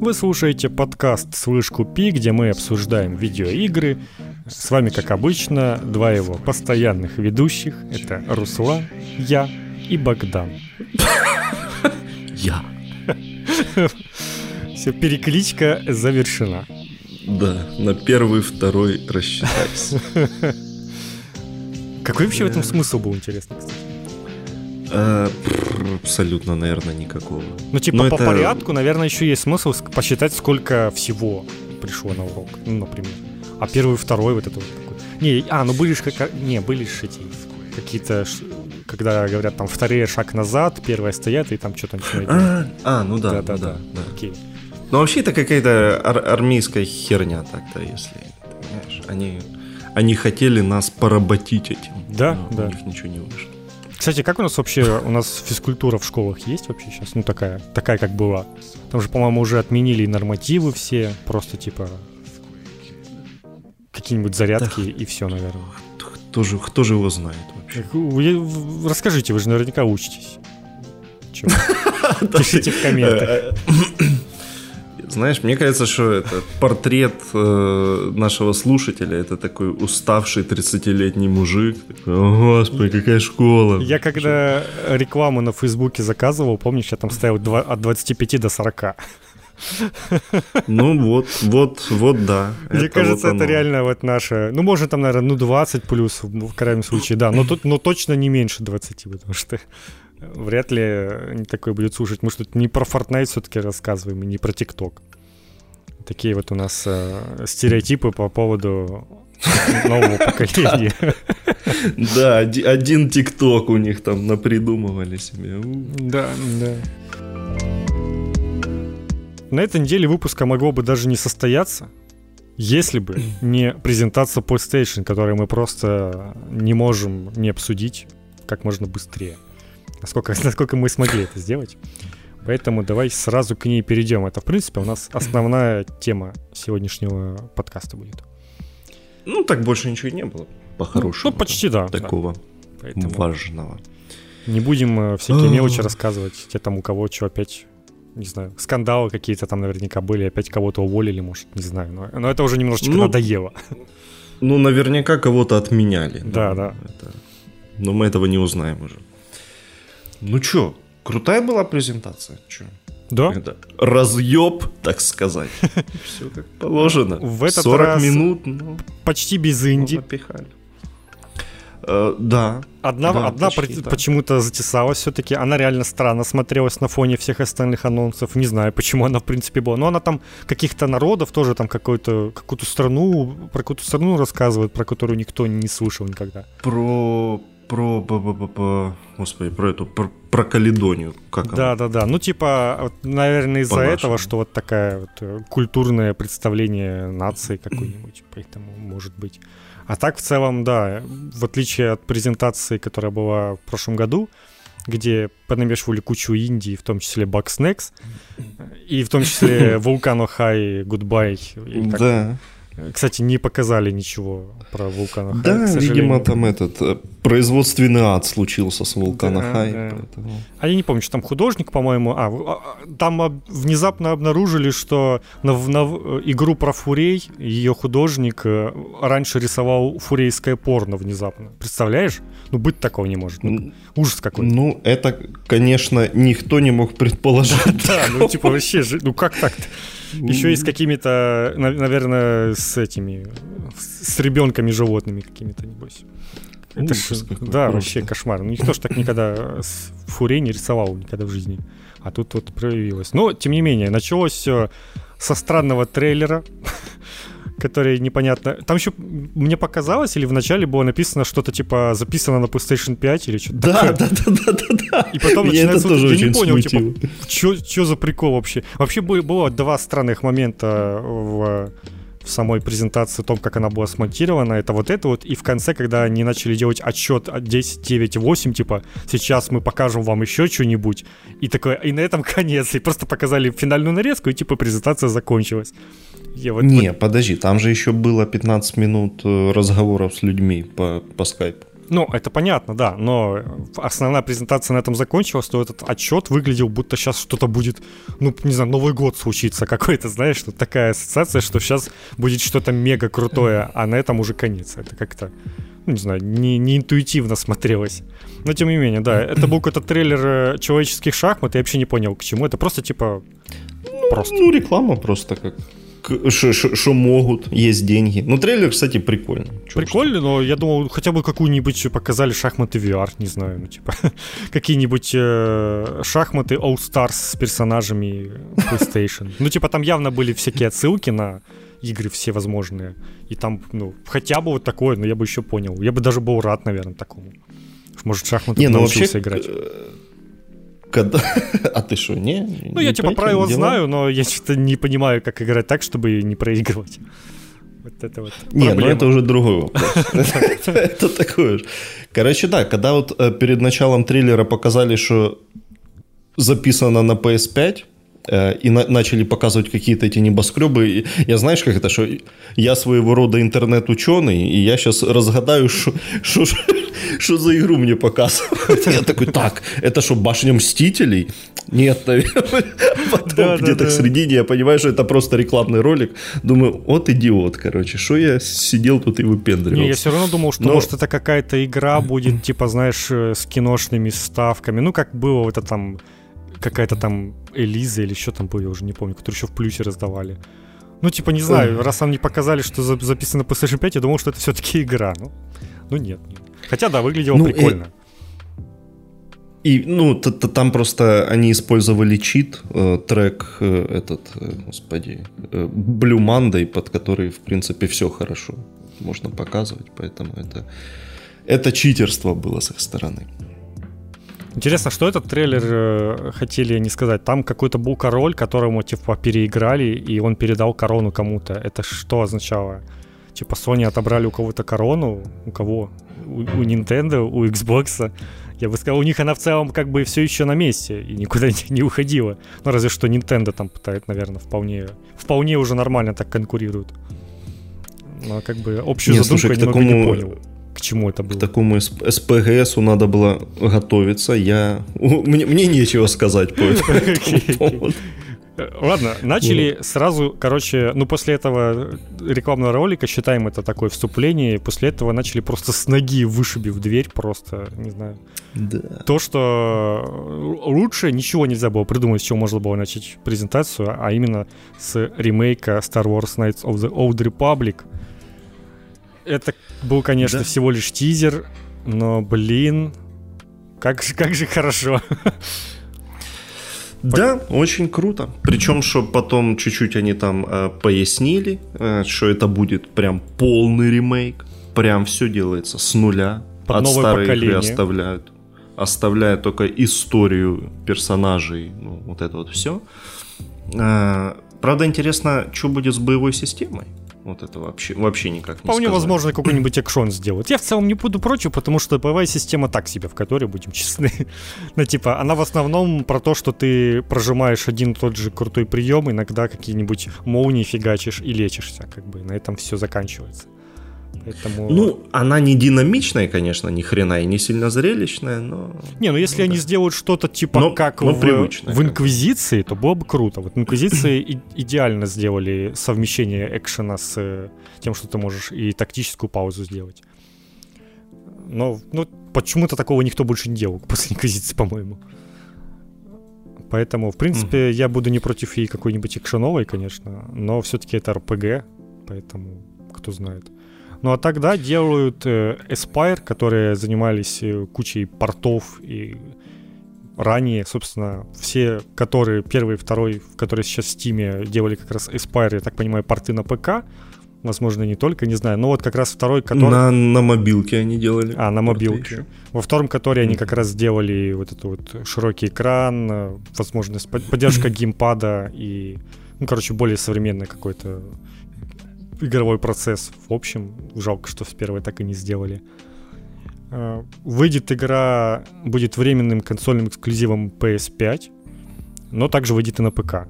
Вы слушаете подкаст «Слышь, купи», где мы обсуждаем видеоигры. С вами, как обычно, два его постоянных ведущих. Это Руслан, я и Богдан. Я. Все, перекличка завершена. Да, на первый, второй рассчитайся. Какой вообще в этом смысл был, интересно, кстати? Абсолютно, наверное, никакого. Ну, типа, Но по это... порядку, наверное, еще есть смысл посчитать, сколько всего пришло на урок, ну, например. А первый, второй, вот это вот такой. Не, а, ну были же как... Не, были же эти какие-то когда говорят там вторые шаг назад, первые стоят и там что-то начинают а, а, ну да, да, да, ну да, да. Окей. Ну вообще это какая-то ар- армейская херня так-то, если понимаешь. Они, они хотели нас поработить этим. Да, но да. У них ничего не вышло. Кстати, как у нас вообще, у нас физкультура в школах есть вообще сейчас? Ну, такая, такая, как была. Там же, по-моему, уже отменили нормативы все, просто типа какие-нибудь зарядки да. и все, наверное. Кто же, кто же его знает вообще? Расскажите, вы же наверняка учитесь. Пишите в комментах. Знаешь, мне кажется, что это портрет э, нашего слушателя это такой уставший 30-летний мужик. Такой, О, господи, какая школа. Я когда рекламу на Фейсбуке заказывал, помнишь, я там ставил 2, от 25 до 40. Ну вот, вот, вот да. Мне это кажется, вот это реально вот наше. Ну, может, там, наверное, ну 20 плюс в крайнем случае, да. Но, тут, но точно не меньше 20, потому что вряд ли такое будут слушать. Мы что тут не про Fortnite все-таки рассказываем, и не про TikTok. Такие вот у нас э, стереотипы по поводу нового поколения. Да, один ТикТок у них там напридумывали себе. Да, да. На этой неделе выпуска могло бы даже не состояться, если бы не презентация PlayStation, которую мы просто не можем не обсудить как можно быстрее насколько, насколько мы смогли это сделать. Поэтому давай сразу к ней перейдем. Это, в принципе, у нас основная тема сегодняшнего подкаста будет. Ну, так больше ничего и не было, по-хорошему. Ну, почти да. Такого да. Поэтому важного. Не будем э, всякие мелочи рассказывать, те там у кого что опять не знаю, скандалы какие-то там наверняка были, опять кого-то уволили, может, не знаю, но, но это уже немножечко ну, надоело. Ну, наверняка кого-то отменяли. Да, да. Это... Но мы этого не узнаем уже. Ну чё, крутая была презентация? Чё? Да. Это разъеб, так сказать. Все как положено. В этот 40 раз минут, ну, почти без инди. Напихали. Uh, да. Одна, да, одна почти, да. почему-то затесалась все-таки. Она реально странно смотрелась на фоне всех остальных анонсов. Не знаю, почему она, в принципе, была. Но она там каких-то народов тоже там какую-то какую-то страну, про какую-то страну рассказывает, про которую никто не слышал никогда. Про про, про, про, про господи, про эту, про, про Каледонию. Как да, да, да. Ну, типа, вот, наверное, из-за этого, что вот такое вот э, культурное представление нации какой-нибудь, поэтому может быть. А так, в целом, да, в отличие от презентации, которая была в прошлом году, где понамешивали кучу Индии, в том числе Bugsnax, и в том числе Volcano High Goodbye. Да. Кстати, не показали ничего про Вулкана Хай. Да, видимо, там этот э, производственный ад случился с Вулкана да, Хай. Да. Поэтому... А я не помню, что там художник, по-моему. А, а там внезапно обнаружили, что на, на игру про фурей ее художник э, раньше рисовал фурейское порно внезапно. Представляешь? Ну, быть такого не может. Ну, ужас какой. Ну, это, конечно, никто не мог предположить. Да, ну, типа, вообще, ну как так-то? Еще и с какими-то, наверное, с этими, с ребенками животными какими-то, небось. Это ж, да, просто. вообще кошмар. Ну, никто ж так никогда с фурей не рисовал никогда в жизни. А тут вот проявилось. Но, тем не менее, началось все со странного трейлера которые непонятно... Там еще мне показалось, или вначале было написано что-то типа записано на PlayStation 5 или что-то да, такое. Да, да, да, да, да. И потом Меня начинается... Это тоже я не понял, смутило. типа, что за прикол вообще? Вообще было два странных момента в в самой презентации о том, как она была смонтирована, это вот это вот, и в конце, когда они начали делать отчет 10, 9, 8, типа, сейчас мы покажем вам еще что-нибудь, и такое, и на этом конец, и просто показали финальную нарезку, и типа презентация закончилась. Я вот, Не, вот... подожди, там же еще было 15 минут э, разговоров с людьми по, по скайпу. Ну, это понятно, да, но основная презентация на этом закончилась, то этот отчет выглядел, будто сейчас что-то будет, ну, не знаю, Новый год случится какой-то, знаешь, вот такая ассоциация, что сейчас будет что-то мега крутое, а на этом уже конец. Это как-то, ну, не знаю, не, не интуитивно смотрелось. Но тем не менее, да, это был какой-то трейлер э, человеческих шахмат, я вообще не понял, к чему. Это просто типа... Просто. Ну, реклама просто как что могут, есть деньги. Ну, трейлер, кстати, прикольный. Прикольный, но я думал, хотя бы какую-нибудь показали шахматы VR, не знаю, ну, типа, какие-нибудь э, шахматы All Stars с персонажами PlayStation. Ну, типа, там явно были всякие отсылки на игры все возможные. И там, ну, хотя бы вот такое, но я бы еще понял. Я бы даже был рад, наверное, такому. Может, шахматы не, ну, вообще, играть. Когда... А ты что, не? Ну, не я типа правила дела? знаю, но я что-то не понимаю, как играть так, чтобы не проигрывать. Вот это вот. Не, ну это уже другой вопрос. Это такое же. Короче, да, когда вот э, перед началом трейлера показали, что записано на PS5, Э, и на, начали показывать какие-то эти небоскребы. Я знаешь, как это, что я своего рода интернет-ученый, и я сейчас разгадаю, что за игру мне показывают. Я такой, так, это что, башня Мстителей? Нет, наверное. Потом да, где-то да, к середине я понимаю, что это просто рекламный ролик. Думаю, вот идиот, короче, что я сидел тут и выпендривался. Не, я все равно думал, что Но... может это какая-то игра будет, типа, знаешь, э, с киношными ставками. Ну, как было это там какая-то там Элиза или что там было, я уже не помню, которую еще в плюсе раздавали. Ну, типа, не знаю, раз нам не показали, что записано PlayStation 5, я думал, что это все-таки игра. Ну, ну нет, нет. Хотя, да, выглядело ну, прикольно. И, и ну, т -т там просто они использовали чит, э, трек э, этот, э, господи, э, Blue Monday, под который, в принципе, все хорошо можно показывать, поэтому это, это читерство было с их стороны. Интересно, что этот трейлер э, хотели они сказать? Там какой-то был король, которому типа переиграли, и он передал корону кому-то. Это что означало? Типа Sony отобрали у кого-то корону? У кого? У, у Nintendo, у Xbox? Я бы сказал, у них она в целом как бы все еще на месте и никуда не, не уходила. Ну, разве что Nintendo там пытает, наверное, вполне, вполне уже нормально так конкурируют. Но как бы общую Нет, задумку слушай, я такому... не понял к чему это было? К такому СПГСу надо было готовиться. Я... Мне, мне нечего сказать по этому Ладно, начали сразу, короче, ну после этого рекламного ролика, считаем это такое вступление, после этого начали просто с ноги вышибив дверь, просто, не знаю. Да. То, что лучше ничего нельзя было придумать, с чего можно было начать презентацию, а именно с ремейка Star Wars Knights of the Old Republic — это был, конечно, да. всего лишь тизер, но, блин, как, как же хорошо. Да, очень круто. Причем, что потом чуть-чуть они там э, пояснили, э, что это будет прям полный ремейк. Прям все делается с нуля. Под От старой поколение. игры оставляют. Оставляют только историю персонажей, ну, вот это вот все. Э, правда, интересно, что будет с боевой системой. Вот это вообще, вообще никак не Вполне возможно, какой-нибудь экшон сделать. Я в целом не буду против, потому что боевая система так себе, в которой, будем честны. ну, типа, она в основном про то, что ты прожимаешь один тот же крутой прием, иногда какие-нибудь молнии фигачишь и лечишься, как бы, на этом все заканчивается. Поэтому... Ну, она не динамичная, конечно, ни хрена и не сильно зрелищная, но... Не, ну если ну, они да. сделают что-то типа но, как но в, в Инквизиции, то было бы круто. Вот Инквизиции и, идеально сделали совмещение экшена с э, тем, что ты можешь и тактическую паузу сделать. Но ну, почему-то такого никто больше не делал после Инквизиции, по-моему. Поэтому, в принципе, mm-hmm. я буду не против и какой-нибудь экшеновой, конечно, но все-таки это РПГ, поэтому кто знает. Ну а тогда делают э, Aspire, которые занимались э, кучей портов и ранее, собственно, все, которые первый и второй, которые сейчас в Steam делали как раз Aspire, я так понимаю, порты на ПК, возможно, не только, не знаю, но вот как раз второй, который... На, на мобилке они делали. А, на мобилке. Во втором, который они как раз сделали вот этот вот широкий экран, э, возможность, поддержка геймпада и, ну, короче, более современный какой-то игровой процесс. В общем, жалко, что в первой так и не сделали. А, выйдет игра, будет временным консольным эксклюзивом PS5, но также выйдет и на ПК.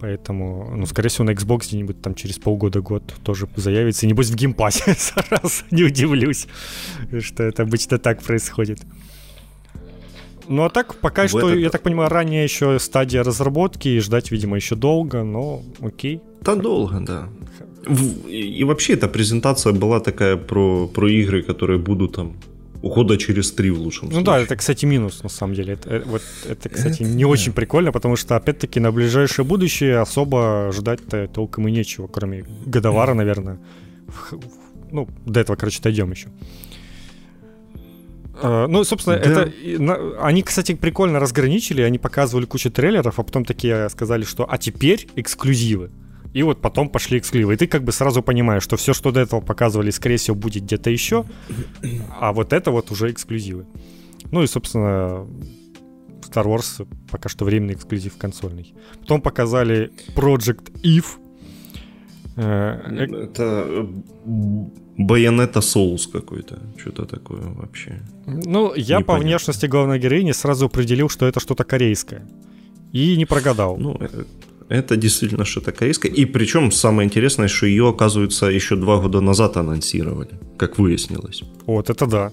Поэтому, ну, скорее всего, на Xbox где-нибудь там через полгода-год тоже заявится. И небось в Game Pass'е сразу, не удивлюсь, что это обычно так происходит. Ну а так, пока в что, это... я так понимаю, ранее еще стадия разработки, и ждать, видимо, еще долго, но окей. Да долго, да. И вообще эта презентация была такая про, про игры, которые будут там года через три в лучшем случае. Ну да, это, кстати, минус на самом деле. Это, вот, это кстати, это... не очень прикольно, потому что, опять-таки, на ближайшее будущее особо ждать-то толком и нечего, кроме годовара, наверное. Ну, до этого, короче, дойдем еще. Uh, ну, собственно, да. это... Они, кстати, прикольно разграничили, они показывали кучу трейлеров, а потом такие сказали, что «а теперь эксклюзивы». И вот потом пошли эксклюзивы. И ты как бы сразу понимаешь, что все, что до этого показывали, скорее всего, будет где-то еще, а вот это вот уже эксклюзивы. Ну и, собственно, Star Wars пока что временный эксклюзив консольный. Потом показали Project Eve. Э, это Байонета соус какой-то. Что-то такое вообще. Ну, я Непонятно. по внешности главной героини сразу определил, что это что-то корейское. И не прогадал. Ну, э, это действительно что-то корейское. И причем самое интересное, что ее, оказывается, еще два года назад анонсировали, как выяснилось. Вот это да.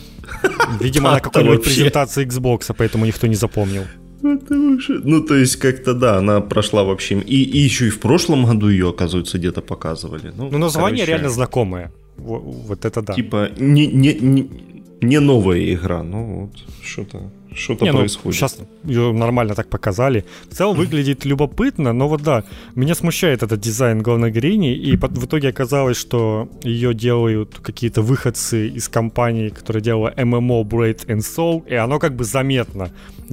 Видимо, на какой-нибудь презентации Xbox, поэтому никто не запомнил. Ну, то есть, как-то да, она прошла вообще. И, и еще и в прошлом году ее, оказывается, где-то показывали. Ну, ну название короче, реально знакомое. Вот, вот это да. Типа, не, не, не, не новая игра, ну вот, что-то что-то ну, происходит. Сейчас ее нормально так показали. В целом выглядит любопытно, но вот да, меня смущает этот дизайн главной героини, и в итоге оказалось, что ее делают какие-то выходцы из компании, которая делала MMO Braid and Soul, и оно как бы заметно.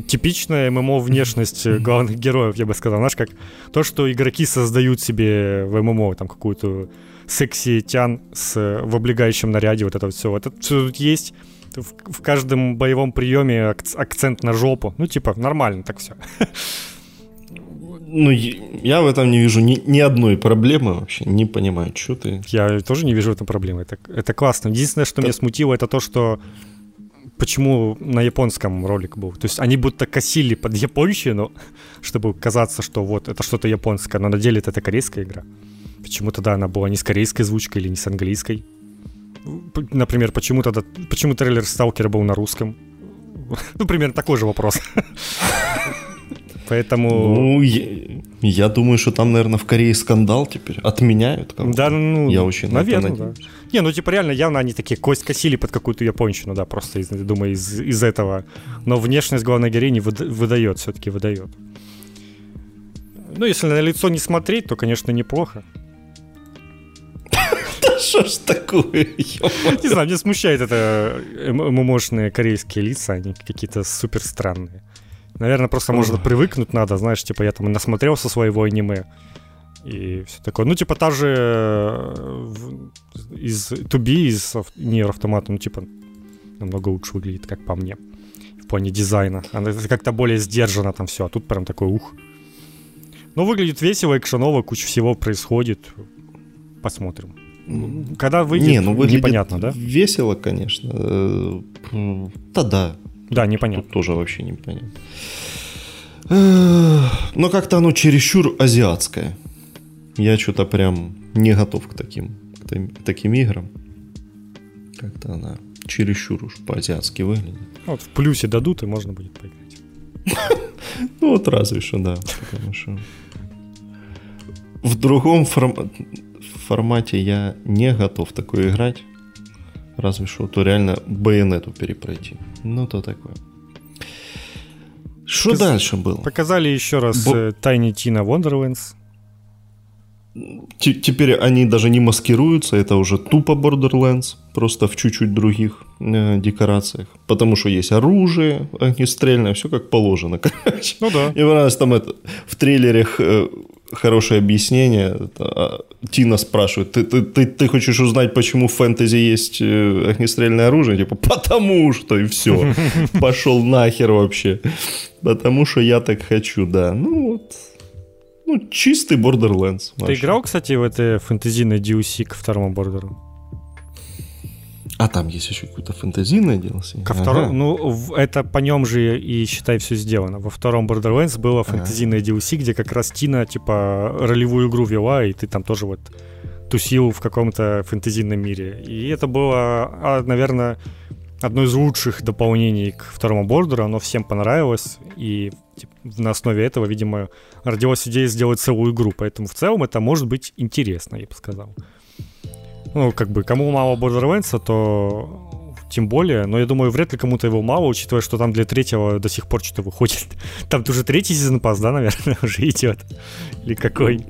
Типичная ММО внешность главных героев, я бы сказал. Знаешь, как то, что игроки создают себе в ММО, там какую-то секси-тян с, в облегающем наряде, вот это вот все. Это все тут есть в, каждом боевом приеме ак- акцент на жопу. Ну, типа, нормально так все. Ну, я в этом не вижу ни, ни одной проблемы вообще, не понимаю, что ты... Я тоже не вижу в этом проблемы, это, это классно. Единственное, что да. меня смутило, это то, что почему на японском ролик был. То есть они будто косили под японщину, чтобы казаться, что вот это что-то японское, но на деле это корейская игра. Почему тогда она была не с корейской озвучкой или не с английской? Например, почему тогда, почему трейлер Сталкера был на русском? Ну, примерно такой же вопрос. Поэтому... Ну, я, я думаю, что там, наверное, в Корее скандал теперь. Отменяют. Да, ну, я очень наверное, да. Не, ну, типа, реально, явно они такие кость косили под какую-то японщину, да, просто, из, думаю, из, из этого. Но внешность главной героини выдает, все-таки выдает. Ну, если на лицо не смотреть, то, конечно, неплохо. Что ж такое? Не знаю, меня смущает это ММОшные корейские лица, они какие-то супер странные. Наверное, просто, может, привыкнуть надо, знаешь, типа я там насмотрелся своего аниме и все такое. Ну, типа, та же э, из 2B, из Nier Automata, ну, типа, намного лучше выглядит, как по мне, в плане дизайна. Она как-то более сдержана там все, а тут прям такой ух. Ну, выглядит весело, экшеново, куча всего происходит. Посмотрим. Когда выйдет, не, ну, выглядит непонятно, да? Весело, конечно. Э, да, да. Да, непонятно. Тут тоже вообще непонятно. Но как-то оно чересчур азиатское. Я что-то прям не готов к таким, к таким играм. Как-то она чересчур уж по-азиатски выглядит. Вот в плюсе дадут, и можно будет поиграть. Ну вот разве что, да. Потому что в другом формате формате я не готов такое играть. Разве что то реально байонету перепройти. Ну, то такое. Что дальше было? Показали еще раз Бо... Tiny Tina Wonderlands. Т- теперь они даже не маскируются, это уже тупо Borderlands, просто в чуть-чуть других э, декорациях. Потому что есть оружие огнестрельное, все как положено, короче. Ну да. И у нас там это, в трейлерах э, хорошее объяснение. А, Тина спрашивает, ты, ты, ты, ты хочешь узнать, почему в фэнтези есть э, огнестрельное оружие? Типа, потому что, и все. Пошел нахер вообще. Потому что я так хочу, да. Ну вот. Ну, чистый Borderlands. Ты играл, кстати, в это фэнтезийное DLC к второму Бордеру? А там есть еще какое-то фэнтезийное DLC? Ко второму, ага. ну, это по нем же и, считай, все сделано. Во втором Borderlands было фэнтезийное ага. DLC, где как раз Тина, типа, ролевую игру вела, и ты там тоже вот тусил в каком-то фэнтезийном мире. И это было, а, наверное, одно из лучших дополнений к второму бордеру. Оно всем понравилось. И типа, на основе этого, видимо, родилась идея сделать целую игру. Поэтому в целом это может быть интересно, я бы сказал. Ну, как бы, кому мало Borderlands, то тем более, но я думаю, вряд ли кому-то его мало, учитывая, что там для третьего до сих пор что-то выходит. Там уже третий сезон пас, да, наверное, уже идет. Или какой?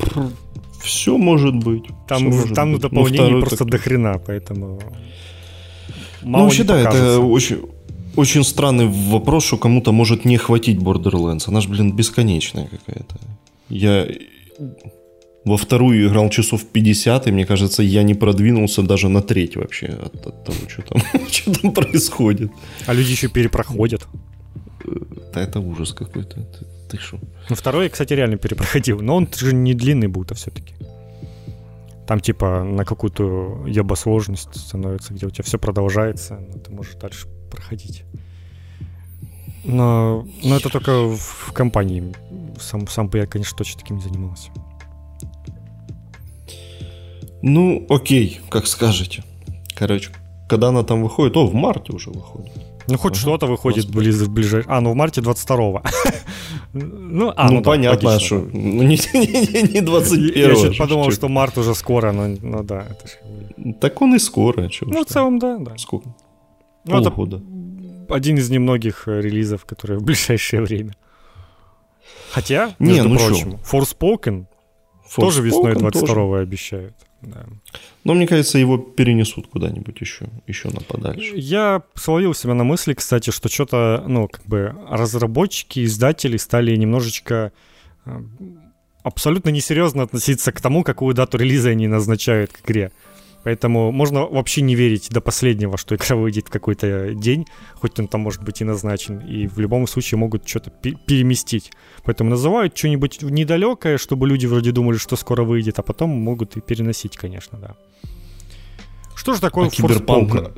Все может быть. Там, может там быть. дополнений ну, просто так... до хрена, поэтому... Мало ну, вообще, да, это очень, очень странный вопрос, что кому-то может не хватить Borderlands. Она же, блин, бесконечная какая-то. Я во вторую играл часов 50, и мне кажется, я не продвинулся даже на треть вообще от, от того, что там, что там происходит. А люди еще перепроходят. Да это ужас какой-то. Ты, ты шо? Ну, второй я, кстати, реально перепроходил. Но он же не длинный будет, а все-таки. Там типа на какую-то ебосложность становится, где у тебя все продолжается, но ты можешь дальше проходить. Но, но это только в компании. Сам, сам бы я, конечно, точно таким не занимался. Ну, окей, как скажете. Короче, когда она там выходит? О, в марте уже выходит. Ну, хоть ага, что-то выходит близ, ближе. А, ну в марте 22-го. ну, а, ну, ну понятно, что ну, не, не, не 21 Я сейчас подумал, что март уже скоро, но ну да. Это ж... Так он и скоро. Чё, ну, в целом, да, да. Сколько? Ну, Полгода. Это один из немногих э, релизов, которые в ближайшее время. Хотя, между не, ну прочим, Forspoken, Forspoken тоже весной 22-го обещают. Да. Но мне кажется, его перенесут куда-нибудь еще, еще на подальше. Я словил себя на мысли, кстати, что что-то, ну, как бы разработчики, издатели стали немножечко э, абсолютно несерьезно относиться к тому, какую дату релиза они назначают к игре. Поэтому можно вообще не верить до последнего, что игра выйдет в какой-то день, хоть он там может быть и назначен, и в любом случае могут что-то переместить. Поэтому называют что-нибудь недалекое, чтобы люди вроде думали, что скоро выйдет, а потом могут и переносить, конечно, да. Что же такое а киберпанк?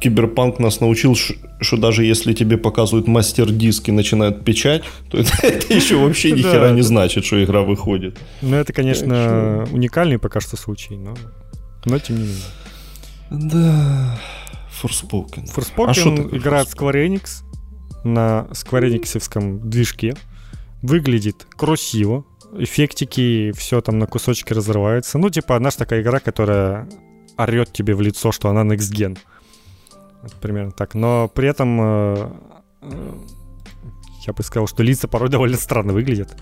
Киберпанк нас научил, что даже если тебе показывают мастер-диск и начинают печать, то это, это еще вообще ни хера не значит, что игра выходит. Ну, это, конечно, уникальный пока что случай, но но тем не менее. Да. Forspoken. Forspoken а игра от Square Enix на Square Enix движке. Выглядит красиво. Эффектики, все там на кусочки разрывается. Ну, типа, одна такая игра, которая орет тебе в лицо, что она next gen. Вот примерно так. Но при этом э, э, я бы сказал, что лица порой довольно странно выглядят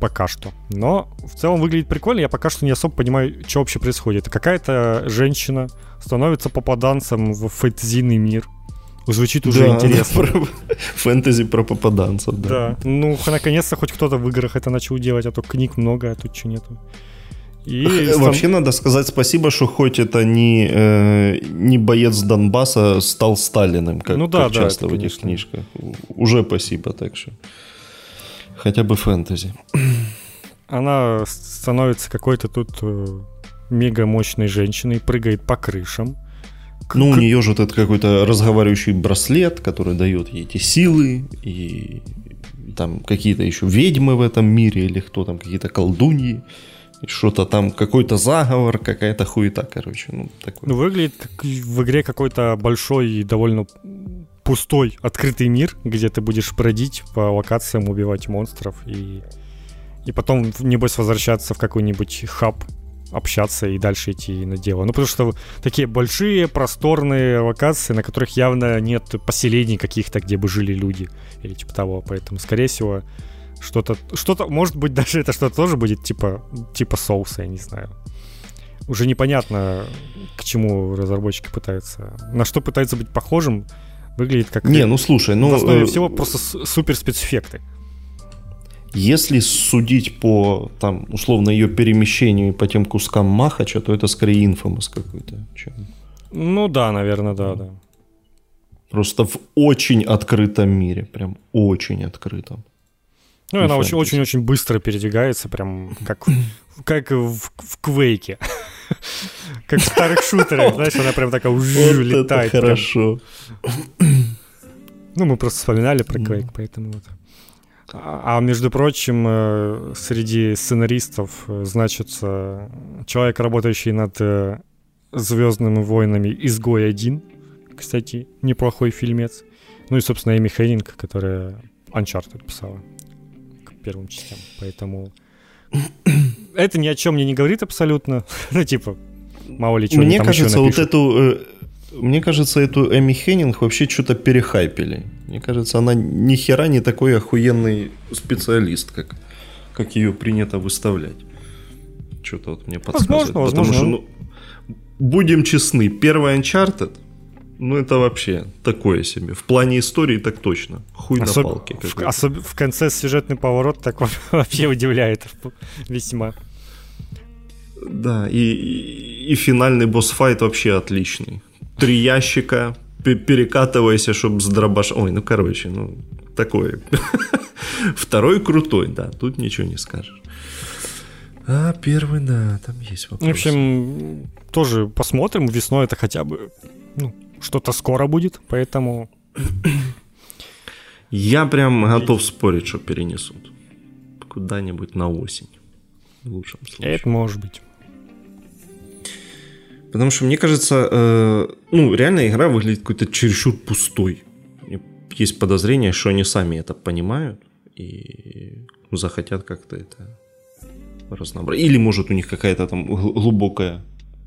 пока что. Но в целом выглядит прикольно. Я пока что не особо понимаю, что вообще происходит. Какая-то женщина становится попаданцем в фэнтезийный мир. Звучит уже да, интересно. Да, про, фэнтези про попаданцев, да. Да. Ну, наконец-то хоть кто-то в играх это начал делать, а то книг много, а тут что нету. И Вообще надо сказать спасибо, что хоть это не, э, не боец Донбасса стал Сталиным, как, ну, да, как да, часто в этих конечно. книжках. Уже спасибо, так что. Хотя бы фэнтези. Она становится какой-то тут э, мега мощной женщиной, прыгает по крышам. Ну, у нее же этот какой-то разговаривающий браслет, который дает ей эти силы, и там какие-то еще ведьмы в этом мире, или кто там, какие-то колдуньи, что-то там, какой-то заговор, какая-то хуета, короче. Ну, такой. ну выглядит как в игре какой-то большой и довольно пустой открытый мир, где ты будешь бродить по локациям, убивать монстров и, и потом, небось, возвращаться в какой-нибудь хаб, общаться и дальше идти на дело. Ну, потому что такие большие, просторные локации, на которых явно нет поселений каких-то, где бы жили люди или типа того. Поэтому, скорее всего, что-то, что-то, может быть, даже это что-то тоже будет типа, типа соуса, я не знаю. Уже непонятно, к чему разработчики пытаются, на что пытаются быть похожим, Выглядит как... Не, ну слушай, ну... В основе э... всего просто супер спецэффекты. Если судить по, там, условно, ее перемещению по тем кускам Махача, то это скорее инфомас какой-то. Чем... Ну да, наверное, да, да. Просто в очень открытом мире, прям очень открытом. Ну, она очень-очень-очень быстро передвигается, прям как, как в, в Квейке. Как в старых шутерах, знаешь, она прям такая уже летает. хорошо. Ну, мы просто вспоминали про Quake, поэтому вот. А, а между прочим, э, среди сценаристов э, значится человек, работающий над э, Звездными войнами Изгой 1. Кстати, неплохой фильмец. Ну и, собственно, Эми Хеннинг, которая Uncharted писала к первым частям. Поэтому это ни о чем мне не говорит абсолютно. ну, типа, мало ли чего Мне кажется, вот эту... Мне кажется, эту Эми Хеннинг вообще что-то перехайпили. Мне кажется, она ни хера не такой охуенный специалист, как, как ее принято выставлять. Что-то вот мне подсказывает. Возможно, Потому возможно. что, ну, будем честны, первый Uncharted, ну это вообще такое себе. В плане истории так точно. Хуй Особ... на палке. В, особ... в конце сюжетный поворот так вообще удивляет весьма. Да, и, и, и финальный босс-файт вообще отличный. Три ящика, перекатывайся, чтобы с дробаш... Ой, ну короче, ну такое. Второй крутой, да, тут ничего не скажешь. А первый, да, там есть вопрос. В общем, тоже посмотрим. Весной это хотя бы ну, что-то скоро будет, поэтому... Я прям готов спорить, что перенесут. Куда-нибудь на осень. В лучшем случае. Это может быть. Потому что, мне кажется, э, ну, реально игра выглядит какой-то чересчур пустой. Есть подозрение, что они сами это понимают и захотят как-то это разнообразить. Или, может, у них какая-то там глубокая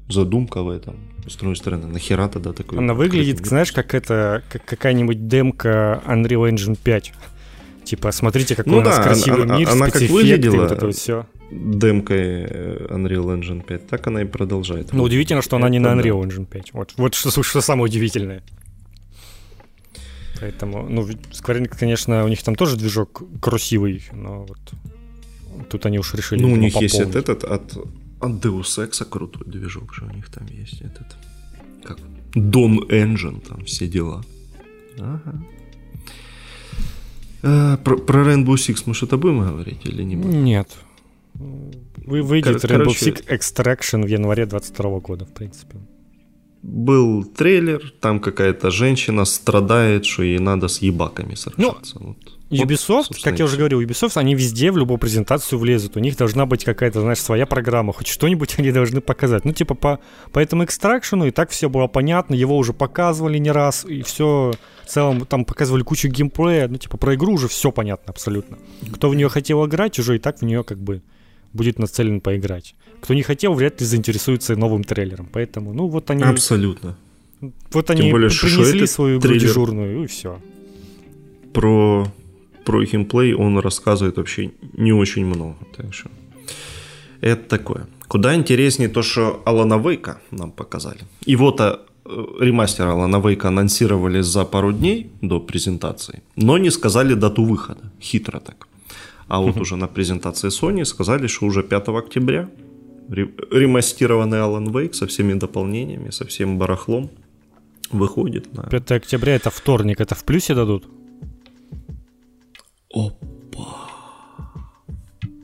задумка в этом. С другой стороны, нахера тогда такой... Она выглядит, знаешь, как это, как какая-нибудь демка Unreal Engine 5. Типа, смотрите, какой ну, у нас да, красивый она, мир, она как выглядела, вот это вот все. Демкой э, Unreal Engine 5, так она и продолжает. Ну, удивительно, что она не на Unreal Engine 5. Вот, вот что, что самое удивительное. Поэтому, ну, Square Enix, конечно, у них там тоже движок красивый, но вот тут они уж решили. Ну, у них пополнить. есть этот от от Deus Ex крутой движок же у них там есть этот. Как? Dawn Engine, там все дела. Ага. А, про, про Rainbow Six мы что-то будем говорить или не будем? Нет. Вы выйдет Кор- Rainbow короче, Six Extraction в январе 22 года, в принципе. Был трейлер, там какая-то женщина страдает, что ей надо с ебаками сражаться. Ну, вот. Ubisoft, вот, как я уже говорил, Ubisoft, они везде в любую презентацию влезут. У них должна быть какая-то, знаешь, своя программа. Хоть что-нибудь они должны показать. Ну, типа, по, по этому экстракшену и так все было понятно. Его уже показывали не раз. И все в целом там показывали кучу геймплея. Ну, типа, про игру уже все понятно абсолютно. Кто в нее хотел играть, уже и так в нее как бы будет нацелен поиграть. Кто не хотел, вряд ли заинтересуется новым трейлером. Поэтому, ну, вот они... Абсолютно. Вот они более, принесли свою игру дежурную, и все. Про про геймплей он рассказывает вообще не очень много. Так что это такое. Куда интереснее то, что Алана Вейка нам показали. И вот а, ремастер Алана Вейка анонсировали за пару дней до презентации, но не сказали дату выхода. Хитро так. А вот уже на презентации Sony сказали, что уже 5 октября ремастированный Alan Wake со всеми дополнениями, со всем барахлом выходит. На... 5 октября это вторник, это в плюсе дадут? Опа.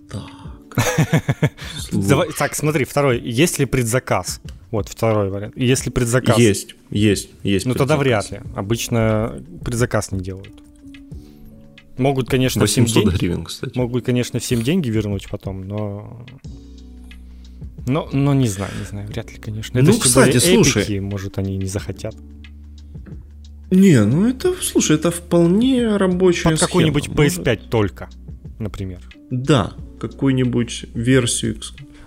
Так. Давай, так, смотри, второй. Есть ли предзаказ? Вот второй вариант. Есть ли предзаказ? Есть, есть, есть. Ну тогда вряд ли. Обычно предзаказ не делают. Могут, конечно, 800 всем деньги, гривен, кстати. Могут, конечно, всем деньги вернуть потом, но... Но, но не знаю, не знаю, вряд ли, конечно. Это ну, кстати, слушай. Эпики, может, они не захотят. Не, ну это, слушай, это вполне рабочая Под какой-нибудь PS5 может... только, например. Да, какую-нибудь версию.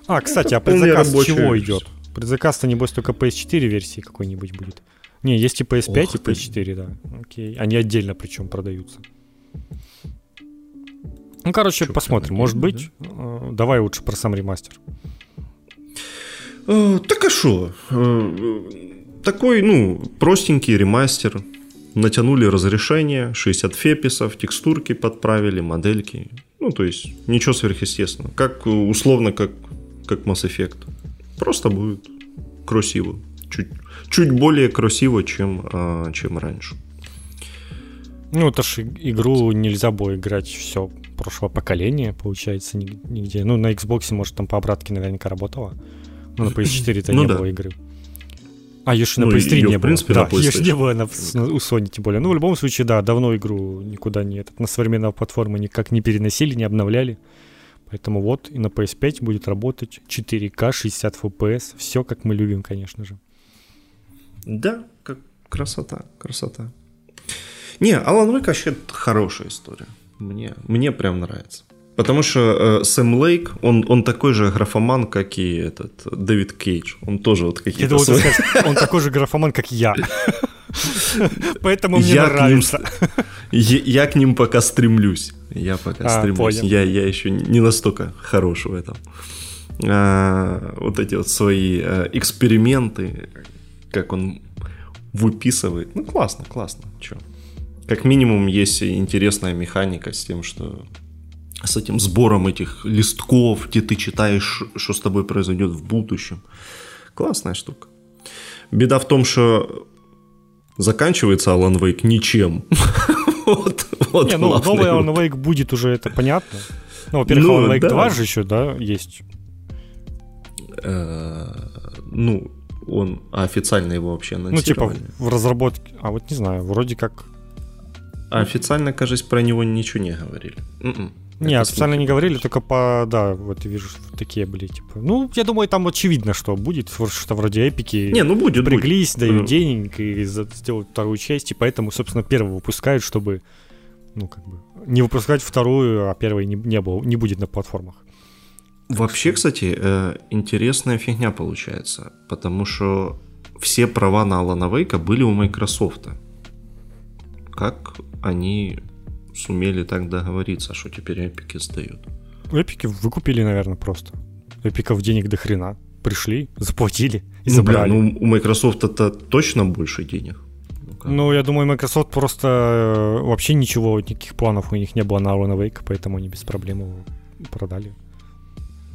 А, кстати, а предзаказ чего версия. идет? Предзаказ-то, небось, только PS4 версии какой-нибудь будет. Не, есть и PS5, Ох и PS4, ты. да. Окей. Они отдельно причем продаются. Ну, короче, Чё, посмотрим. Может быть. Да? Э, давай лучше про сам ремастер. Э, так а что? Э, такой, ну, простенький ремастер. Натянули разрешение, 60 феписов, текстурки подправили, модельки. Ну, то есть, ничего сверхъестественного. Как, условно, как, как Mass Effect. Просто будет красиво. Чуть, чуть более красиво, чем, чем раньше. Ну, это ж игру нельзя было играть все прошлого поколения, получается, нигде. Ну, на Xbox, может, там по обратке наверняка работало. Ну, на PS4-то ну, не да. было игры. А, еще ну, на PS3 не в принципе, было. Да, ее не было на, у Sony, тем более. Ну, в любом случае, да, давно игру никуда не... На современные платформы никак не переносили, не обновляли. Поэтому вот и на PS5 будет работать 4К, 60 FPS. Все, как мы любим, конечно же. Да, как красота, красота. Не, Алан Вейк вообще хорошая история. Мне, мне прям нравится. Потому что э, Сэм Лейк, он, он такой же графоман, как и этот Дэвид Кейдж. Он тоже вот какие-то... Я свои... сказать, он такой же графоман, как я. Поэтому мне я нравится. К ним, я, я к ним пока стремлюсь. Я пока а, стремлюсь. Я, я еще не настолько хорош в этом. А, вот эти вот свои а, эксперименты, как он выписывает. Ну, классно, классно. Че? Как минимум есть интересная механика с тем, что с этим сбором этих листков, где ты читаешь, что с тобой произойдет в будущем. Классная штука. Беда в том, что заканчивается Alan Wake ничем. вот, вот Не, ну, новый Alan Wake будет уже, это понятно. Ну, во-первых, ну, Alan Wake да. 2 же еще, да, есть. Э, ну, он а официально его вообще анонсировали. Ну, типа в разработке, а вот не знаю, вроде как... А официально, кажется, про него ничего не говорили. М-м. Не, официально не говорили, только по, да, вот вижу, что такие были, типа. Ну, я думаю, там очевидно, что будет, что вроде эпики не, ну будет, приглись, будет. дают денег и сделают вторую часть, и поэтому, собственно, первую выпускают, чтобы, ну, как бы, не выпускать вторую, а первой не, не, было, не будет на платформах. Вообще, кстати, э, интересная фигня получается, потому что все права на Алана Вейка были у Microsoft. Как они сумели так договориться, что теперь эпики сдают. Эпики выкупили, наверное, просто. Эпиков денег до хрена. Пришли, заплатили и ну, забрали. Бля, ну, у Microsoft это точно больше денег. Ну, ну, я думаю, Microsoft просто э, вообще ничего, никаких планов у них не было на Alan Wake, поэтому они без проблем его продали.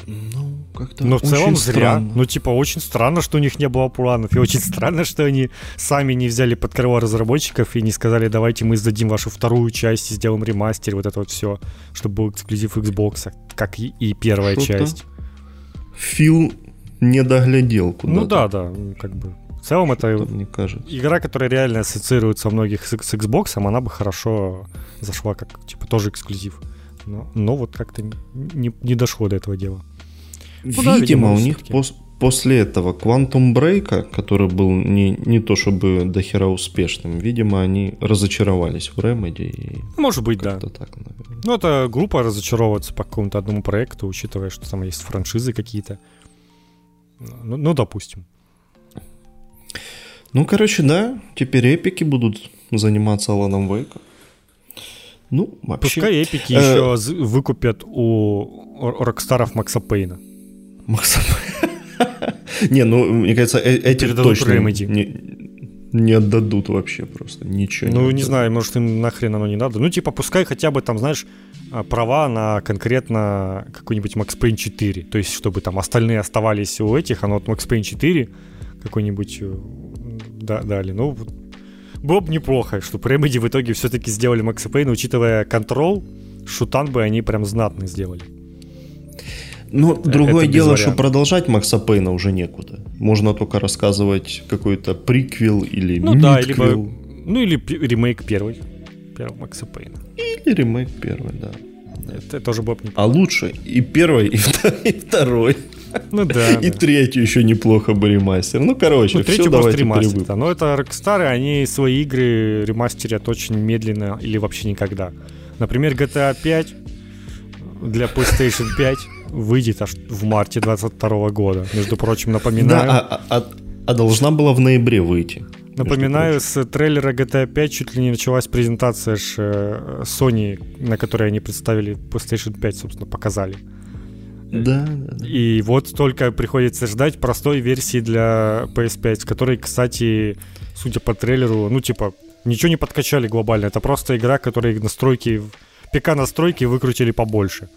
Ну, как-то Но в целом зря. Странно. Ну, типа, очень странно, что у них не было планов. И очень странно, что они сами не взяли под крыло разработчиков и не сказали, давайте мы сдадим вашу вторую часть и сделаем ремастер, вот это вот все, чтобы был эксклюзив Xbox, как и, и первая Что-то часть. Фил не доглядел куда Ну да, да, как бы. В целом это мне кажется. игра, которая реально ассоциируется у многих с, с Xbox, она бы хорошо зашла как, типа, тоже эксклюзив. Но, но вот как-то не, не дошло до этого дела. Ну, да, видимо, у них пос- после этого Quantum Break, который был не, не то чтобы дохера успешным, видимо, они разочаровались в Remedy. И Может быть, да. Так, наверное. Ну, это глупо разочаровываться по какому-то одному проекту, учитывая, что там есть франшизы какие-то. Ну, ну допустим. Ну, короче, да, теперь эпики будут заниматься Аланом Вейком. Ну, вообще... Пускай эпики э... еще выкупят у Рокстаров Макса Пейна. Макса Не, ну, мне кажется, э, эти точно не, отдадут вообще просто ничего. Ну, не, не знаю, может, им нахрен оно не надо. Ну, типа, пускай хотя бы там, знаешь, а, права на конкретно какой-нибудь Max Payne 4. То есть, чтобы там остальные оставались у этих, а вот Max Payne 4 какой-нибудь э, да, дали. Ну, было бы неплохо, чтобы Remedy в итоге все-таки сделали Max Payne, учитывая контрол, шутан бы они прям знатно сделали. Ну, другое дело, что продолжать Макса Пейна уже некуда. Можно только рассказывать какой-то приквел или ну, да, либо, ну или ремейк первый, первого Макса Пейна. Или ремейк первый, да. Это тоже было бы А лучше и первый, и второй. Ну да. И да. третью еще неплохо бы ремастер. Ну, короче, ну, все, давайте ремастер. Да. Но это Rockstar, они свои игры ремастерят очень медленно или вообще никогда. Например, GTA 5 для PlayStation 5 выйдет аж в марте 22 года. Между прочим, напоминаю... Да, а, а, а должна была в ноябре выйти. Напоминаю, с трейлера GTA 5 чуть ли не началась презентация ж, э, Sony, на которой они представили PlayStation 5, собственно, показали. Да, да. И вот только приходится ждать простой версии для PS5, которой, кстати, судя по трейлеру, ну, типа, ничего не подкачали глобально. Это просто игра, которой настройки, ПК-настройки выкрутили побольше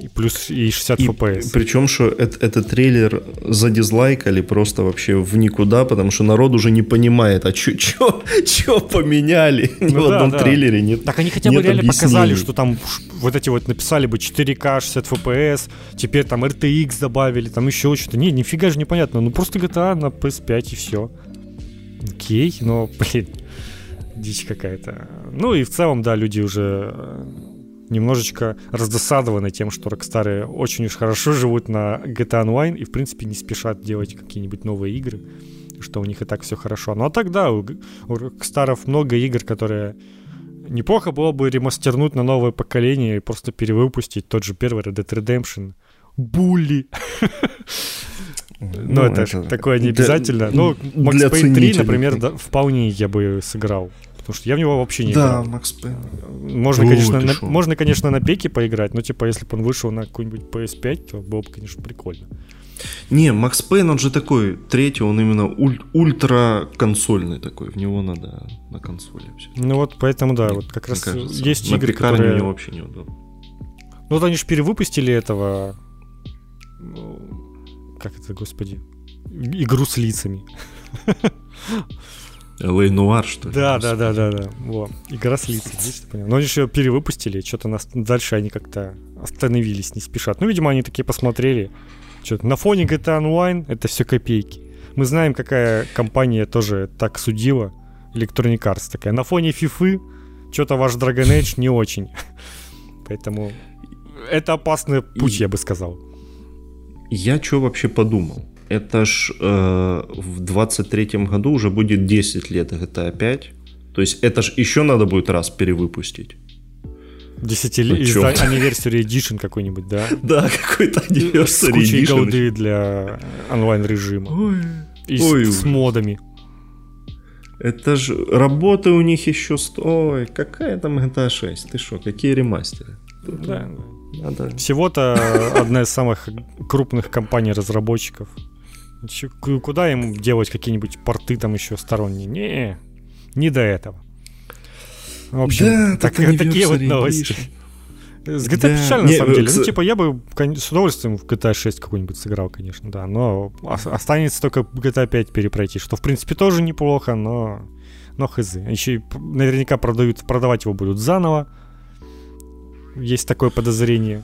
И плюс и 60 и, FPS. Причем, что это, этот трейлер задизлайкали просто вообще в никуда, потому что народ уже не понимает, а что поменяли? Ну, Ни да, в одном да. трейлере нет Так они хотя бы реально показали, что там вот эти вот написали бы 4К 60 FPS, теперь там RTX добавили, там еще что-то. Не, нифига же непонятно. Ну просто GTA на PS5 и все. Окей, но, блин, дичь какая-то. Ну и в целом, да, люди уже э, немножечко раздосадованы тем, что Rockstar очень уж хорошо живут на GTA Online и, в принципе, не спешат делать какие-нибудь новые игры, что у них и так все хорошо. Ну а тогда у, у Rockstar много игр, которые неплохо было бы ремастернуть на новое поколение и просто перевыпустить тот же первый Red Dead Redemption. Булли. Ну, ну, это, такое не обязательно. Ну, Max Payne 3, например, вполне я бы сыграл. Потому что я в него вообще не да, играл. Да, Макс Пейн. Можно, О, конечно, на, можно, конечно, на пеке поиграть, но типа, если бы он вышел на какой-нибудь PS5, то было бы, конечно, прикольно. Не, Макс Пейн, он же такой, третий, он именно уль- ультра консольный такой, в него надо на консоли все. Ну вот поэтому, да, Мне вот как раз кажется, есть на игры, которые... мне вообще неудобно. Ну вот они же перевыпустили этого... Ну, как это, господи? Игру с лицами. Лей Нуар, что ли? Да, да, да, да, да. Во. Игра с лицами. Но они еще перевыпустили, что-то нас дальше они как-то остановились, не спешат. Ну, видимо, они такие посмотрели. Что-то на фоне GTA Online это все копейки. Мы знаем, какая компания тоже так судила. Electronic Arts такая. На фоне FIFA что-то ваш Dragon Age не очень. Поэтому это опасный путь, я бы сказал. Я что вообще подумал? Это ж э, в 23-м году уже будет 10 лет GTA 5. То есть это ж еще надо будет раз перевыпустить. Десятилетие, ну, anniversary edition какой-нибудь, да? Да, какой-то anniversary С кучей edition. голды для онлайн-режима. Ой. И Ой, с, с модами. Это же работы у них еще стой. Какая там GTA 6? Ты что, какие ремастеры? Да, надо... Всего-то одна из самых крупных компаний-разработчиков Куда им делать какие-нибудь порты там еще сторонние? Не, не до этого. В общем, да, так, так такие вот новости. С GTA да, печально, не, на самом деле. К... Ну, типа, я бы с удовольствием в GTA 6 какой-нибудь сыграл, конечно, да. Но останется только GTA 5 перепройти, что, в принципе, тоже неплохо, но, но хз. Еще наверняка продают, продавать его будут заново. Есть такое подозрение.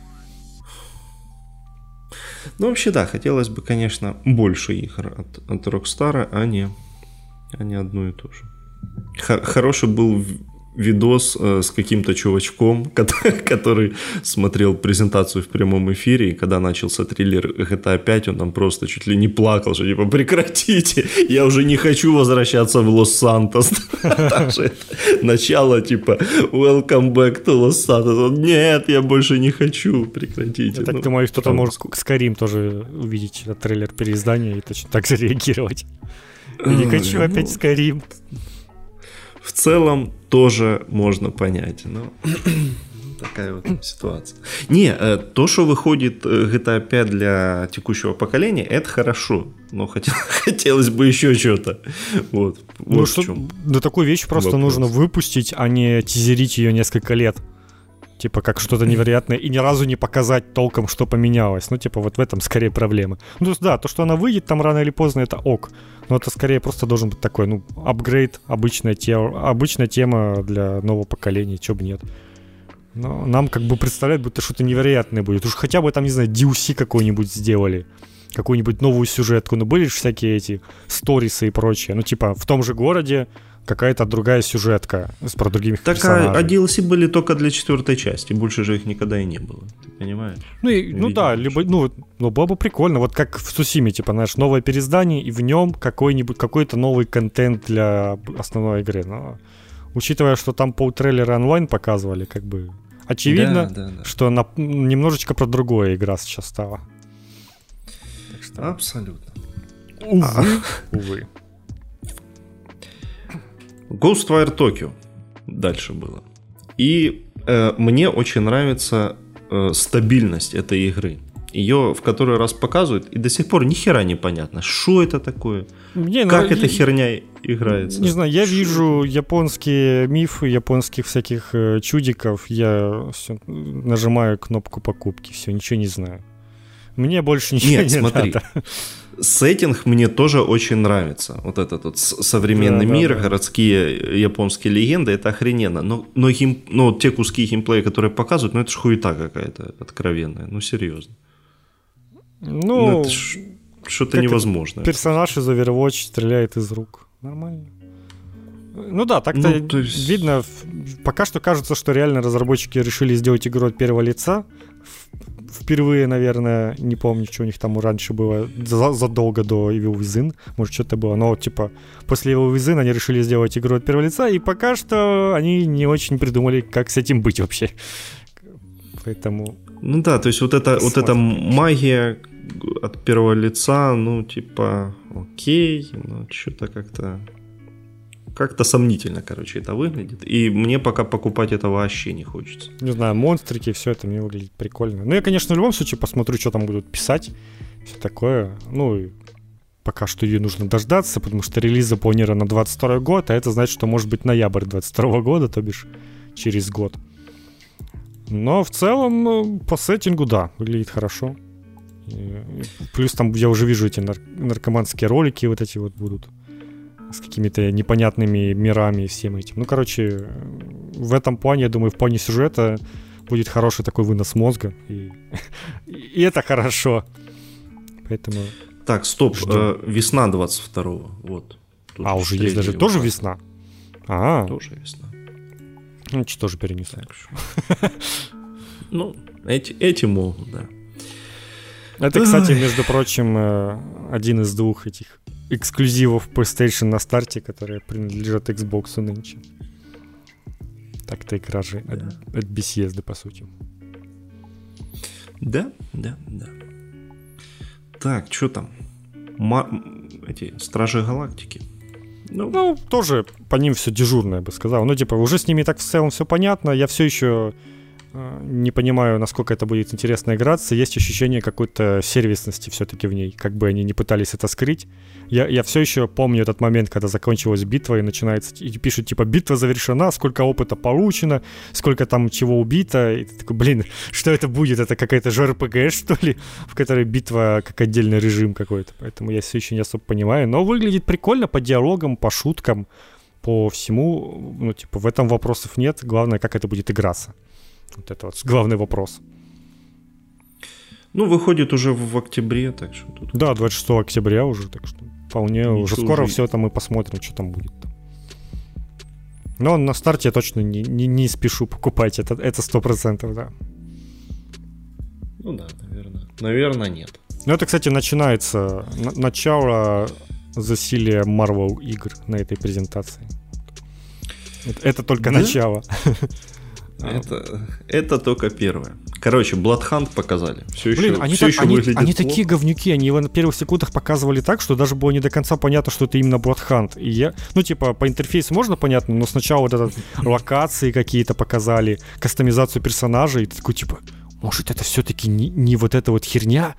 Ну, вообще, да, хотелось бы, конечно, больше игр от, от Rockstar, а не, а не одну и ту же. Хороший был видос э, с каким-то чувачком, который, смотрел презентацию в прямом эфире, и когда начался триллер GTA 5, он там просто чуть ли не плакал, что типа прекратите, я уже не хочу возвращаться в Лос-Сантос. Начало типа welcome back to Лос-Сантос. Нет, я больше не хочу, прекратите. Я так ну, думаю, кто-то может Скарим тоже увидеть трейлер переиздания и точно так же реагировать. Я не хочу опять Скарим в целом тоже можно понять. Но такая вот ситуация. Не, э, то, что выходит э, GTA 5 для текущего поколения, это хорошо. Но хотел, хотелось бы еще что-то. Вот. вот ну, что, да такую вещь просто вопрос. нужно выпустить, а не тизерить ее несколько лет. Типа, как что-то невероятное, и ни разу не показать толком, что поменялось. Ну, типа, вот в этом скорее проблема. Ну, да, то, что она выйдет там рано или поздно, это ок. Но это скорее просто должен быть такой, ну, апгрейд, обычная тема, обычная тема для нового поколения, чё бы нет. Но нам как бы представляют, будто что-то невероятное будет. Уж хотя бы там, не знаю, DLC какой-нибудь сделали. Какую-нибудь новую сюжетку. Ну, были же всякие эти сторисы и прочее. Ну, типа, в том же городе какая-то другая сюжетка с про другими так, персонажами. А, а DLC были только для четвертой части, больше же их никогда и не было, ты понимаешь? Ну, и, ну да, либо, ну, ну, было бы прикольно, вот как в Сусиме, типа, знаешь, новое переиздание, и в нем какой-нибудь, какой-то новый контент для основной игры, но учитывая, что там полтрейлера онлайн показывали, как бы очевидно, да, да, да. что на, немножечко про другое игра сейчас стала. Что... Абсолютно. Увы, а. увы. Ghostwire Tokyo дальше было. И э, мне очень нравится э, стабильность этой игры. ее в который раз показывают, и до сих пор ни хера не понятно, что это такое, не, ну, как ну, эта херня играется. Не знаю, я вижу японские мифы, японских всяких э, чудиков, я все, нажимаю кнопку покупки, все, ничего не знаю. Мне больше ничего Нет, не смотри, надо. Сеттинг мне тоже очень нравится. Вот этот вот современный да, мир, да, да. городские японские легенды, это охрененно. Но, но, гейм, но те куски геймплея, которые показывают, ну это ж хуета какая-то откровенная. Ну серьезно. Ну, ну что-то невозможное. Персонаж из Overwatch стреляет из рук. Нормально. Ну да, так-то ну, то есть... видно, пока что кажется, что реально разработчики решили сделать игру от первого лица. Впервые, наверное, не помню, что у них там раньше было, задолго до Evil Within, может, что-то было, но, типа, после Evil Within они решили сделать игру от первого лица, и пока что они не очень придумали, как с этим быть вообще. Поэтому ну да, то есть вот, это, вот эта магия от первого лица, ну типа, окей, но что-то как-то как-то сомнительно, короче, это выглядит. И мне пока покупать это вообще не хочется. Не знаю, монстрики, все это мне выглядит прикольно. Ну, я, конечно, в любом случае посмотрю, что там будут писать. Все такое. Ну, пока что ее нужно дождаться, потому что релиз запланирован на 22 год, а это значит, что может быть ноябрь 22 года, то бишь через год. Но в целом, ну, по сеттингу, да, выглядит хорошо. И, плюс там я уже вижу эти нар- наркоманские ролики вот эти вот будут с какими-то непонятными мирами и всем этим. Ну, короче, в этом плане, я думаю, в плане сюжета будет хороший такой вынос мозга. И, и это хорошо. Поэтому... Так, стоп. Э, весна 22-го. Вот. Тут а, уже есть даже тоже весна? А, тоже весна. Ну, что тоже перенесли. Ну, эти, эти могут, да. Это, кстати, между прочим, э, один из двух этих эксклюзивов PlayStation на старте, которые принадлежат Xbox нынче. Так-то игра же да. от, от Bethesda, по сути. Да, да, да. Так, что там? Ма- эти Стражи Галактики. Ну, ну, тоже по ним все дежурно, я бы сказал. Ну, типа, уже с ними так в целом все понятно. Я все еще не понимаю, насколько это будет интересно играться. Есть ощущение какой-то сервисности все-таки в ней, как бы они не пытались это скрыть. Я, я все еще помню этот момент, когда закончилась битва и начинается, и пишут, типа, битва завершена, сколько опыта получено, сколько там чего убито. И ты такой, блин, что это будет? Это какая-то ЖРПГ, что ли, в которой битва как отдельный режим какой-то. Поэтому я все еще не особо понимаю. Но выглядит прикольно по диалогам, по шуткам, по всему. Ну, типа, в этом вопросов нет. Главное, как это будет играться. Вот это вот главный вопрос. Ну, выходит уже в октябре, так что тут... Да, 26 октября уже, так что вполне Ничего уже скоро уже... все это мы посмотрим, что там будет. Но на старте я точно не, не, не спешу покупать, это, это 100%, да. Ну да, наверное. Наверное, нет. Ну это, кстати, начинается на, начало засилия Marvel игр на этой презентации. Это, это только да? начало. Это, это только первое. Короче, Bloodhunt показали. Все Блин, еще, они, все так, еще они, они такие говнюки, они его на первых секундах показывали так, что даже было не до конца понятно, что это именно Bloodhunt. И я, ну, типа, по интерфейсу можно понятно, но сначала вот этот локации какие-то показали, кастомизацию персонажей, и ты такой, типа, может, это все-таки не, не вот эта вот херня?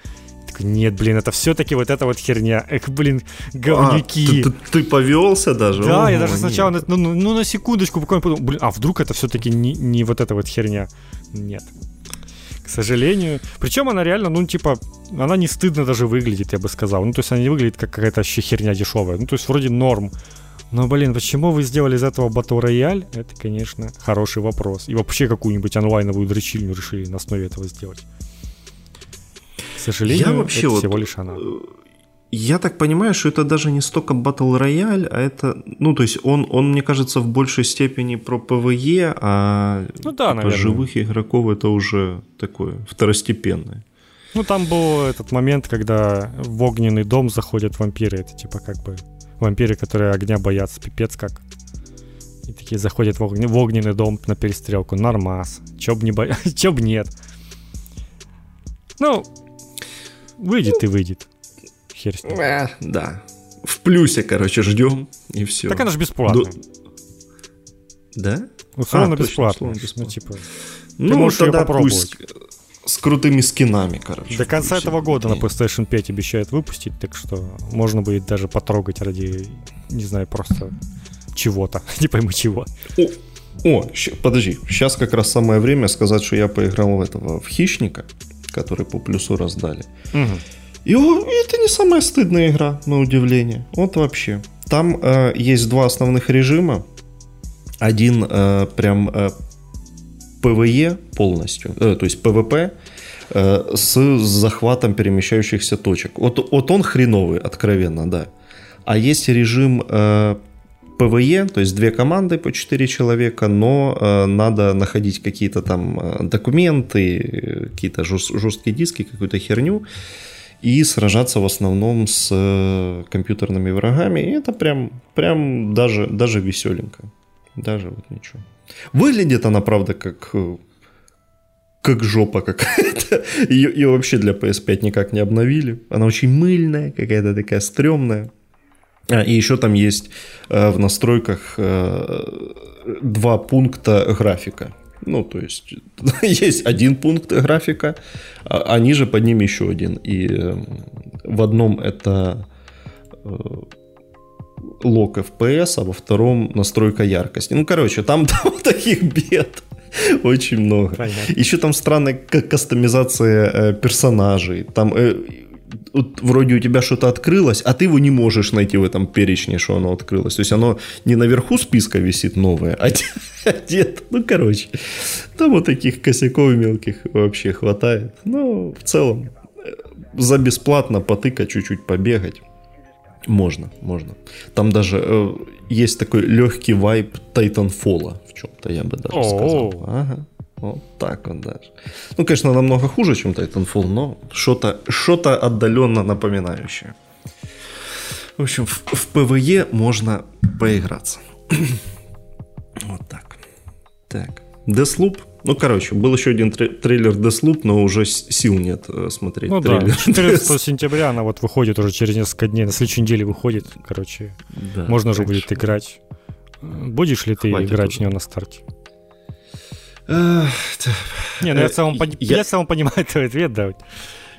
Такой, нет, блин, это все-таки вот эта вот херня. Эх, блин, говнюки. А, ты, ты, ты повелся даже? Да, О, я даже сначала, ну, ну, ну, на секундочку буквально подумал, блин, а вдруг это все-таки не, не вот эта вот херня? Нет. К сожалению. Причем она реально, ну, типа, она не стыдно даже выглядит, я бы сказал. Ну, то есть она не выглядит как какая-то вообще херня дешевая. Ну, то есть вроде норм. Но, блин, почему вы сделали из этого батл рояль? Это, конечно, хороший вопрос. И вообще какую-нибудь онлайновую дрочильню решили на основе этого сделать. К сожалению, я вообще это вот, всего лишь она. Э, я так понимаю, что это даже не столько battle royale, а это, ну, то есть он, он, мне кажется, в большей степени про PvE, а ну, да, типа, живых игроков это уже такое второстепенное. Ну, там был этот момент, когда в огненный дом заходят вампиры. Это типа как бы вампиры, которые огня боятся, пипец как. И такие заходят в, огн... в огненный дом на перестрелку. Нормас. Чё б, не бо... Чё б нет. Ну, Выйдет и выйдет. Хер с ним. Э, да. В плюсе, короче, ждем и все. Так она же бесплатная. До... Да? Условно а, бесплатно. Ну, типа, ну, тогда пусть с крутыми скинами, короче. До конца этого года на PlayStation 5 обещают выпустить, так что можно будет даже потрогать ради, не знаю, просто чего-то, не пойму чего. О, о щ- подожди, сейчас как раз самое время сказать, что я поиграл в этого, в Хищника, который по плюсу раздали. Угу. И о, это не самая стыдная игра, на удивление. Вот вообще. Там э, есть два основных режима. Один э, прям э, PvE полностью, э, то есть PvP э, с захватом перемещающихся точек. Вот, вот он хреновый, откровенно, да. А есть режим э, PvE, то есть две команды по 4 человека, но э, надо находить какие-то там э, документы, какие-то жест, жесткие диски, какую-то херню и сражаться в основном с э, компьютерными врагами. И это прям, прям даже, даже веселенько. Даже вот ничего. Выглядит она, правда, как э, как жопа какая-то. Ее, ее вообще для PS5 никак не обновили. Она очень мыльная, какая-то такая стрёмная. А, и еще там есть э, в настройках э, два пункта графика. Ну, то есть, есть один пункт графика, а, ниже под ним еще один. И э, в одном это лог FPS, а во втором настройка яркости. Ну, короче, там, там таких бед очень много. Понятно. Еще там странная кастомизация персонажей. Там вот вроде у тебя что-то открылось, а ты его не можешь найти в этом перечне, что оно открылось. То есть оно не наверху списка висит новое, а где-то. Ну, короче, там вот таких косяков мелких вообще хватает. Ну, в целом, э, за бесплатно потыкать, чуть-чуть побегать. Можно, можно. Там даже э, есть такой легкий вайп Titanfall в чем-то, я бы даже сказал. Ага. Вот так вот даже. Ну, конечно, намного хуже, чем Titanfall, но что-то что отдаленно напоминающее. В общем, в, в PvE можно поиграться. вот так. Так. Deathloop. Ну, короче, был еще один трейлер Deathloop, но уже сил нет э, смотреть ну, трейлер. Да, 14 сентября она вот выходит уже через несколько дней, на следующей неделе выходит, короче. Да, можно уже будет играть. Будешь ли ты играть уже. в нее на старте? Не, ну я в целом, я... я в целом понимаю твой ответ, да.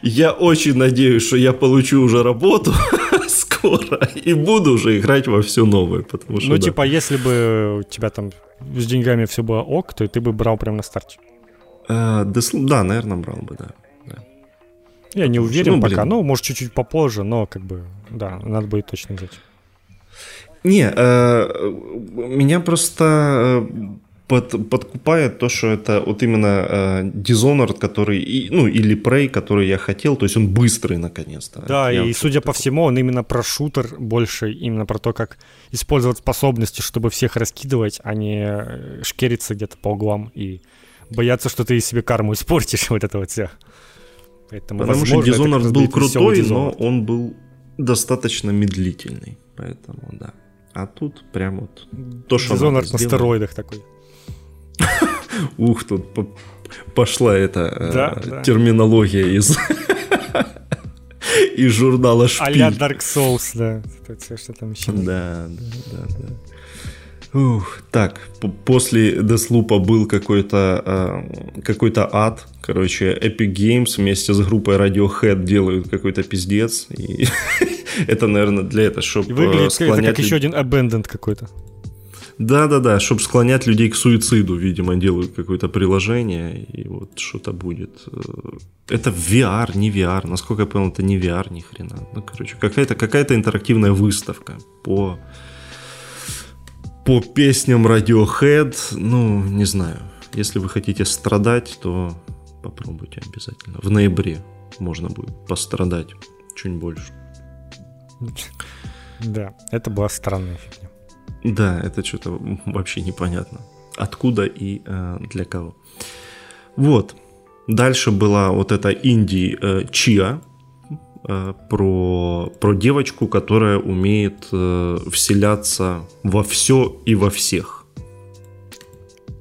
Я очень надеюсь, что я получу уже работу скоро и буду уже играть во все новое, потому что. Ну, да. типа, если бы у тебя там с деньгами все было ок, то ты бы брал прямо на старте. А, да, да, наверное, брал бы, да. да. Я не уверен ну, пока, ну, может, чуть-чуть попозже, но как бы, да, надо будет точно взять. Не, э, меня просто э, под, подкупает то, что это вот именно э, Dishonored, который, ну, или Prey, который я хотел, то есть он быстрый наконец-то. Да, я и судя по всему, он именно про шутер больше, именно про то, как использовать способности, чтобы всех раскидывать, а не э, шкериться где-то по углам и бояться, что ты себе карму испортишь, вот это вот все. Поэтому, Потому возможно, что Dishonored был крутой, но он был достаточно медлительный, поэтому да. А тут прям вот то, что Dishonored на стероидах такой. Ух, тут пошла эта э, терминология из из журнала Шпиль. А Dark Souls, да. Что там еще. Да, да, да, да. Ух, так, после Deathloop был какой-то э, какой-то ад. Короче, Epic Games вместе с группой Radiohead делают какой-то пиздец. И это, наверное, для этого, чтобы Выглядит э, склонять... это как еще один Abandoned какой-то. Да-да-да, чтобы склонять людей к суициду, видимо, делают какое-то приложение, и вот что-то будет. Э, это VR, не VR, насколько я понял, это не VR ни хрена. Ну, короче, какая-то какая интерактивная выставка по, по песням Radiohead, ну, не знаю. Если вы хотите страдать, то попробуйте обязательно. В ноябре можно будет пострадать чуть больше. Да, это была странная фигня. Да, это что-то вообще непонятно. Откуда и э, для кого. Вот. Дальше была вот эта инди э, Чиа э, про, про девочку, которая умеет э, вселяться во все и во всех.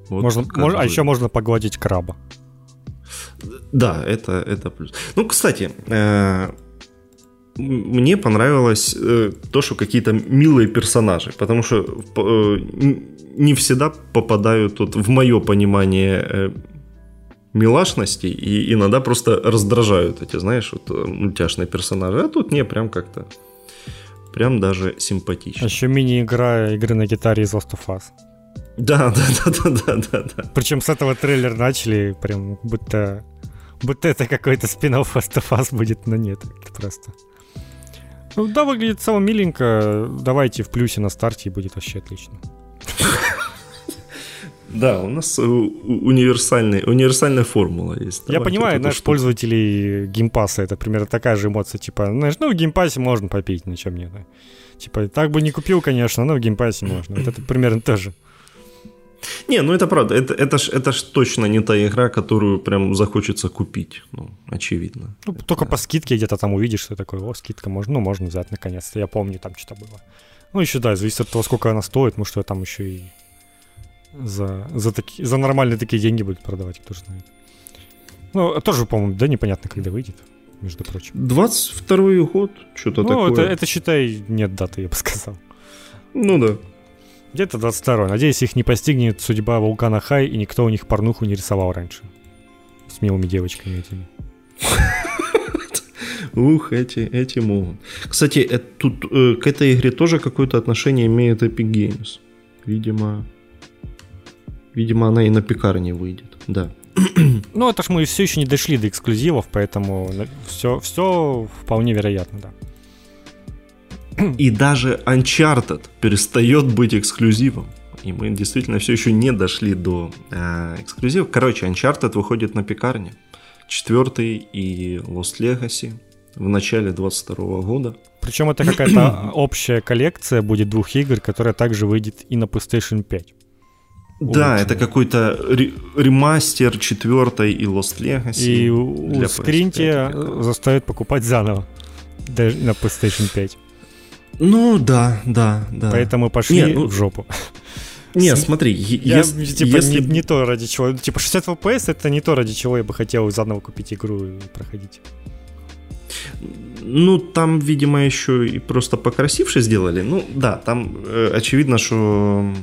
Вот можно, мож, а еще можно погладить краба. Да, это, это плюс. Ну, кстати, э, мне понравилось э, то, что какие-то милые персонажи, потому что э, не всегда попадают вот, в мое понимание э, милашностей и иногда просто раздражают эти, знаешь, вот э, мультяшные персонажи. А тут не, прям как-то прям даже симпатично. А еще мини-игра игры на гитаре из Last of Us. Да, да, да, да, да, да, да. Причем с этого трейлер начали, прям будто, будто это какой-то спин Last of Us будет, но нет, это просто. Ну да, выглядит целом миленько. Давайте в плюсе на старте и будет вообще отлично. Да, у нас универсальный, универсальная формула есть. Я понимаю, знаешь, пользователей Game Pass а это примерно такая же эмоция, типа, знаешь, ну в Game Pass е можно попить, ничем не. Да. Типа, так бы не купил, конечно, но в Game Pass е можно. Вот это примерно то же. Не, ну это правда, это, это, ж, это ж точно не та игра, которую прям захочется купить, ну, очевидно. Ну, только да. по скидке где-то там увидишь, что такое, о, скидка, можно, ну, можно взять наконец-то, я помню, там что-то было. Ну, еще, да, зависит от того, сколько она стоит, может, я там еще и за, за, таки, за нормальные такие деньги будут продавать, кто же знает. Ну, тоже, по-моему, да, непонятно, когда выйдет, между прочим. 22 год, что-то ну, такое. Ну, это, это, считай, нет даты, я бы сказал. Ну да. Где-то 22 Надеюсь, их не постигнет судьба вулкана Хай, и никто у них порнуху не рисовал раньше. С милыми девочками этими. Ух, эти, эти могут. Кстати, это, тут э, к этой игре тоже какое-то отношение имеет Epic Games. Видимо, видимо, она и на пекарне выйдет. Да. Ну, это ж мы все еще не дошли до эксклюзивов, поэтому все, все вполне вероятно, да. И даже Uncharted перестает быть эксклюзивом. И мы действительно все еще не дошли до э, эксклюзивов. Короче, Uncharted выходит на пекарне. Четвертый и Lost Legacy в начале 22 года. Причем это какая-то общая коллекция будет двух игр, которая также выйдет и на PlayStation 5. Да, это какой-то ремастер четвертой и Lost Legacy. И у Скринти заставят покупать заново на PlayStation 5. Ну да, да, да. Поэтому пошли не, ну, в жопу. Не, смотри, я, если, типа, если... Не, не то ради чего. Типа 60 FPS это не то, ради чего я бы хотел заново купить игру и проходить. Ну, там, видимо, еще и просто покрасивше сделали. Ну, да, там э, очевидно, что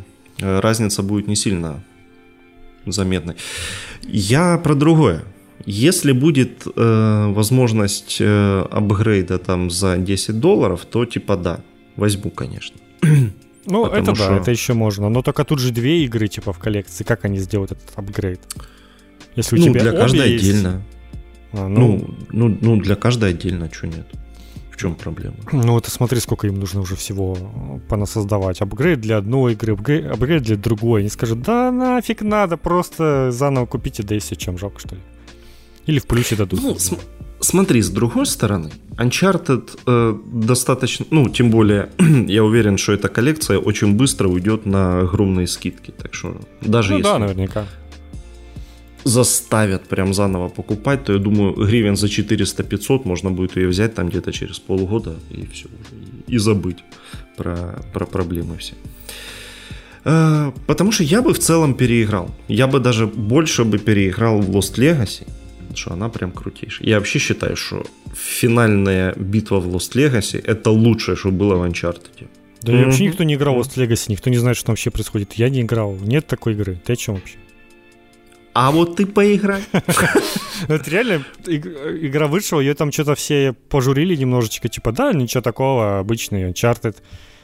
э, разница будет не сильно заметной. Я про другое. Если будет э, возможность э, апгрейда там за 10 долларов, то типа да, возьму, конечно. Ну, Потому это что... да, это еще можно. Но только тут же две игры типа в коллекции. Как они сделают этот апгрейд? Если у ну, тебя для каждой есть... отдельно. А, ну... Ну, ну, ну, для каждой отдельно, что нет. В чем проблема? Ну, это смотри, сколько им нужно уже всего понасоздавать. Апгрейд для одной игры, апгрейд, для другой. Они скажут, да нафиг надо, просто заново купите, все, чем жалко, что ли. Или в плюсе дадут. Ну, см- смотри, с другой стороны, Uncharted э, достаточно, ну, тем более, я уверен, что эта коллекция очень быстро уйдет на огромные скидки. Так что даже ну, если... да, наверняка заставят прям заново покупать, то я думаю, гривен за 400-500 можно будет ее взять там где-то через полгода и все, и, и забыть про, про проблемы все. Э, потому что я бы в целом переиграл. Я бы даже больше бы переиграл в Lost Legacy, что она прям крутейшая. Я вообще считаю, что финальная битва в Lost Legacy это лучшее, что было в Uncharted. Да mm-hmm. вообще никто не играл в Lost Legacy, никто не знает, что там вообще происходит. Я не играл, нет такой игры. Ты о чем вообще? А вот ты поиграй. Это реально игра вышла, ее там что-то все пожурили немножечко, типа, да, ничего такого, обычный Uncharted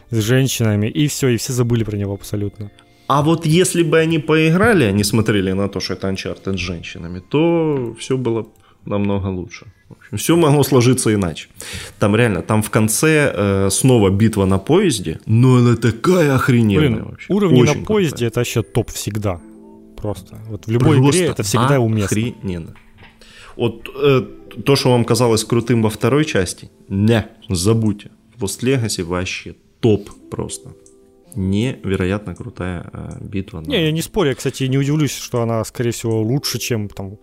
с женщинами, и все, и все забыли про него абсолютно. А вот если бы они поиграли, они смотрели на то, что это Uncharted с женщинами, то все было намного лучше. В общем, все могло сложиться иначе. Там реально, там в конце э, снова битва на поезде, но она такая охрененная Блин, вообще. Уровни Очень на поезде крутая. это вообще топ всегда. Просто. Вот в любой Просто игре это всегда уместно. Охрененно. Вот э, то, что вам казалось крутым во второй части, не, забудьте. В Lost Legacy вообще топ просто невероятно крутая э, битва. Не, на... я не спорю, я, кстати, не удивлюсь, что она, скорее всего, лучше, чем там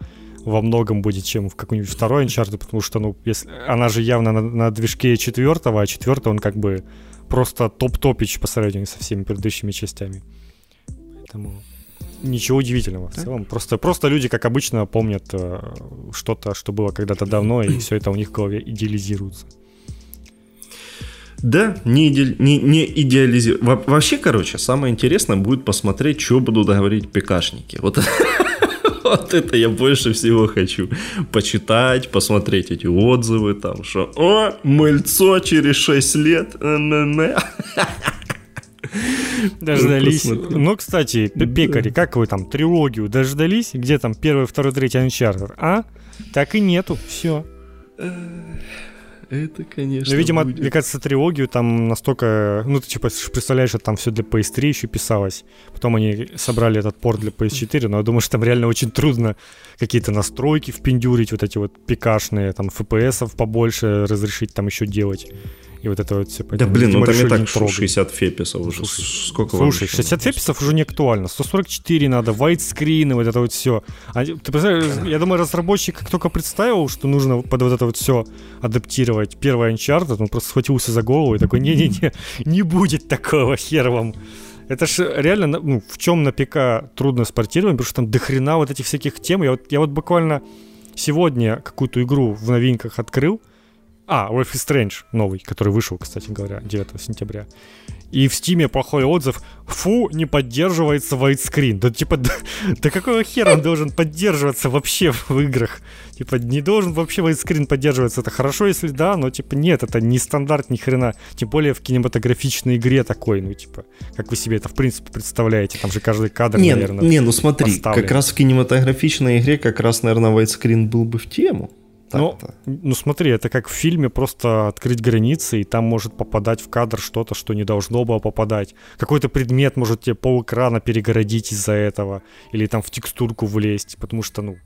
во многом будет, чем в какой-нибудь второй Uncharted, потому что, ну, если, она же явно на, на движке четвертого, а четвертый он как бы просто топ-топич по сравнению со всеми предыдущими частями. Поэтому ничего удивительного в целом. Просто, просто люди, как обычно, помнят э, что-то, что было когда-то давно, и все это у них в голове идеализируется. Да, не, иде, не, не идеализировать. Во, вообще, короче, самое интересное будет посмотреть, что будут говорить ПКшники. Вот, Вот это я больше всего хочу. Почитать, посмотреть эти отзывы, там, что «О, мыльцо через 6 лет!» Дождались. Ну, кстати, пекари, как вы там, трилогию дождались? Где там первый, второй, третий Uncharted? А? Так и нету, все. Это, конечно. Ну, видимо, будет. мне кажется, трилогию там настолько... Ну, ты типа представляешь, что там все для PS3 еще писалось. Потом они собрали этот порт для PS4, но я думаю, что там реально очень трудно какие-то настройки впендюрить, вот эти вот пикашные, там, FPS побольше разрешить там еще делать. И вот это вот все. Да блин, ну там и так 60 феписов уже. Сколько Слушай, 60 феписов уже не актуально. 144 надо, вайтскрины, вот это вот все. А, ты представляешь, я думаю, разработчик как только представил, что нужно под вот это вот все адаптировать первый Uncharted, он просто схватился за голову и такой, не-не-не, не будет такого, хер вам. Это же реально, ну, в чем на ПК трудно с портированием, потому что там дохрена вот этих всяких тем. Я вот, я вот буквально сегодня какую-то игру в новинках открыл, а, Life is Strange новый, который вышел, кстати говоря, 9 сентября. И в Стиме плохой отзыв. Фу, не поддерживается widescreen. Да типа, да, да какого хера он должен поддерживаться вообще в играх? Типа, не должен вообще widescreen поддерживаться. Это хорошо, если да, но типа нет, это не стандарт ни хрена. Тем более в кинематографичной игре такой, ну типа, как вы себе это в принципе представляете? Там же каждый кадр, не, наверное, Не, ну смотри, поставлен. как раз в кинематографичной игре как раз, наверное, widescreen был бы в тему. Ну, ну смотри, это как в фильме просто открыть границы, и там может попадать в кадр что-то, что не должно было попадать. Какой-то предмет может тебе пол экрана перегородить из-за этого, или там в текстурку влезть, потому что, ну,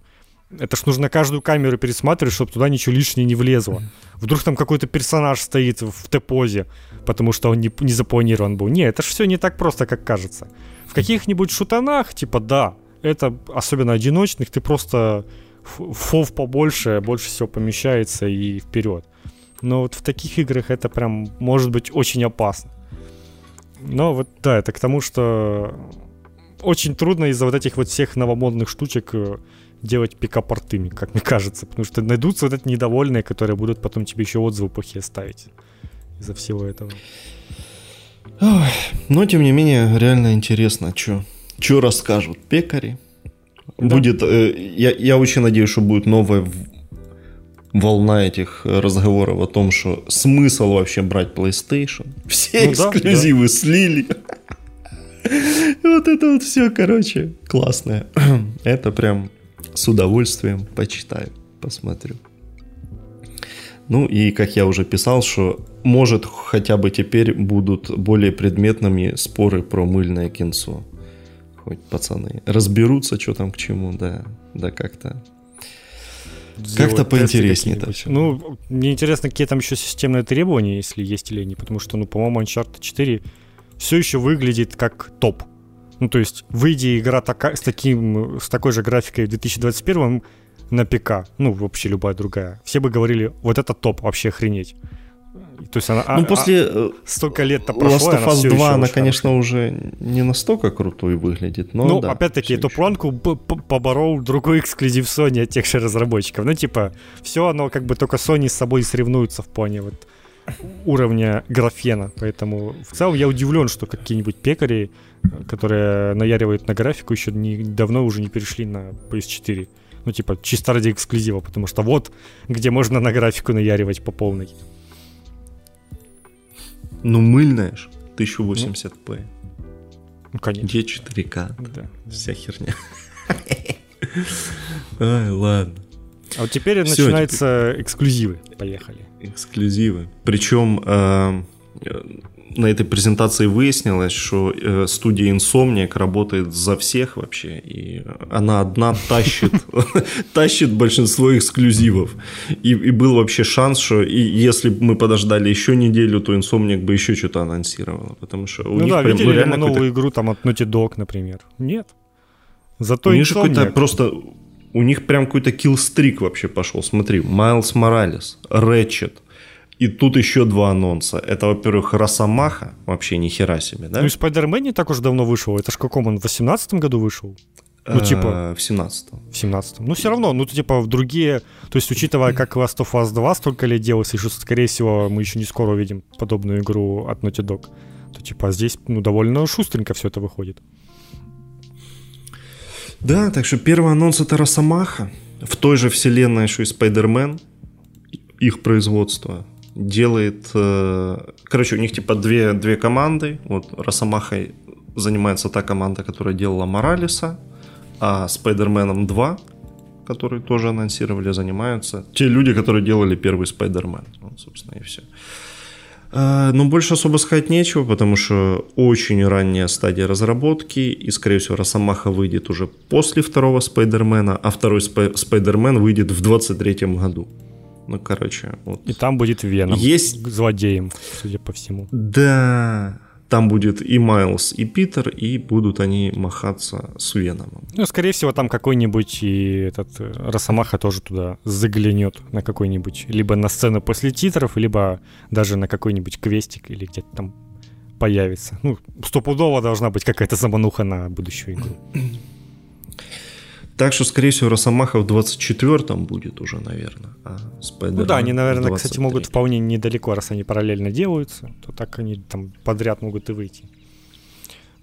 это ж нужно каждую камеру пересматривать, чтобы туда ничего лишнего не влезло. Вдруг там какой-то персонаж стоит в Т-позе, потому что он не, не запланирован был. Не, это ж все не так просто, как кажется. В каких-нибудь шутанах, типа, да, это особенно одиночных, ты просто фов побольше, больше всего помещается и вперед. Но вот в таких играх это прям может быть очень опасно. Но вот да, это к тому, что очень трудно из-за вот этих вот всех новомодных штучек э, делать пикапорты, как мне кажется. Потому что найдутся вот эти недовольные, которые будут потом тебе еще отзывы плохие ставить из-за всего этого. Ой, но тем не менее, реально интересно, что расскажут пекари, да. Будет, э, я, я очень надеюсь, что будет новая волна этих разговоров о том, что смысл вообще брать PlayStation. Все ну, эксклюзивы да, да. слили. Вот это вот все, короче, классное. Это прям с удовольствием почитаю, посмотрю. Ну и, как я уже писал, что может хотя бы теперь будут более предметными споры про мыльное кинцо хоть пацаны разберутся, что там к чему, да, да как-то. Как-то поинтереснее это все. Ну, мне интересно, какие там еще системные требования, если есть или нет, потому что, ну, по-моему, Uncharted 4 все еще выглядит как топ. Ну, то есть, выйдя игра така, с, таким, с такой же графикой в 2021 на ПК, ну, вообще любая другая, все бы говорили, вот это топ, вообще охренеть. То есть она, ну, а, после а, столько лет-то прошло, Last of Us 2, она, конечно, уже не настолько крутой выглядит, но Ну, да, опять-таки, эту планку поборол другой эксклюзив Sony от тех же разработчиков. Ну, типа, все оно как бы только Sony с собой соревнуется в плане вот уровня графена. Поэтому в целом я удивлен, что какие-нибудь пекари, которые наяривают на графику, еще не, давно уже не перешли на PS4. Ну, типа, чисто ради эксклюзива, потому что вот где можно на графику наяривать по полной. Ну, мыльная ж. 1080p. Ну, конечно. Где 4К? Да. Вся херня. Ай, ладно. А вот теперь Все, начинаются теперь... эксклюзивы. Поехали. Эксклюзивы. Причем э, на этой презентации выяснилось, что э, студия Insomniac работает за всех вообще, и она одна тащит, тащит большинство эксклюзивов. И, и был вообще шанс, что и если бы мы подождали еще неделю, то Insomniac бы еще что-то анонсировала, потому что у ну них да, прям, видели ну, новую игру там от Naughty Dog, например? Нет. Зато у них какой-то просто у них прям какой-то киллстрик вообще пошел. Смотри, Майлз Моралес, Рэтчет, и тут еще два анонса. Это, во-первых, Росомаха, вообще ни хера себе, да? Ну и Спайдермен не так уж давно вышел. Это ж в каком он, в 18 году вышел? Ну, типа... В 17-м. В 17-м. Ну, все равно, ну, типа, в другие... То есть, учитывая, как Last of Us 2 столько лет делался, и что, скорее всего, мы еще не скоро увидим подобную игру от Naughty Dog, то, типа, здесь, ну, довольно шустренько все это выходит. Да, так что первый анонс это Росомаха. В той же вселенной, что и Спайдермен, их производство делает... Э, короче, у них типа две, две команды. Вот Росомахой занимается та команда, которая делала Моралиса, а Спайдерменом 2, который тоже анонсировали, занимаются те люди, которые делали первый Спайдермен. Вот, собственно, и все. Э, но больше особо сказать нечего, потому что очень ранняя стадия разработки, и, скорее всего, Росомаха выйдет уже после второго Спайдермена, а второй Спай- Спайдермен выйдет в 23 году. Ну, короче, вот. И там будет Веном. Есть... Злодеем, судя по всему. Да, там будет и Майлз, и Питер, и будут они махаться с Веномом. Ну, скорее всего, там какой-нибудь и этот э, Росомаха тоже туда заглянет на какой-нибудь, либо на сцену после титров, либо даже на какой-нибудь квестик или где-то там появится. Ну, стопудово должна быть какая-то замануха на будущую игру. Так что, скорее всего, Росомаха в 24-м будет уже, наверное. А ну да, они, наверное, кстати, могут вполне недалеко, раз они параллельно делаются, то так они там подряд могут и выйти.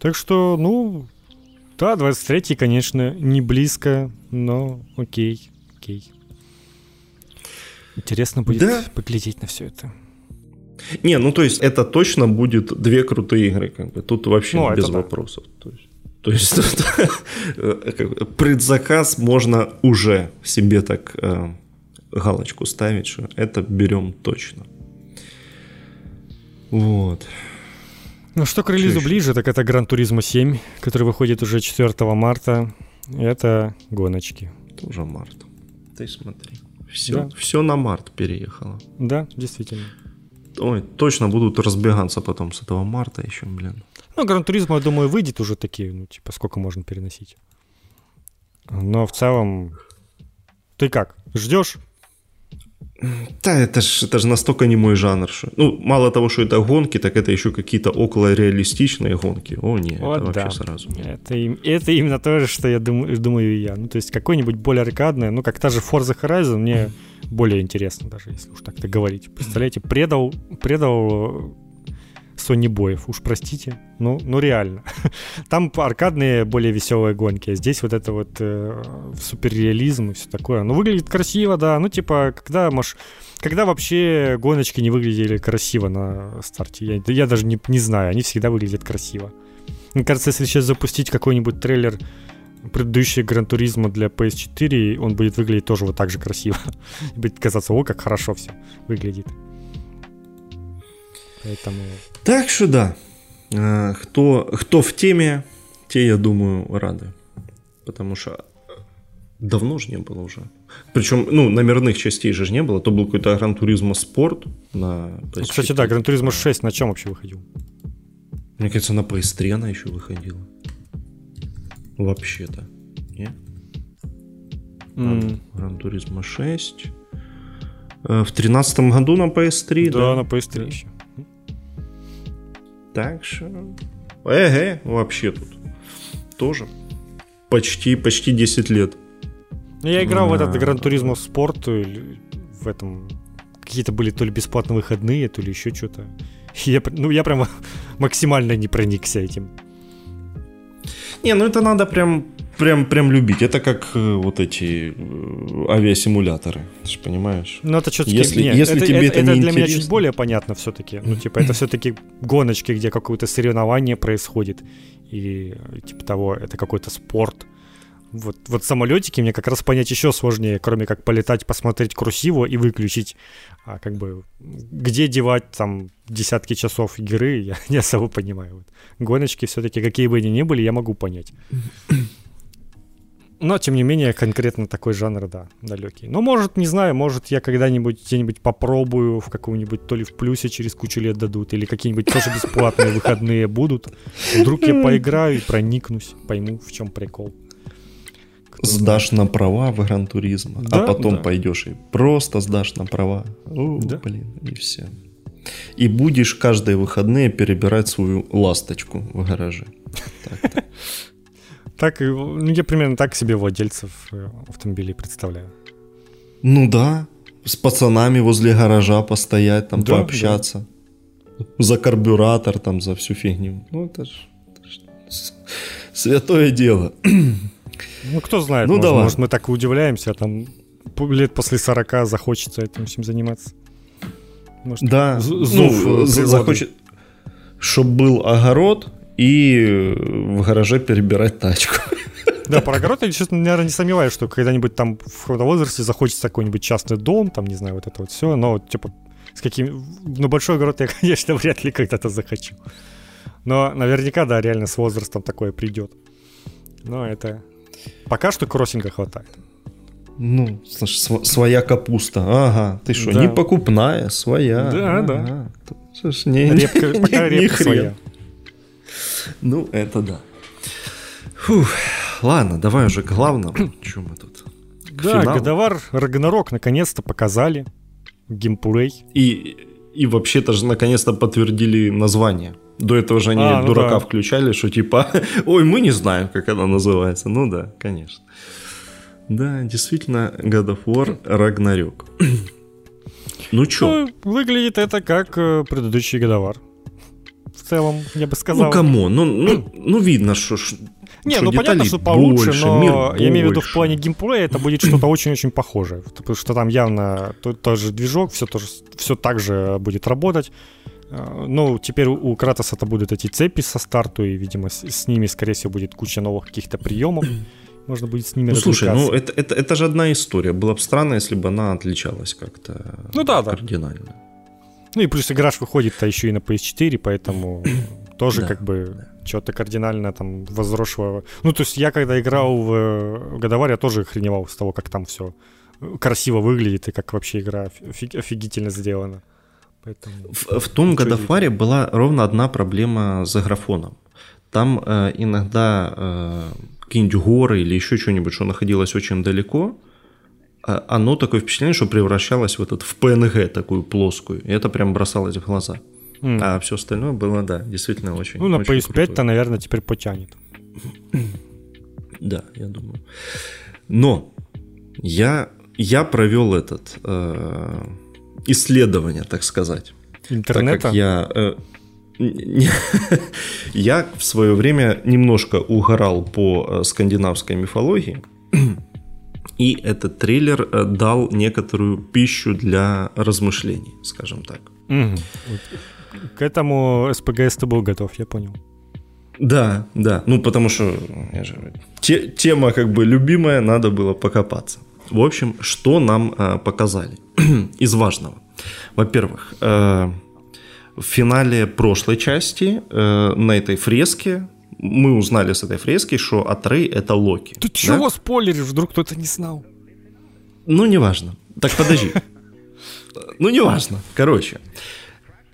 Так что, ну, да, 23-й, конечно, не близко, но окей, окей. Интересно будет да. поглядеть на все это. Не, ну то есть это точно будет две крутые игры, как бы. Тут вообще ну, без вопросов. Да. То есть то есть предзаказ можно уже себе так э, галочку ставить, что это берем точно. Вот. Ну что к релизу ближе, так это Gran Turismo 7, который выходит уже 4 марта. Это гоночки. Тоже март. Ты смотри. Все, да. все на март переехало. Да, действительно. Ой, точно будут разбегаться потом с этого марта еще, блин. Ну, Гран Туризмо, я думаю, выйдет уже такие, ну, типа, сколько можно переносить. Но в целом... Ты как, ждешь? Да, это ж, это ж настолько не мой жанр. Что... Ну, мало того, что это гонки, так это еще какие-то около реалистичные гонки. О, нет, вот это да. вообще сразу. Это, это именно то же, что я думаю, думаю и я. Ну, то есть какой-нибудь более аркадный, ну, как та же Forza Horizon, мне более интересно даже, если уж так-то говорить. Представляете, предал, предал Sony боев, уж простите, ну, ну реально. Там аркадные более веселые гонки, а здесь вот это вот э, суперреализм и все такое. Ну, выглядит красиво, да, ну, типа, когда, может, когда вообще гоночки не выглядели красиво на старте? Я, я даже не, не знаю, они всегда выглядят красиво. Мне кажется, если сейчас запустить какой-нибудь трейлер предыдущий Гран Туризма для PS4, он будет выглядеть тоже вот так же красиво. будет казаться, о, как хорошо все выглядит. Поэтому... Так что да, э, кто, кто в теме, те, я думаю, рады. Потому что давно же не было уже. Причем, ну, номерных частей же не было. То был какой-то Гран Туризмо Спорт на PS4. Кстати, да, Гран Туризмо 6 на чем вообще выходил? Мне кажется, на PS3 она еще выходила. Вообще-то. Не? Гран Туризмо 6. В тринадцатом году на PS3, да? Да, на PS3 еще. Так что... Эге, вообще тут тоже почти, почти 10 лет. Я играл в этот Гран Туризмо Спорт, в этом какие-то были то ли бесплатные выходные, то ли еще что-то. Я, ну, я прям максимально не проникся этим. Не, ну это надо прям прям, прям любить. Это как э, вот эти э, авиасимуляторы, ты же понимаешь? Ну, это что-то... Если, нет, если это, тебе это, это, это для меня чуть более понятно все-таки. Ну, типа, это все-таки гоночки, где какое-то соревнование происходит. И, типа того, это какой-то спорт. Вот, вот самолетики мне как раз понять еще сложнее, кроме как полетать, посмотреть красиво и выключить. А как бы где девать там десятки часов игры, я не особо понимаю. Вот. Гоночки все-таки, какие бы они ни были, я могу понять. Но, тем не менее, конкретно такой жанр, да, далекий. Но, может, не знаю, может, я когда-нибудь где-нибудь попробую в каком-нибудь, то ли в плюсе через кучу лет дадут, или какие-нибудь тоже бесплатные выходные будут. Вдруг я поиграю и проникнусь, пойму, в чем прикол. Сдашь на права в Гран Туризма, а потом пойдешь и просто сдашь на права. да. блин, и все. И будешь каждые выходные перебирать свою ласточку в гараже. Так-то. Так, ну, я примерно так себе владельцев э, автомобилей представляю. Ну да, с пацанами возле гаража постоять, там да, пообщаться. Да. За карбюратор, там, за всю фигню. Ну, это ж, это ж святое дело. Ну, кто знает, ну, может, может, мы так и удивляемся, а там лет после 40 захочется этим всем заниматься. Может, да, зов ну, захочет, чтобы был огород и в гараже перебирать тачку. Да, про огород я, честно, наверное, не сомневаюсь, что когда-нибудь там в возрасте захочется какой-нибудь частный дом, там, не знаю, вот это вот все, но, типа, с каким... Ну, большой огород я, конечно, вряд ли когда-то захочу. Но наверняка, да, реально с возрастом такое придет. Но это... Пока что кроссинга хватает. Ну, слушай, своя капуста. Ага, ты что, да. не покупная, своя. Да, ага. да. Слушай, не, репка, не, пока не, репка не своя. Ну, это да. Фух, ладно, давай уже к главному. Чем мы тут? К да, финалу. Годовар Рагнарок наконец-то показали. Геймплей. И, и вообще-то же наконец-то подтвердили название. До этого же они а, ну дурака да. включали, что типа, ой, мы не знаем, как она называется. Ну да, конечно. Да, действительно, God of War Ragnarok. ну чё? Ну, выглядит это как э, предыдущий годовар. В целом, я бы сказал. Ну, кому? Ну, ну, ну видно, что... Не, что ну понятно, что получше, больше, но мир я имею в виду в плане геймплея это будет что-то очень-очень похожее. Потому что там явно тот же движок, все, тоже, все так же будет работать. Э, ну, теперь у Кратоса это будут эти цепи со старту, и, видимо, с, с ними, скорее всего, будет куча новых каких-то приемов можно будет с ними Ну, слушай, ну это, это, это же одна история. Было бы странно, если бы она отличалась как-то ну, да, кардинально. Да. Ну и плюс игра выходит-то еще и на PS4, поэтому тоже как бы что-то кардинально там возросло. Ну, то есть я когда играл в Годовар, я тоже охреневал с того, как там все красиво выглядит и как вообще игра офигительно сделана. Поэтому... В, в том Годофаре была ровно одна проблема с графоном. Там э, иногда э, какие-нибудь горы или еще что-нибудь, что находилось очень далеко, оно такое впечатление, что превращалось в этот в PNG такую плоскую. И это прям бросалось в глаза. Mm. А все остальное было, да, действительно очень. Ну, на очень PS5-то, наверное, теперь потянет. Да, я думаю. Но я, я провел этот э, исследование, так сказать. Интернета? Так как я, э, Я в свое время немножко угорал по э, скандинавской мифологии, и этот трейлер э, дал некоторую пищу для размышлений, скажем так. К этому СПГС ты был готов, я понял. Да, да. Ну, потому что же, те, тема как бы любимая, надо было покопаться. В общем, что нам э, показали из важного? Во-первых, э, в финале прошлой части э, на этой фреске мы узнали с этой фрески, что Атрей это Локи. Ты да? чего спойлеришь, вдруг кто-то не знал? Ну, неважно. Так подожди. Ну, неважно. Короче,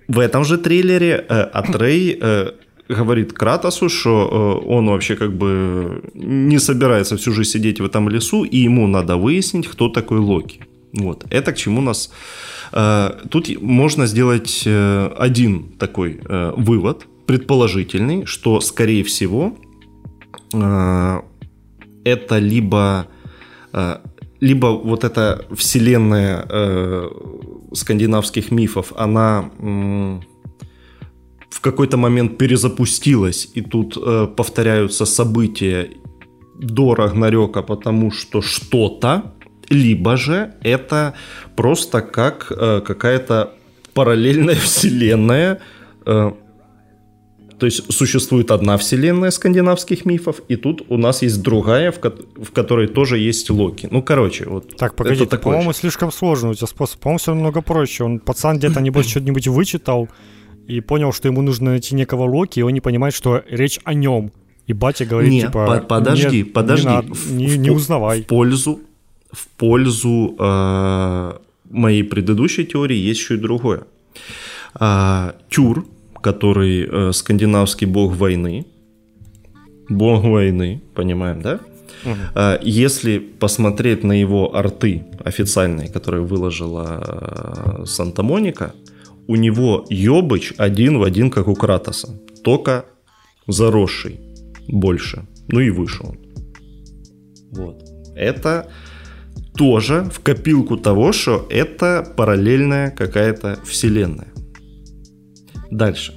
в этом же трейлере э, Атрей э, говорит Кратосу, что э, он вообще как бы не собирается всю жизнь сидеть в этом лесу, и ему надо выяснить, кто такой Локи. Вот. Это к чему нас Э, тут можно сделать э, один такой э, вывод, предположительный, что, скорее всего, это либо, либо вот эта вселенная скандинавских мифов, она в какой-то момент перезапустилась, и тут повторяются события до Рагнарёка, потому что что-то, либо же это просто как э, какая-то параллельная вселенная. Э, то есть существует одна вселенная скандинавских мифов, и тут у нас есть другая, в, ко- в которой тоже есть Локи. Ну, короче, вот. Так, погоди, это по-моему, слишком сложно у тебя способ. По-моему, все намного проще. Он пацан где-то, небось, что-нибудь вычитал и понял, что ему нужно найти некого Локи, и он не понимает, что речь о нем. И батя говорит, Нет, типа... По подожди, нет, подожди. Не, надо, не, не узнавай. В пользу, в пользу э, моей предыдущей теории есть еще и другое. А, Тюр, который э, скандинавский бог войны, бог войны, понимаем, да? Угу. Если посмотреть на его арты официальные, которые выложила э, Санта-Моника, у него Йобыч один в один, как у Кратоса, только заросший больше, ну и выше он. Вот. Это тоже в копилку того, что это параллельная какая-то вселенная. Дальше.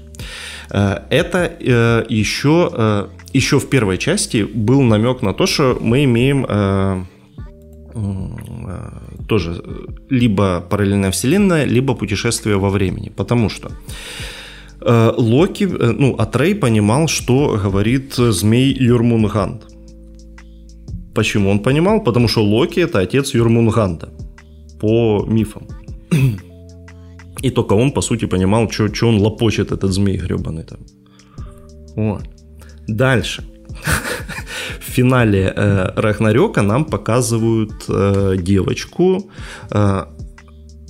Э, это э, еще э, еще в первой части был намек на то, что мы имеем э, э, тоже либо параллельная вселенная, либо путешествие во времени. Потому что э, Локи, э, ну, Атрей понимал, что говорит змей Юрмунгант. Почему он понимал? Потому что Локи это отец Юрмунганта по мифам. И только он, по сути, понимал, что он лопочет, этот змей гребаный там. Вот. Дальше. В финале э, Рагнарёка нам показывают э, девочку э,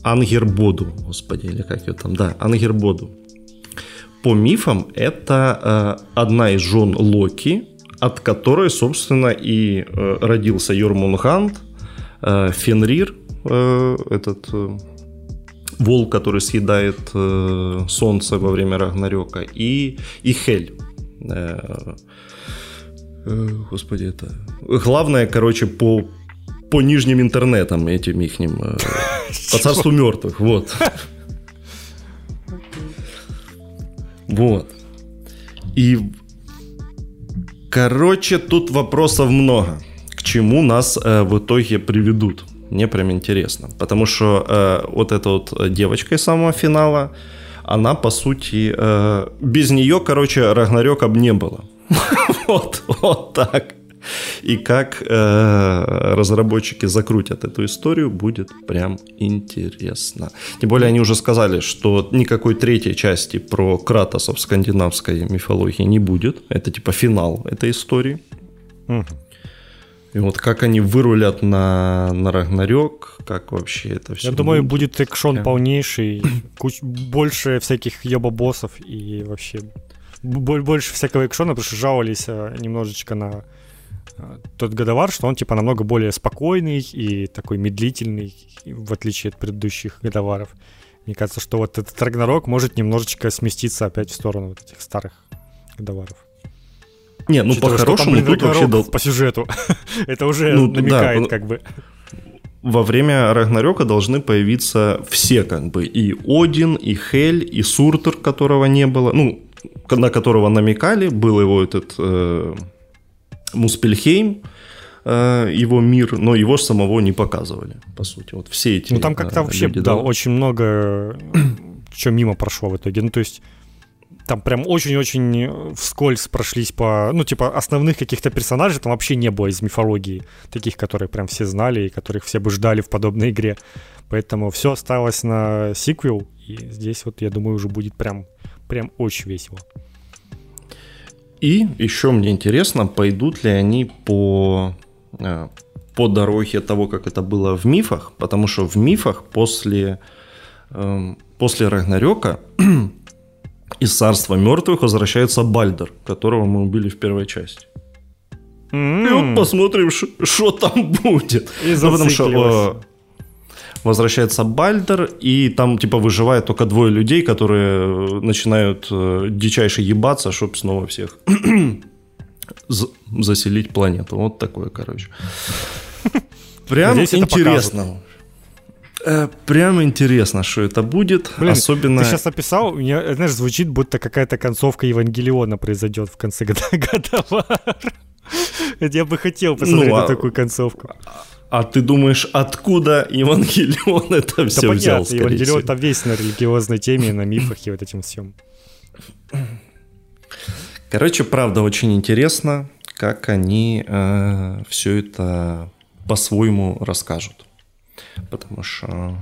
Ангербоду, господи, или как ее там, да, Ангербоду. По мифам, это э, одна из жен Локи, от которой, собственно, и э, родился Йормунганд, э, Фенрир, э, этот э, волк, который съедает э, солнце во время Рагнарёка, и, и Хель. Э, э, господи, это... Главное, короче, по, по нижним интернетам этим ихним. Э, по царству мертвых, вот. Вот. И, короче, тут вопросов много. К чему нас э, в итоге приведут? Мне прям интересно. Потому что э, вот эта вот девочка из самого финала, она, по сути, э, без нее, короче, Рагнарёка бы не было. вот, вот так. И как э, разработчики закрутят эту историю, будет прям интересно. Тем более они уже сказали, что никакой третьей части про Кратоса в скандинавской мифологии не будет. Это типа финал этой истории. Угу. И вот как они вырулят на, на Рагнарёк, как вообще это все Я думаю, будет экшон Прям. полнейший, куч, больше всяких ёба-боссов и вообще больше всякого экшона, потому что жаловались э, немножечко на э, тот годовар, что он типа намного более спокойный и такой медлительный, в отличие от предыдущих годоваров. Мне кажется, что вот этот Рагнарок может немножечко сместиться опять в сторону вот этих старых годоваров. Не, ну по-хорошему тут вообще... Дол... По сюжету. Это уже ну, намекает как бы. Во время Рагнарёка должны появиться все, как бы, и Один, и Хель, и Суртер, которого не было, ну, на которого намекали, был его этот э, Муспельхейм, э, его мир, но его самого не показывали, по сути. Вот все эти Ну там как-то э, вообще, люди, да, да, очень много что мимо прошло в итоге. Ну то есть там прям очень-очень вскользь прошлись по, ну, типа, основных каких-то персонажей там вообще не было из мифологии, таких, которые прям все знали и которых все бы ждали в подобной игре. Поэтому все осталось на сиквел, и здесь вот, я думаю, уже будет прям, прям очень весело. И еще мне интересно, пойдут ли они по, э, по дороге того, как это было в мифах, потому что в мифах после, эм, после Рагнарёка из царства мертвых возвращается Бальдер, которого мы убили в первой части. Mm-hmm. И вот посмотрим, что там будет. И ну, потому что э, возвращается Бальдер, и там типа выживает только двое людей, которые э, начинают э, дичайше ебаться, чтобы снова всех заселить планету. Вот такое, короче. Прям интересно. Э, прям интересно, что это будет. Блин, Особенно... Ты сейчас описал, мне, знаешь, звучит, будто какая-то концовка Евангелиона произойдет в конце года. Я бы хотел посмотреть ну, а... на такую концовку. А ты думаешь, откуда Евангелион это все да взял? Понятно, Евангелион там весь на религиозной теме, на мифах и вот этим всем. Короче, правда, очень интересно, как они э, все это по-своему расскажут потому что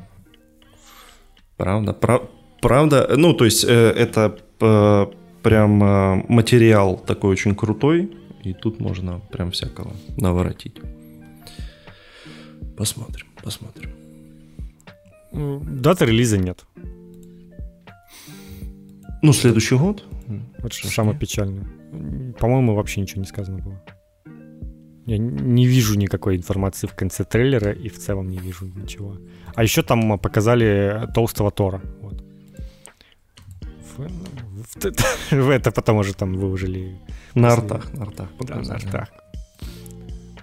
правда, прав, правда, ну то есть э, это э, прям э, материал такой очень крутой, и тут можно прям всякого наворотить. Посмотрим, посмотрим. Даты релиза нет. Ну, следующий год. Вот что самое печальное. По-моему, вообще ничего не сказано было. Я не вижу никакой информации в конце трейлера и в целом не вижу ничего. А еще там показали толстого Тора. Вот. В, в, это потому что там выложили... На артах, на артах. Да, на артах.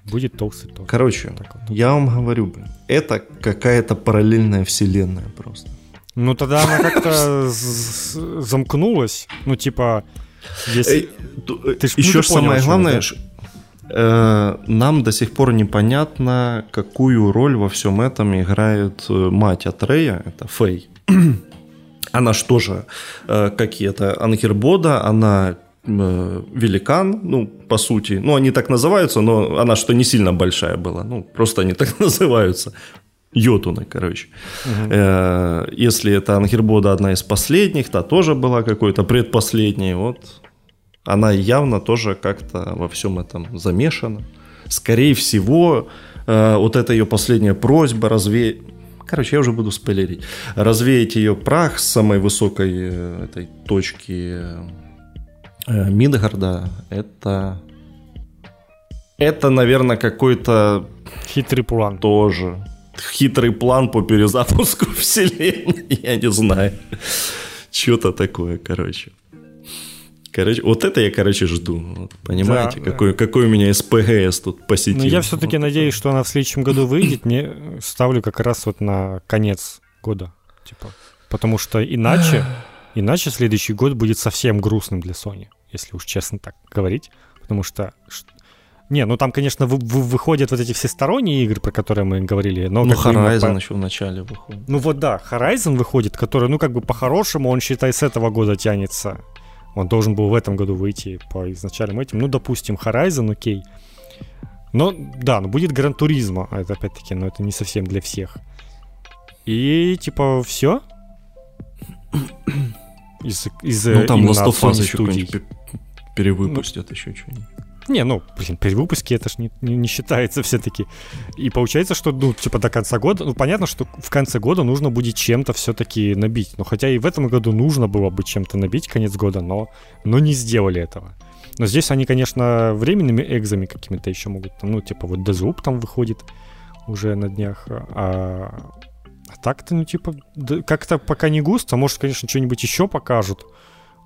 Будет толстый Тор. Короче, вот. я вам говорю, блин, это какая-то параллельная вселенная просто. Ну тогда она как-то замкнулась. Ну типа Если... Ты ж, Еще ну, самое главное, э, нам до сих пор непонятно, какую роль во всем этом играет э, мать Атрея, это Фей. она что же, э, какие-то Ангербода, она э, великан, ну, по сути. Ну, они так называются, но она что не сильно большая была. Ну, просто они так называются. Йотуны, короче. Угу. Если это Ангербода одна из последних, та тоже была какой-то предпоследней. Вот она явно тоже как-то во всем этом замешана. Скорее всего, вот эта ее последняя просьба развеять Короче, я уже буду спойлерить. Развеять ее прах с самой высокой э, этой точки э, Мидгарда, это... Это, наверное, какой-то... Хитрый план. Тоже. Хитрый план по перезапуску вселенной, я не знаю. Что-то такое, короче. Короче, вот это я, короче, жду. Вот, понимаете, да, какой, да. какой у меня СПГС тут посетил. Ну, я все-таки вот. надеюсь, что она в следующем году выйдет. Не ставлю как раз вот на конец года. Типа. Потому что иначе, иначе следующий год будет совсем грустным для Sony, если уж честно так говорить. Потому что не, ну там, конечно, вы, вы, выходят вот эти все сторонние игры, про которые мы говорили. Но ну, Horizon по... еще в начале выходит. Ну вот да, Horizon выходит, который, ну как бы по-хорошему, он, считай, с этого года тянется он должен был в этом году выйти по изначальным этим. Ну, допустим, Horizon, окей. Но, да, ну будет Гран Туризма, это опять-таки, но это не совсем для всех. И, типа, все? Из, из ну, там Last of Us еще перевыпустят, ну, еще что-нибудь. Не, ну, блин, перевыпуски это ж не, не, не считается все-таки. И получается, что, ну, типа до конца года, ну, понятно, что в конце года нужно будет чем-то все-таки набить. Ну, хотя и в этом году нужно было бы чем-то набить конец года, но, но не сделали этого. Но здесь они, конечно, временными экзами какими-то еще могут. Ну, типа вот Deathloop там выходит уже на днях. А, а так-то, ну, типа, как-то пока не густо. Может, конечно, что-нибудь еще покажут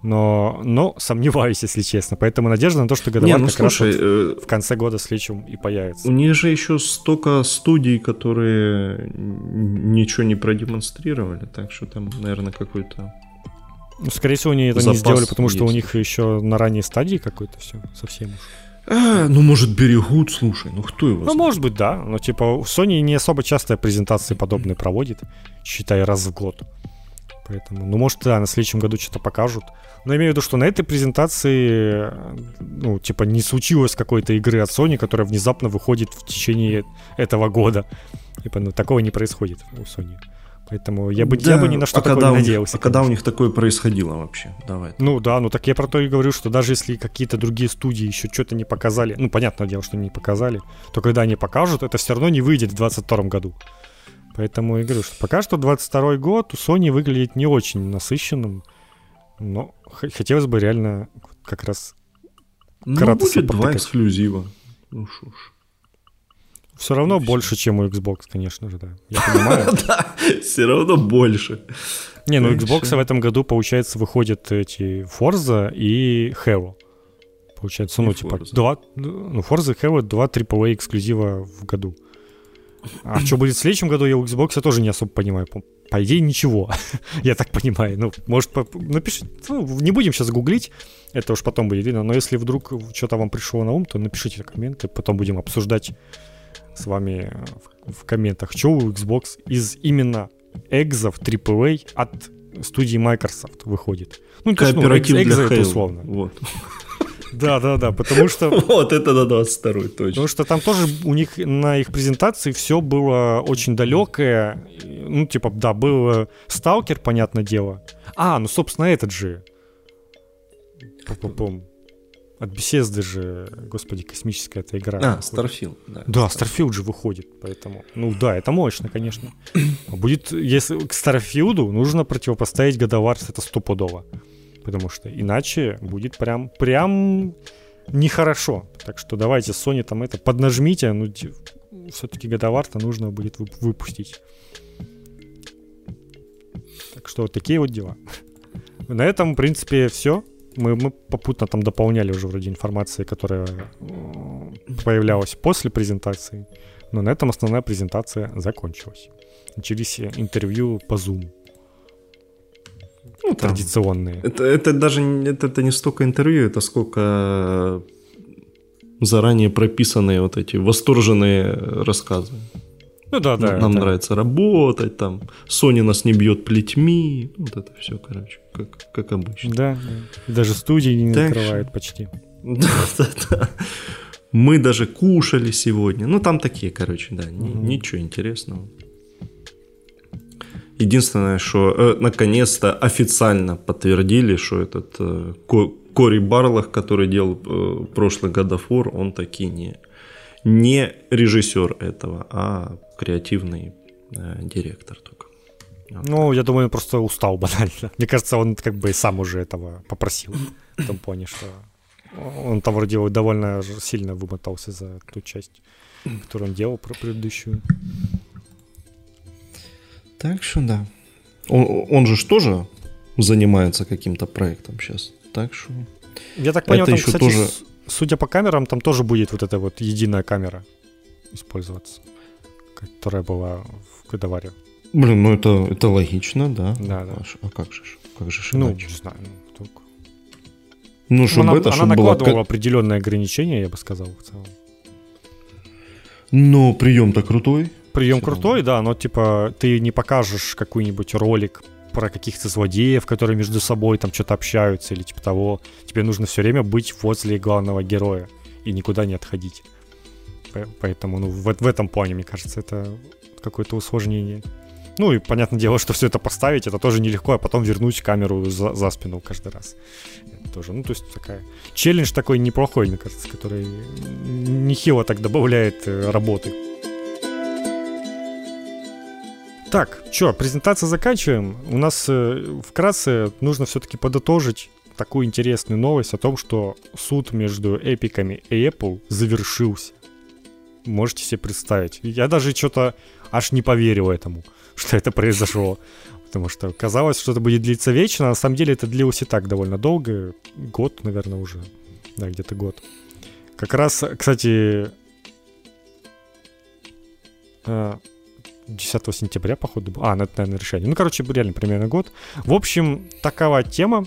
но, но сомневаюсь, если честно. Поэтому надежда на то, что годовар ну, как слушай, раз вот э... в конце года с Личем и появится. У них же еще столько студий, которые ничего не продемонстрировали, так что там, наверное, какой-то ну, скорее всего, они это не сделали, потому есть. что у них еще на ранней стадии какой-то все совсем. А, ну, может, берегут, слушай, ну кто его Ну, знает? может быть, да. Но, типа, Sony не особо часто презентации подобные проводит, считай, раз в год. Поэтому, ну, может, да, на следующем году что-то покажут. Но имею в виду, что на этой презентации, ну, типа, не случилось какой-то игры от Sony, которая внезапно выходит в течение этого года. Типа, ну, такого не происходит у Sony. Поэтому я бы, да, я бы ни на что а такое не надеялся. Них, а когда у них такое происходило вообще? Давай. Ну да, ну так я про то и говорю, что даже если какие-то другие студии еще что-то не показали, ну понятное дело, что не показали, то когда они покажут, это все равно не выйдет в 2022 году. Поэтому я говорю, что пока что 22 год у Sony выглядит не очень насыщенным, но хотелось бы реально как раз Ну, будет два эксклюзива. Ну что ж. Все равно больше, чем у Xbox, конечно же, да. Я понимаю. Да, все равно больше. Не, ну Xbox в этом году, получается, выходят эти Forza и Halo. Получается, ну, типа, два, ну, Forza и Halo два AAA эксклюзива в году. А что будет в следующем году, я у Xbox тоже не особо понимаю. По, идее, ничего. я так понимаю. Ну, может, напишите. Ну, не будем сейчас гуглить. Это уж потом будет видно. Но если вдруг что-то вам пришло на ум, то напишите комменты. Потом будем обсуждать с вами в, в комментах, что у Xbox из именно экзов AAA от студии Microsoft выходит. Ну, есть, ну, экз, экзо это условно. Вот. Да, да, да, потому что... Вот это на 22 точно. Потому что там тоже у них на их презентации все было очень далекое. Ну, типа, да, был э, Сталкер, понятное дело. А, ну, собственно, этот же. Пум-пум-пум. От Bethesda же, господи, космическая эта игра. А, Starfield, да. Да, Starfield же выходит, поэтому, ну да, это мощно, конечно. Будет, если к Starfield нужно противопоставить God of War, это стопудово потому что иначе будет прям, прям нехорошо. Так что давайте, Sony там это поднажмите, ну все-таки годовар-то нужно будет выпустить. Так что вот такие вот дела. На этом, в принципе, все. Мы, мы попутно там дополняли уже вроде информации, которая э, появлялась после презентации. Но на этом основная презентация закончилась. Начались интервью по Zoom. Ну, традиционные. Это, это даже это, это не столько интервью, это сколько заранее прописанные вот эти восторженные рассказы. Ну да, да. Нам это... нравится работать, там, Sony нас не бьет плетьми, вот это все, короче, как, как обычно. Да, да. даже студии не так... накрывают почти. Да, да, да. Мы даже кушали сегодня. Ну, там такие, короче, да, угу. ничего интересного. Единственное, что э, наконец-то официально подтвердили, что этот э, Кори Барлах, который делал э, прошлый War, он таки не, не режиссер этого, а креативный э, директор только. Вот ну, я думаю, он просто устал банально. Мне кажется, он как бы сам уже этого попросил. В том плане, что он там вроде довольно сильно вымотался за ту часть, которую он делал про предыдущую. Так что да. Он, он же тоже занимается каким-то проектом сейчас. Так что... Я так понял, это там, еще кстати, тоже... судя по камерам, там тоже будет вот эта вот единая камера использоваться, которая была в Годоваре. Блин, ну это, это логично, да. Да, да. А, а как же? Как же ну, не знаю, ну, только... Ну, чтобы она, это, она чтобы накладывала было... определенные ограничения, я бы сказал, в целом. Но прием-то крутой. Прием крутой, да, но типа ты не покажешь какой-нибудь ролик про каких-то злодеев, которые между собой там что-то общаются или типа того. Тебе нужно все время быть возле главного героя и никуда не отходить. Поэтому, ну, в, в этом плане, мне кажется, это какое-то усложнение. Ну и понятное дело, что все это поставить, это тоже нелегко, а потом вернуть камеру за, за спину каждый раз. Это тоже, ну то есть такая... Челлендж такой неплохой, мне кажется, который нехило так добавляет э, работы. Так, что, презентацию заканчиваем. У нас э, вкратце нужно все-таки подытожить такую интересную новость о том, что суд между эпиками и Apple завершился. Можете себе представить. Я даже что-то аж не поверил этому, что это произошло. Потому что казалось, что это будет длиться вечно, а на самом деле это длилось и так довольно долго. Год, наверное, уже. Да, где-то год. Как раз, кстати, э, 10 сентября, походу, А, на это, наверное, решение. Ну, короче, реально примерно год. В общем, такова тема.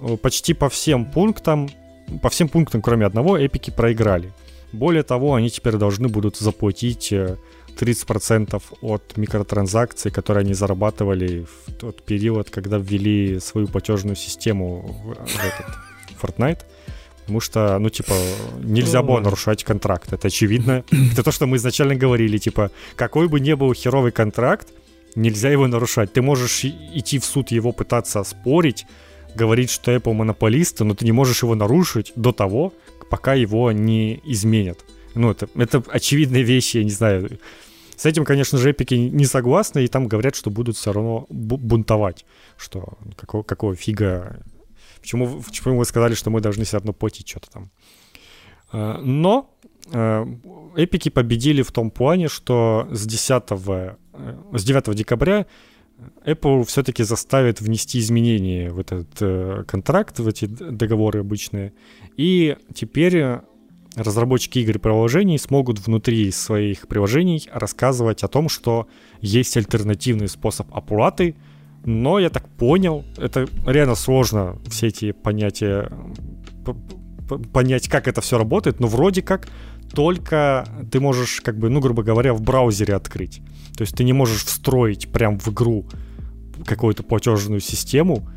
Э, почти по всем пунктам, по всем пунктам, кроме одного, эпики проиграли. Более того, они теперь должны будут заплатить 30% э, от микротранзакций, которые они зарабатывали в тот период, когда ввели свою платежную систему в этот Fortnite. Потому что, ну, типа, нельзя было нарушать контракт. Это очевидно. Это то, что мы изначально говорили. Типа, какой бы ни был херовый контракт, нельзя его нарушать. Ты можешь идти в суд его пытаться спорить, говорить, что Apple монополист, но ты не можешь его нарушить до того, пока его не изменят. Ну, это, это очевидные вещи, я не знаю. С этим, конечно же, эпики не согласны, и там говорят, что будут все равно бунтовать. Что какого, какого фига Почему, почему вы сказали, что мы должны все равно платить что-то там? А, но а, эпики победили в том плане, что с 10, э, с 9 декабря Apple все-таки заставит внести изменения в этот э, контракт, в эти договоры обычные. И теперь разработчики игр и приложений смогут внутри своих приложений рассказывать о том, что есть альтернативный способ оплаты – но я так понял, это реально сложно все эти понятия понять, как это все работает, но вроде как только ты можешь, как бы, ну, грубо говоря, в браузере открыть. То есть ты не можешь встроить прям в игру какую-то платежную систему,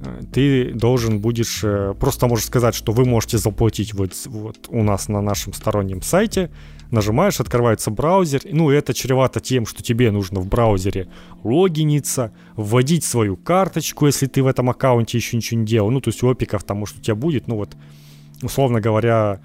э, ты должен будешь э, просто можешь сказать, что вы можете заплатить вот, вот у нас на нашем стороннем сайте, нажимаешь, открывается браузер, ну это чревато тем, что тебе нужно в браузере логиниться, вводить свою карточку, если ты в этом аккаунте еще ничего не делал, ну то есть у опиков там может у тебя будет, ну вот, условно говоря,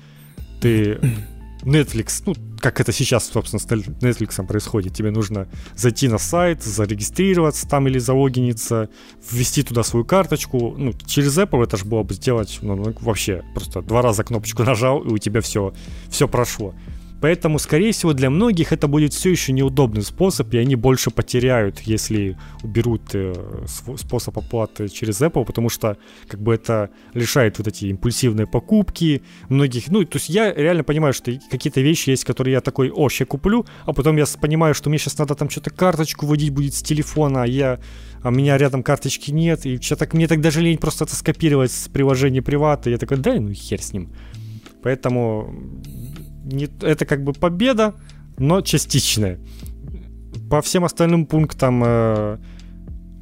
ты Netflix, ну, как это сейчас, собственно, с Netflix происходит. Тебе нужно зайти на сайт, зарегистрироваться там или залогиниться, ввести туда свою карточку. Ну, через Apple это же было бы сделать ну, ну, вообще просто два раза кнопочку нажал, и у тебя все, все прошло. Поэтому, скорее всего, для многих это будет все еще неудобный способ, и они больше потеряют, если уберут э, способ оплаты через Apple, потому что как бы это лишает вот эти импульсивные покупки многих. Ну, то есть я реально понимаю, что какие-то вещи есть, которые я такой, о, сейчас куплю, а потом я понимаю, что мне сейчас надо там что-то карточку вводить будет с телефона, а я а у меня рядом карточки нет, и что так мне так даже лень просто это скопировать с приложения привата. Я такой, да, ну хер с ним. Поэтому не, это как бы победа, но частичная. По всем остальным пунктам э,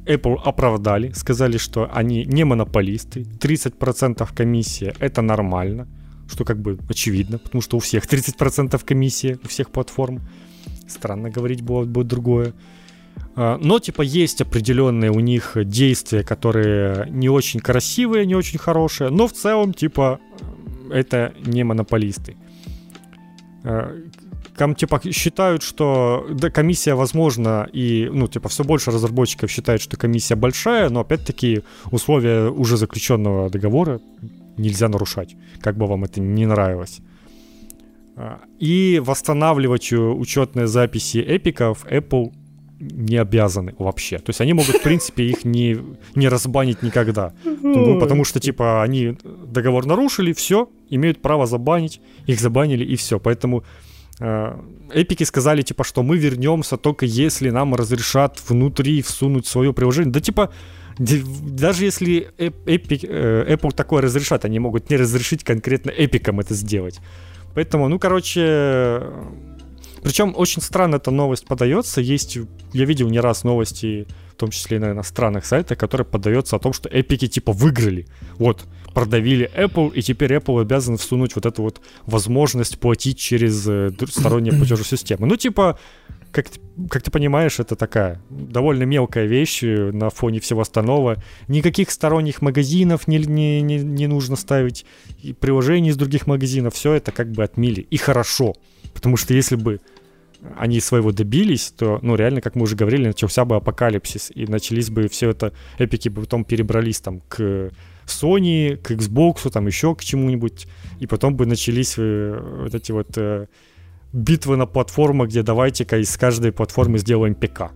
Apple оправдали, сказали, что они не монополисты, 30% комиссия это нормально, что как бы очевидно, потому что у всех 30% комиссия, у всех платформ. Странно говорить было бы другое. А, но, типа, есть определенные у них действия, которые не очень красивые, не очень хорошие, но в целом, типа, это не монополисты. Там, типа, считают, что да, комиссия, возможно, и, ну, типа, все больше разработчиков считают, что комиссия большая, но, опять-таки, условия уже заключенного договора нельзя нарушать, как бы вам это не нравилось. А, и восстанавливать учетные записи эпиков Apple не обязаны вообще. То есть они могут, в принципе, их не, не разбанить никогда. Ну, потому что, типа, они договор нарушили, все, имеют право забанить, их забанили и все. Поэтому э, эпики сказали, типа, что мы вернемся только если нам разрешат внутри всунуть свое приложение. Да, типа, даже если Epic, э, Apple такое разрешат, они могут не разрешить конкретно эпикам это сделать. Поэтому, ну, короче, причем очень странно эта новость подается. Есть, я видел не раз новости, в том числе на иностранных сайтах, которые подается о том, что эпики типа выиграли. Вот, продавили Apple, и теперь Apple обязан всунуть вот эту вот возможность платить через э, сторонние платежные системы. Ну, типа, как, как ты понимаешь, это такая довольно мелкая вещь э, на фоне всего остального. Никаких сторонних магазинов не, не, не, не нужно ставить, и приложений из других магазинов. Все это как бы отмили. И хорошо. Потому что если бы они своего добились, то, ну, реально, как мы уже говорили, начался бы апокалипсис, и начались бы все это, эпики бы потом перебрались там к Sony, к Xbox, там еще к чему-нибудь, и потом бы начались э, вот эти вот э, битвы на платформах, где давайте-ка из каждой платформы сделаем ПК.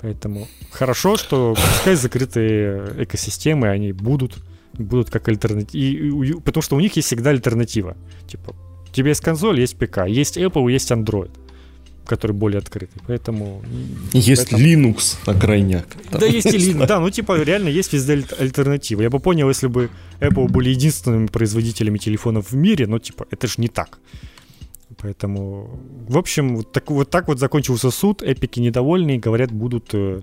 Поэтому хорошо, что пускай закрытые экосистемы, они будут, будут как альтернатива, потому что у них есть всегда альтернатива. Типа, у тебя есть консоль, есть ПК, есть Apple, есть Android который более открытый. Поэтому... Есть поэтому... Linux на крайняк. Да, есть и Linux. Да, ну типа реально есть везде альтернатива. Я бы понял, если бы Apple были единственными производителями телефонов в мире, но типа это же не так. Поэтому, в общем, вот так вот, так вот закончился суд. Эпики недовольные, говорят, будут э,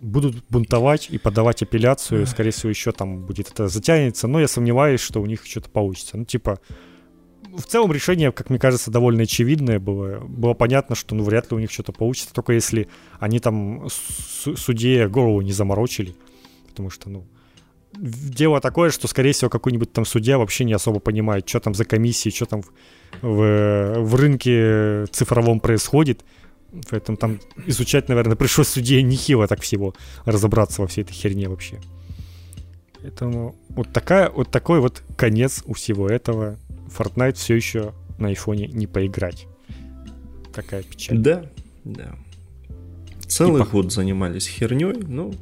будут бунтовать и подавать апелляцию. Скорее всего, еще там будет это затянется. Но я сомневаюсь, что у них что-то получится. Ну, типа, в целом решение, как мне кажется, довольно очевидное было. Было понятно, что ну вряд ли у них что-то получится, только если они там судье голову не заморочили. Потому что, ну, дело такое, что, скорее всего, какой-нибудь там судья вообще не особо понимает, что там за комиссии, что там в, в, в рынке цифровом происходит. Поэтому там изучать, наверное, пришлось судье нехило так всего разобраться во всей этой херне вообще. Поэтому вот, такая, вот такой вот конец у всего этого. Fortnite все еще на айфоне не поиграть. Такая печаль. Да, да. Целый И год занимались херней, ну,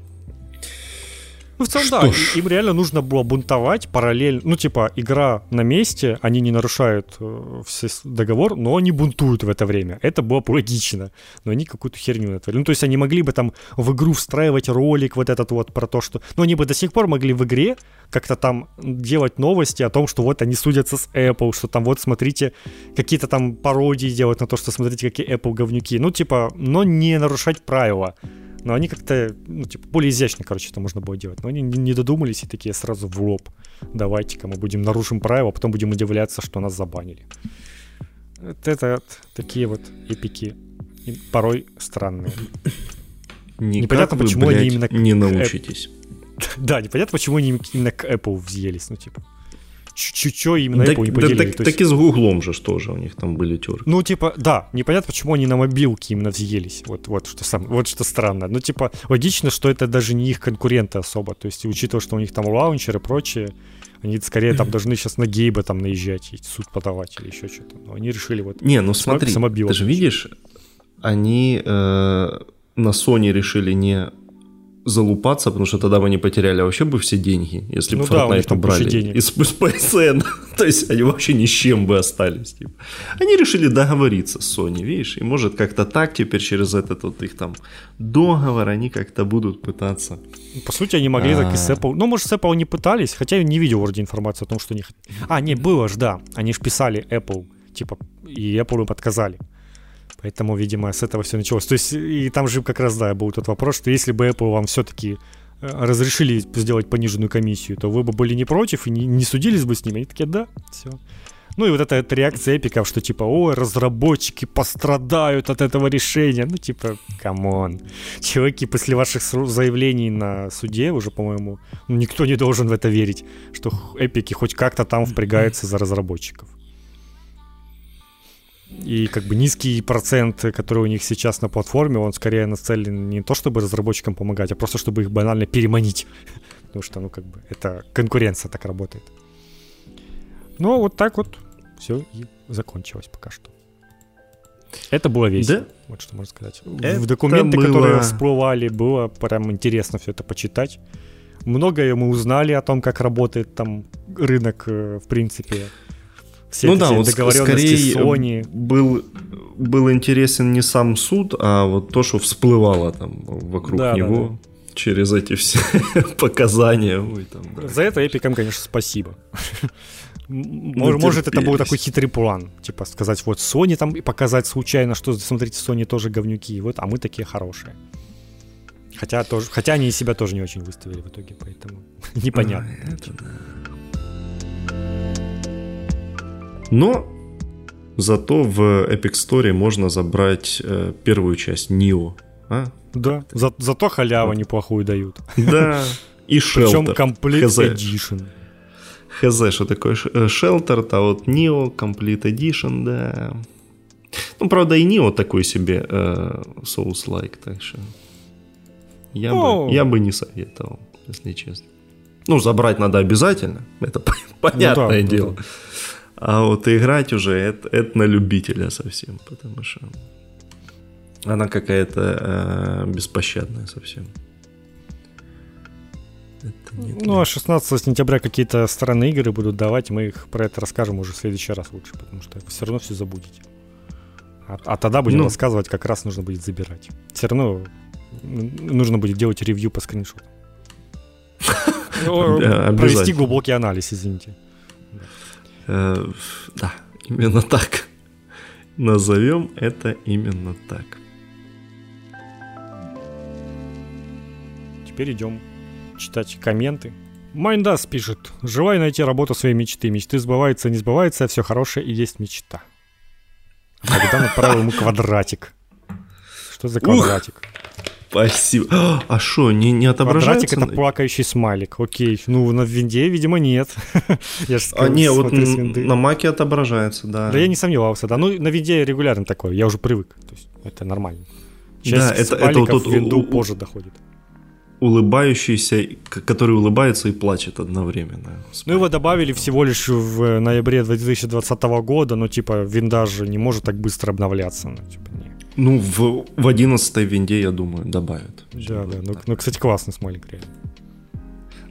ну, в целом, Что да, ж. им реально нужно было бунтовать параллельно. Ну, типа, игра на месте, они не нарушают э, договор, но они бунтуют в это время. Это было бы логично. Но они какую-то херню натворили. Ну, то есть они могли бы там в игру встраивать ролик вот этот вот про то, что... Ну, они бы до сих пор могли в игре как-то там делать новости о том, что вот они судятся с Apple, что там вот смотрите, какие-то там пародии делать на то, что смотрите, какие Apple говнюки. Ну, типа, но не нарушать правила. Но они как-то, ну, типа, более изящно, короче, это можно было делать. Но они не додумались и такие сразу в лоб. Давайте-ка мы будем нарушим правила, а потом будем удивляться, что нас забанили. Вот это вот такие вот эпики. И порой странные. Никак непонятно, вы, почему блядь, они именно... Не научитесь. Да, непонятно, почему они именно к Apple взъелись. Ну, типа, что именно так, Apple не поделили. Да, так, так и с Гуглом же тоже у них там были терки. Ну, типа, да, непонятно, почему они на мобилке именно взъелись. Вот, вот, что, сам, вот что странно. Ну, типа, логично, что это даже не их конкуренты особо. То есть, учитывая, что у них там лаунчер и прочее, Они скорее там должны сейчас на Гейба там наезжать и суд подавать или еще что-то. Но они решили вот... Не, ну смотри, ты же видишь, они э, на Sony решили не залупаться, потому что тогда бы они потеряли вообще бы все деньги, если бы ну Fortnite да, убрали из, из PSN. То есть они вообще ни с чем бы остались. Типа. Они решили договориться с Sony, видишь, и может как-то так теперь через этот вот их там договор они как-то будут пытаться. По сути, они могли так и с а. Apple. Ну, может, с Apple не пытались, хотя я не видел вроде информации о том, что они... А, не, было ж, да. Они ж писали Apple, типа, и Apple им отказали. Поэтому, видимо, с этого все началось. То есть, и там же как раз, да, был тот вопрос, что если бы Apple вам все-таки э, разрешили сделать пониженную комиссию, то вы бы были не против и не, не судились бы с ними. Они такие, да, все. Ну и вот эта, эта реакция эпиков, что типа, ой, разработчики пострадают от этого решения. Ну типа, come on. Чуваки, после ваших заявлений на суде уже, по-моему, ну, никто не должен в это верить, что эпики хоть как-то там впрягаются за разработчиков. И как бы низкий процент, который у них сейчас на платформе, он скорее нацелен не то, чтобы разработчикам помогать, а просто чтобы их банально переманить. Потому что, ну, как бы, это конкуренция так работает. Ну, вот так вот все и закончилось пока что. Это было весело. Да? Вот что можно сказать. Это в документы, было... которые всплывали, было прям интересно все это почитать. Многое мы узнали о том, как работает там рынок, э, в принципе, все ну да, вот скорее Sony. Был, был интересен не сам суд, а вот то, что всплывало там вокруг да, него. Да, да через эти все показания. Ой, там, да. За это эпикам, конечно, спасибо. Может, может, это был такой хитрый план. Типа сказать, вот Sony там и показать случайно, что, смотрите, Sony тоже говнюки, вот, а мы такие хорошие. Хотя, тоже, хотя они себя тоже не очень выставили в итоге, поэтому непонятно. А, это да. Но зато в Epic Store можно забрать э, первую часть Нио. А? Да, за, зато халяву вот. неплохую дают. Да, и Shelter. Причем Complete Хз. Edition. Хз, что такое Shelter, а вот Neo Complete Edition, да. Ну, правда, и Neo такой себе э, Souls-like, так что я, бы, я бы не советовал, если честно. Ну, забрать надо обязательно, это понятное ну, да, дело. Да, да. А вот играть уже это, это на любителя совсем, потому что она какая-то э, беспощадная совсем. ну, а 16 сентября какие-то странные игры будут давать, мы их про это расскажем уже в следующий раз лучше, потому что все равно все забудете. А, а тогда будем ну, рассказывать, как раз нужно будет забирать. Все равно нужно будет делать ревью по скриншоту. Провести глубокий анализ, извините. Э, да, именно так. Назовем это именно так. Теперь идем читать комменты. Майндас пишет. Желаю найти работу своей мечты. Мечты сбываются, не сбываются, а все хорошее и есть мечта. А когда направил ему квадратик. Что за квадратик? Ух! Спасибо. А что, не, не отображается? Квадратик это плакающий смайлик. Окей. Ну, на винде, видимо, нет. я же а, не, вот на маке отображается, да. Да я не сомневался, да. Ну, на винде регулярно такое, я уже привык. То есть это нормально. Часть да, это, это вот тут в винду позже доходит. Улыбающийся, который улыбается и плачет одновременно. Ну, его добавили всего лишь в ноябре 2020 года, но, типа, винда же не может так быстро обновляться. Ну, типа. Ну, в, в 11 винде, я думаю, добавят. Да, да. Ну, ну, кстати, классный смайлик реально.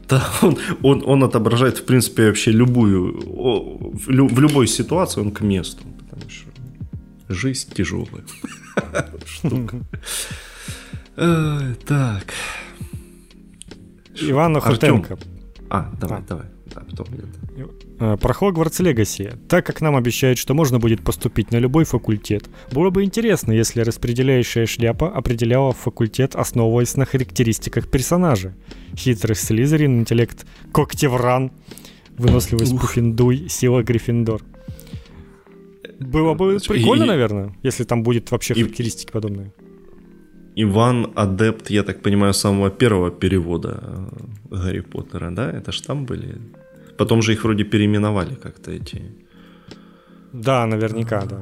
Да, он, он, он отображает, в принципе, вообще любую, в, лю, в любой ситуации он к месту, потому что жизнь тяжелая штука. Так. Иван Охотенко. А, давай, давай. Да, потом про Хогвартс Легаси. Так как нам обещают, что можно будет поступить на любой факультет, было бы интересно, если распределяющая шляпа определяла факультет, основываясь на характеристиках персонажа. Хитрость Слизерин, интеллект Когтевран, выносливость Ух. Пуффиндуй, сила Гриффиндор. Было бы прикольно, и, наверное, если там будет вообще и, характеристики подобные. Иван адепт, я так понимаю, самого первого перевода э, Гарри Поттера, да? Это ж там были Потом же их вроде переименовали как-то эти. Да, наверняка, да.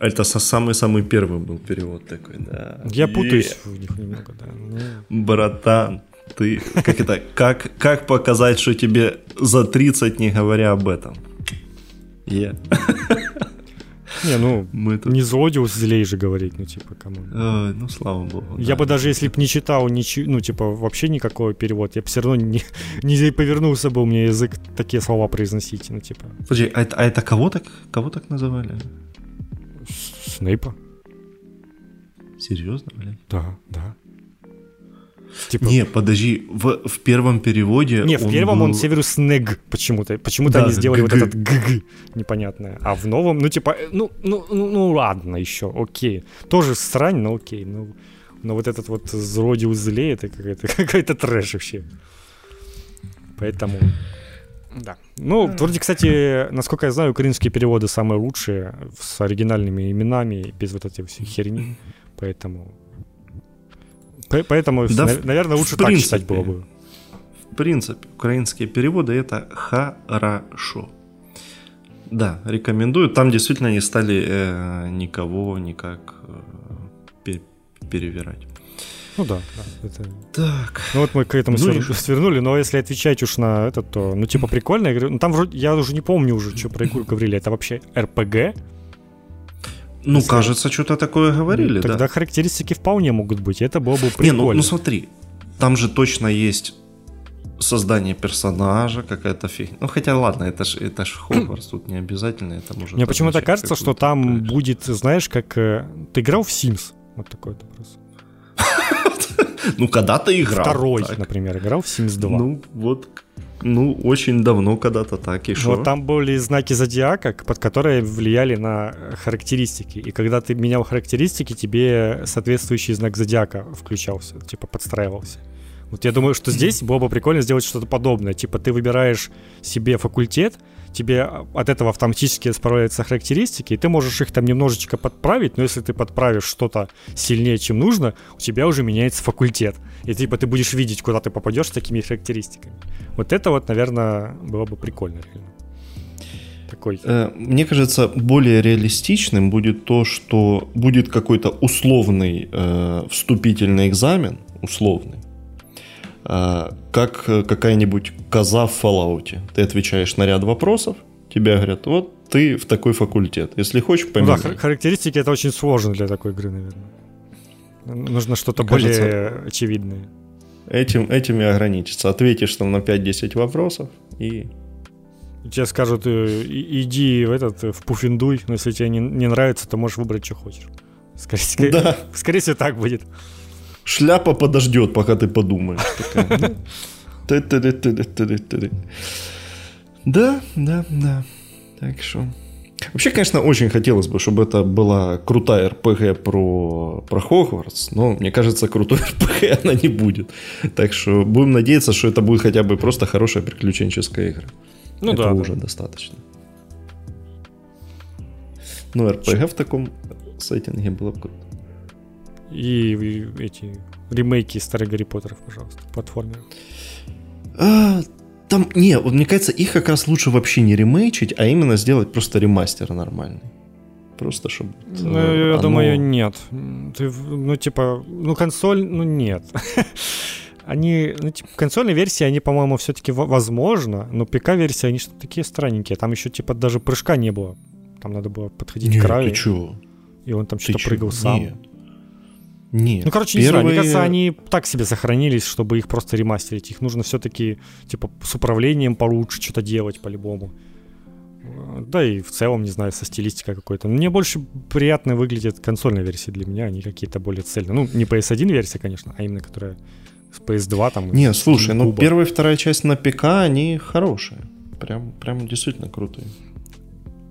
Это самый-самый первый был перевод такой, да. Я путаюсь в них немного, да. Братан, Ты, как это, как, как показать, что тебе за 30, не говоря об этом? Я. Не, ну, Мы тут... не Зодиус злей же говорить, ну, типа, кому. А, ну, слава богу. Я да. бы даже, если бы не читал, ничего, ну, типа, вообще никакой перевод, я бы все равно не, не повернулся бы у меня язык такие слова произносить, ну, типа. Подожди, а это, а это кого так, кого так называли? Снейпа. Серьезно, блядь? Да, да. Типа... Не, подожди, в, в первом переводе. Не, в первом был... он Северус Нег почему-то. Почему-то да, они сделали г-г. вот этот ГГ непонятное. А в новом, ну, типа, ну, ну, ну, ну ладно, еще, окей. Тоже срань, но окей. Ну, но вот этот вот Зродиус Злей, это какой-то, какой-то трэш вообще. Поэтому. Да. Ну, вроде, кстати, насколько я знаю, украинские переводы самые лучшие с оригинальными именами, без вот этой всей херни. Поэтому Поэтому, да, наверное, лучше принципе, так читать было бы. В принципе, украинские переводы это хорошо. Да, рекомендую. Там действительно не стали э, никого никак э, перевирать. Ну да, да. Это... Так. Ну вот мы к этому ну, свер... свернули, но если отвечать уж на это, то, ну типа прикольно. Ну там вроде, я уже не помню уже, что про игру говорили. Это вообще РПГ? Ну, Если... кажется, что-то такое говорили, Тогда да. характеристики вполне могут быть, это было бы прикольно. Не, ну, ну смотри, там же точно есть создание персонажа, какая-то фигня. Ну, хотя ладно, это ж, это ж Хогвартс, тут не обязательно, это может... Мне почему-то кажется, что там будет, знаешь, как... Э, ты играл в Sims? Вот такой вопрос. Ну, когда-то играл. Второй, например, играл в Sims 2. Ну, вот ну, очень давно когда-то так, и что? Вот там были знаки зодиака, под которые влияли на характеристики. И когда ты менял характеристики, тебе соответствующий знак зодиака включался, типа подстраивался. Вот я думаю, что здесь было бы прикольно сделать что-то подобное. Типа ты выбираешь себе факультет, тебе от этого автоматически справляются характеристики, и ты можешь их там немножечко подправить, но если ты подправишь что-то сильнее, чем нужно, у тебя уже меняется факультет. И типа ты будешь видеть, куда ты попадешь с такими характеристиками. Вот это вот, наверное, было бы прикольно. Такой. Э, мне кажется, более реалистичным будет то, что будет какой-то условный э, вступительный экзамен, условный, как какая-нибудь коза в Fallout. Ты отвечаешь на ряд вопросов, тебе говорят, вот ты в такой факультет. Если хочешь, поменяй. Ну да, характеристики это очень сложно для такой игры, наверное. Нужно что-то более кажется, очевидное. Этим, этим и ограничиться. Ответишь там на 5-10 вопросов и... Тебе скажут, э, иди в этот, в пуфиндуй, но если тебе не, не нравится, то можешь выбрать, что хочешь. Скорее, скорее, да. скорее всего, так будет. Шляпа подождет, пока ты подумаешь. Да, да, да. Так что... Вообще, конечно, очень хотелось бы, чтобы это была крутая РПГ про, про Хогвартс, но мне кажется, крутой РПГ она не будет. Так что будем надеяться, что это будет хотя бы просто хорошая приключенческая игра. Ну Этого да. уже да. достаточно. Ну, РПГ в таком сеттинге было бы круто. И, эти ремейки старых Гарри Поттеров, пожалуйста, платформеров. А, там, не, вот мне кажется, их как раз лучше вообще не ремейчить, а именно сделать просто ремастер нормальный. Просто чтобы... Ну, э, я оно... думаю, нет. Ты, ну, типа, ну, консоль, ну, нет. они, ну, типа, консольные версии, они, по-моему, все-таки возможно, но ПК-версии, они что-то такие странненькие. Там еще, типа, даже прыжка не было. Там надо было подходить нет, к краю. ты чего? И он там что-то прыгал сам. Нет. Нет. Ну, короче, не знаю, мне кажется, они так себе сохранились, чтобы их просто ремастерить. Их нужно все-таки, типа, с управлением получше что-то делать по-любому. Да и в целом, не знаю, со стилистикой какой-то. Мне больше приятно выглядят консольные версии для меня, они какие-то более цельные. Ну, не PS1 версия, конечно, а именно которая с PS2 там. Не, слушай, ну первая и вторая часть на ПК, они хорошие. Прям, прям действительно крутые.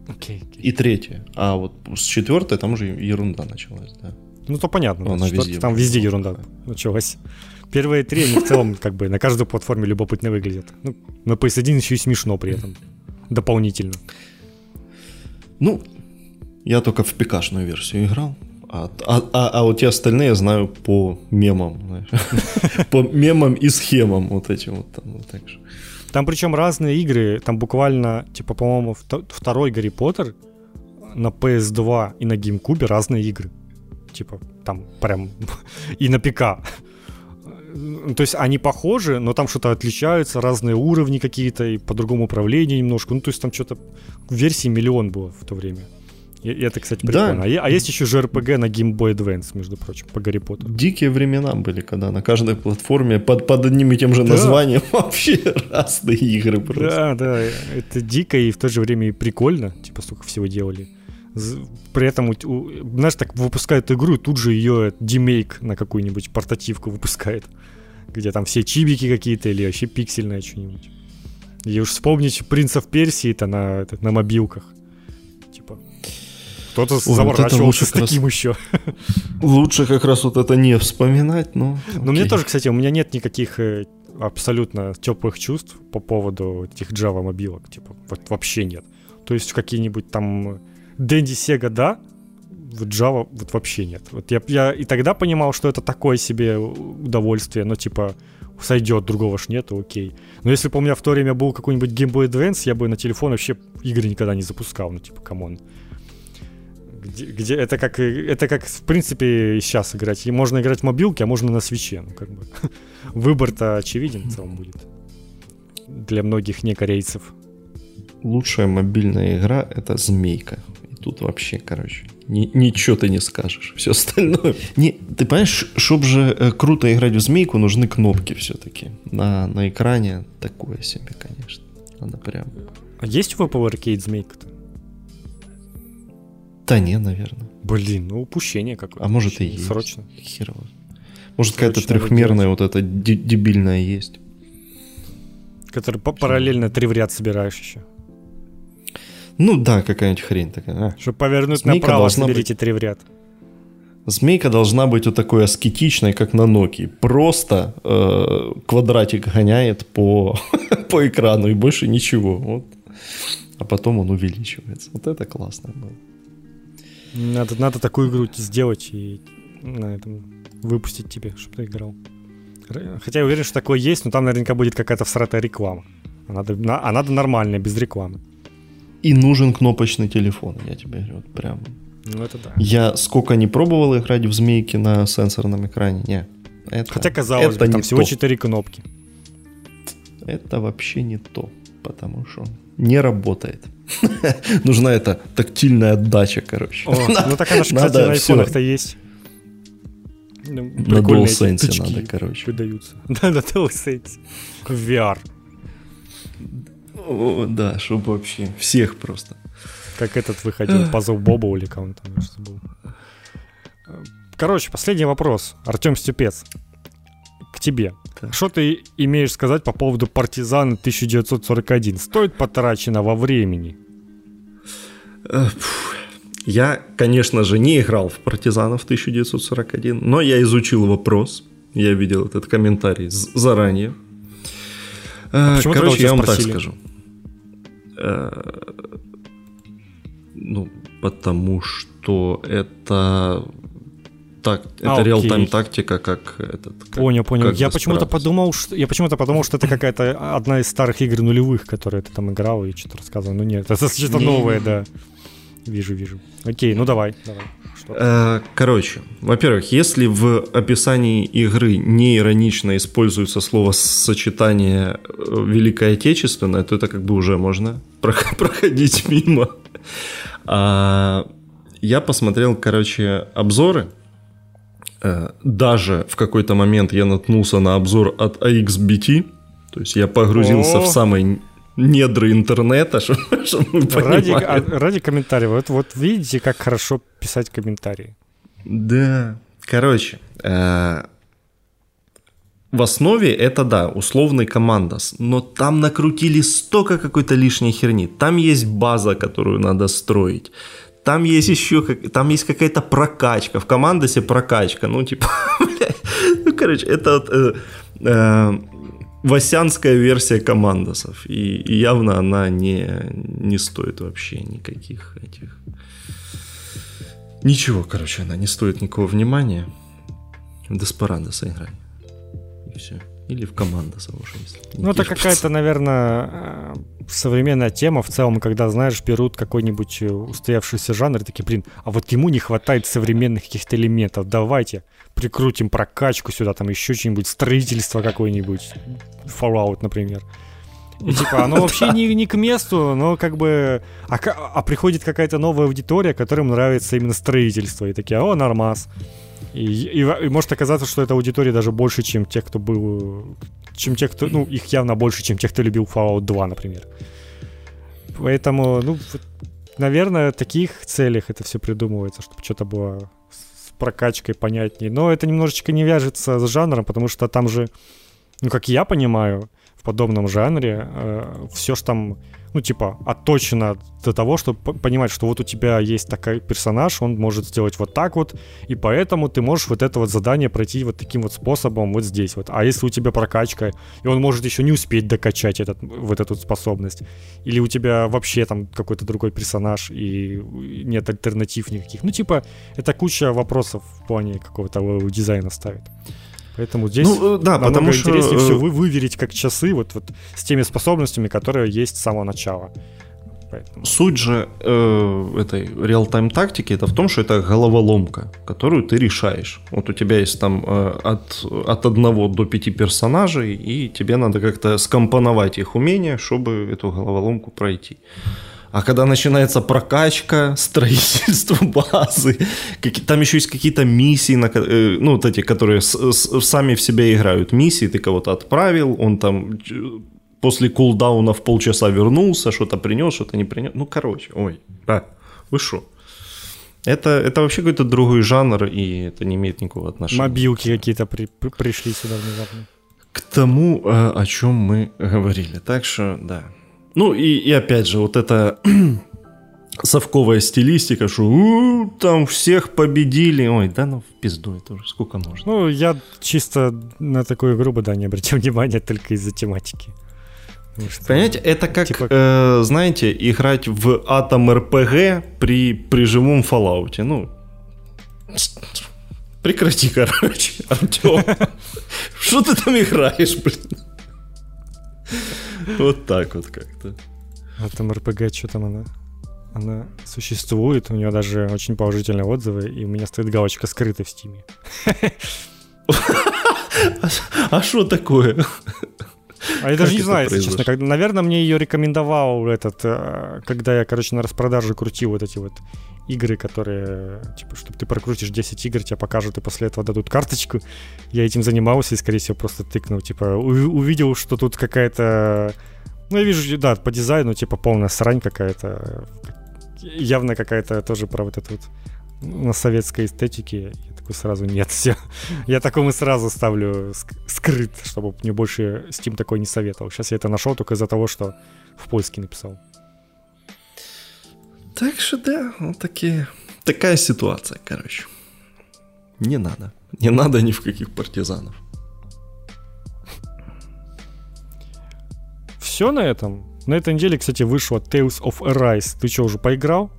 Окей. Okay, okay. И третья. А вот с четвертой там уже ерунда началась, да. Ну, то понятно. Она везде там везде ерунда началась. Первые три, они в целом как бы на каждой платформе любопытно выглядят. Ну, на PS1 еще и смешно при этом. Дополнительно. Ну, я только в пикашную версию играл. А, а, а, а вот те остальные я знаю по мемам. По мемам и схемам вот этим вот. Там, вот так же. там причем разные игры. Там буквально, типа, по-моему, второй Гарри Поттер на PS2 и на GameCube разные игры типа, там прям и на ПК. то есть они похожи, но там что-то отличаются, разные уровни какие-то, и по-другому управление немножко. Ну, то есть там что-то версий миллион было в то время. И, это, кстати, прикольно. Да. А, а есть еще же RPG на Game Boy Advance, между прочим, по Гарри Поттеру. Дикие времена были, когда на каждой платформе под, под одним и тем же да. названием вообще разные игры просто. Да, да, это дико и в то же время и прикольно, типа столько всего делали. При этом, знаешь, так выпускают игру, тут же ее демейк на какую-нибудь портативку выпускает, где там все чибики какие-то или вообще пиксельное что-нибудь. И уж вспомнить принцев Персии это на, на мобилках. Типа, кто-то Ой, заморачивался вот с таким раз... еще. Лучше как раз вот это не вспоминать, но... Ну, мне тоже, кстати, у меня нет никаких э, абсолютно теплых чувств по поводу этих Java мобилок. Типа, вот вообще нет. То есть какие-нибудь там Dendy, Sega, да, в Java вот вообще нет. Вот я, я и тогда понимал, что это такое себе удовольствие, но типа сойдет, другого ж нету, окей. Но если бы у меня в то время был какой-нибудь Game Boy Advance, я бы на телефон вообще игры никогда не запускал, ну типа, come on. Где, где это как это как в принципе сейчас играть. И можно играть в мобилке, а можно на свече. Ну, как бы. Выбор-то очевиден в целом будет. Для многих не корейцев. Лучшая мобильная игра это змейка тут вообще, короче, ни, ничего ты не скажешь. Все остальное. Не, ты понимаешь, чтобы же э, круто играть в змейку, нужны кнопки все-таки. На, на экране такое себе, конечно. Надо прям. А есть в Apple Arcade змейка-то? Да не, наверное. Блин, ну упущение какое-то. А может и есть. Срочно. Херово. Может какая-то трехмерная вот эта дебильная есть. Который параллельно три в ряд собираешь еще. Ну да, какая-нибудь хрень такая. А. Чтобы повернуть Змейка направо, соберите быть... три в ряд. Змейка должна быть вот такой аскетичной, как на Nokia. Просто э, квадратик гоняет по, по экрану и больше ничего. Вот. А потом он увеличивается. Вот это классно было. Надо, надо такую игру сделать и на этом выпустить тебе, чтобы ты играл. Хотя я уверен, что такое есть, но там наверняка будет какая-то всратая реклама. А надо, а надо нормальная, без рекламы и нужен кнопочный телефон, я тебе говорю, вот прям. Ну это да. Я сколько не пробовал играть в змейки на сенсорном экране, не. Это, Хотя казалось это бы, там всего то. 4 кнопки. Это вообще не то, потому что не работает. Нужна эта тактильная отдача, короче. О, ну так она же, кстати, на айфонах-то есть. Ну, на DualSense надо, короче. Выдаются. Да, на DualSense. В VR. О, да, чтобы вообще всех просто. Как этот выходил, Пазл Боба или кого он там был. Короче, последний вопрос. Артем Степец. К тебе. Так. Что ты имеешь сказать по поводу партизана 1941? Стоит потрачено во времени? Я, конечно же, не играл в партизанов 1941, но я изучил вопрос. Я видел этот комментарий заранее. А Короче, я вам спросили? так скажу. Э, ну, потому что это так, а, это реал-тайм тактика, как этот. Как, понял, понял. Как я почему-то подумал, что я почему-то подумал, что это какая-то одна из старых игр нулевых, которые ты там играл и что-то рассказывал. Ну нет, это что-то новое, да. Вижу, вижу. Окей, ну давай, давай. Э, короче, во-первых, если в описании игры не иронично используется слово сочетание э, Великое Отечественное, то это как бы уже можно проходить мимо. А, я посмотрел, короче, обзоры. Э, даже в какой-то момент я наткнулся на обзор от AXBT. То есть я погрузился О! в самый недры интернета, чтобы, мы ради, а, ради комментариев. Вот, вот видите, как хорошо писать комментарии. Да. Короче, э, в основе это, да, условный командос, но там накрутили столько какой-то лишней херни. Там есть база, которую надо строить. Там есть еще, там есть какая-то прокачка. В командосе прокачка. Ну, типа, ну, короче, это вот, э, э, Васянская версия командосов. И, и явно она не, не стоит вообще никаких этих... Ничего, короче, она не стоит никакого внимания. В Деспарадоса играй. И все. Или в команда заложим. Ну, это какая-то, наверное, э, современная тема в целом, когда, знаешь, берут какой-нибудь э, устоявшийся жанр и такие, блин, а вот ему не хватает современных каких-то элементов, давайте прикрутим прокачку сюда, там еще что-нибудь, строительство какое-нибудь, Fallout, например. И типа, оно вообще не, не к месту, но как бы... А, а приходит какая-то новая аудитория, которым нравится именно строительство. И такие, о, нормас. И, и, и может оказаться, что эта аудитория даже больше, чем те, кто был... Чем те, кто... Ну, их явно больше, чем те, кто любил Fallout 2, например. Поэтому, ну, наверное, в таких целях это все придумывается, чтобы что-то было прокачкой понятнее. Но это немножечко не вяжется с жанром, потому что там же, ну, как я понимаю, в подобном жанре э, все ж там ну, типа, отточено до того, чтобы понимать, что вот у тебя есть такой персонаж, он может сделать вот так вот, и поэтому ты можешь вот это вот задание пройти вот таким вот способом вот здесь вот. А если у тебя прокачка, и он может еще не успеть докачать этот, вот эту способность, или у тебя вообще там какой-то другой персонаж, и нет альтернатив никаких. Ну, типа, это куча вопросов в плане какого-то дизайна ставит. Поэтому здесь ну, э, да, потому что... интереснее все э, вы, выверить как часы вот, вот с теми способностями, которые есть с самого начала. Поэтому... Суть же э, этой реал-тайм тактики это в том, что это головоломка, которую ты решаешь. Вот у тебя есть там э, от, от одного до пяти персонажей, и тебе надо как-то скомпоновать их умения, чтобы эту головоломку пройти. А когда начинается прокачка, строительство базы, там еще есть какие-то миссии, э, ну, вот эти, которые сами в себя играют. Миссии, ты кого-то отправил, он там после кулдауна в полчаса вернулся, что-то принес, что-то не принес. Ну, короче, ой, да, вы что? Это, это вообще какой-то другой жанр, и это не имеет никакого отношения. Мобилки какие-то при, при, пришли сюда внезапно. К тому, э, о чем мы говорили. Так что, да. Ну и, и опять же, вот эта совковая стилистика, что у, там всех победили. Ой, да ну в пизду это уже сколько можно. Ну, я чисто на такую игру бы, да, не обратил внимания только из-за тематики. Что, Понимаете, это как, типа... э, знаете, играть в атом РПГ при, при живом Fallout. Ну, прекрати, короче, Артем. Что ты там играешь, блин? Вот так вот как-то. А там РПГ, что там она? Она существует, у нее даже очень положительные отзывы, и у меня стоит галочка скрыта в стиме. А что такое? А я даже не знаю, если честно. Как, наверное, мне ее рекомендовал этот, э, когда я, короче, на распродаже крутил вот эти вот игры, которые, типа, чтобы ты прокрутишь 10 игр, тебе покажут и после этого дадут карточку. Я этим занимался и, скорее всего, просто тыкнул. Типа, увидел, что тут какая-то... Ну, я вижу, да, по дизайну, типа, полная срань какая-то. Явно какая-то тоже про вот эту вот на советской эстетике. Я такой сразу, нет, все. Я такому сразу ставлю скрыт, чтобы мне больше Steam такой не советовал. Сейчас я это нашел только из-за того, что в польский написал. Так что да, вот такие, такая ситуация, короче. Не надо. Не надо ни в каких партизанов. Все на этом. На этой неделе, кстати, вышло Tales of Arise. Ты что, уже поиграл?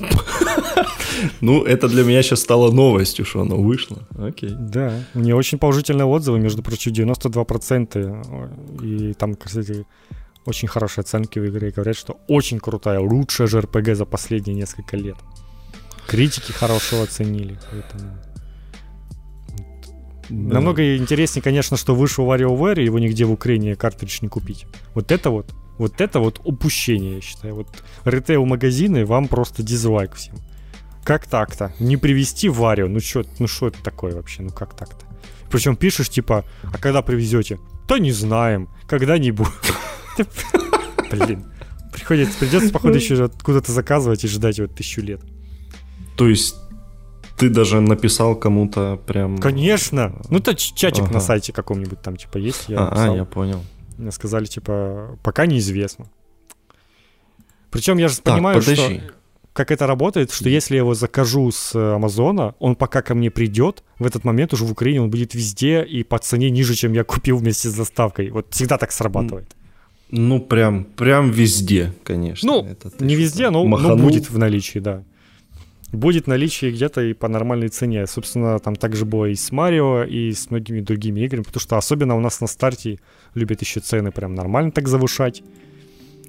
Ну, это для меня сейчас стало новостью, что оно вышло. Окей. Да, у нее очень положительные отзывы, между прочим, 92%. И там, кстати, очень хорошие оценки в игре. Говорят, что очень крутая, лучшая же РПГ за последние несколько лет. Критики хорошо оценили. Поэтому... Да. Намного интереснее, конечно, что вышел WarioWare, его нигде в Украине картридж не купить. Вот это вот, вот это вот упущение, я считаю. Вот ритейл-магазины вам просто дизлайк всем. Как так-то? Не привезти Варио? Ну что ну шо это такое вообще? Ну как так-то? Причем пишешь, типа, а когда привезете? Да не знаем. Когда-нибудь. Блин. Приходится, придется, походу, еще откуда-то заказывать и ждать вот тысячу лет. То есть ты даже написал кому-то прям... Конечно. Ну, то чатик ага. на сайте каком-нибудь там, типа, есть. Я а, а, я понял. Мне сказали, типа, пока неизвестно. Причем я же так, понимаю, подожди. что как это работает, что если я его закажу с Амазона, он пока ко мне придет, в этот момент уже в Украине он будет везде и по цене ниже, чем я купил вместе с доставкой. Вот всегда так срабатывает. Ну, прям, прям везде, конечно. Ну, не везде, но, но будет в наличии, да. Будет наличие где-то и по нормальной цене. Собственно, там также было и с Марио, и с многими другими играми, потому что особенно у нас на старте любят еще цены прям нормально так завышать.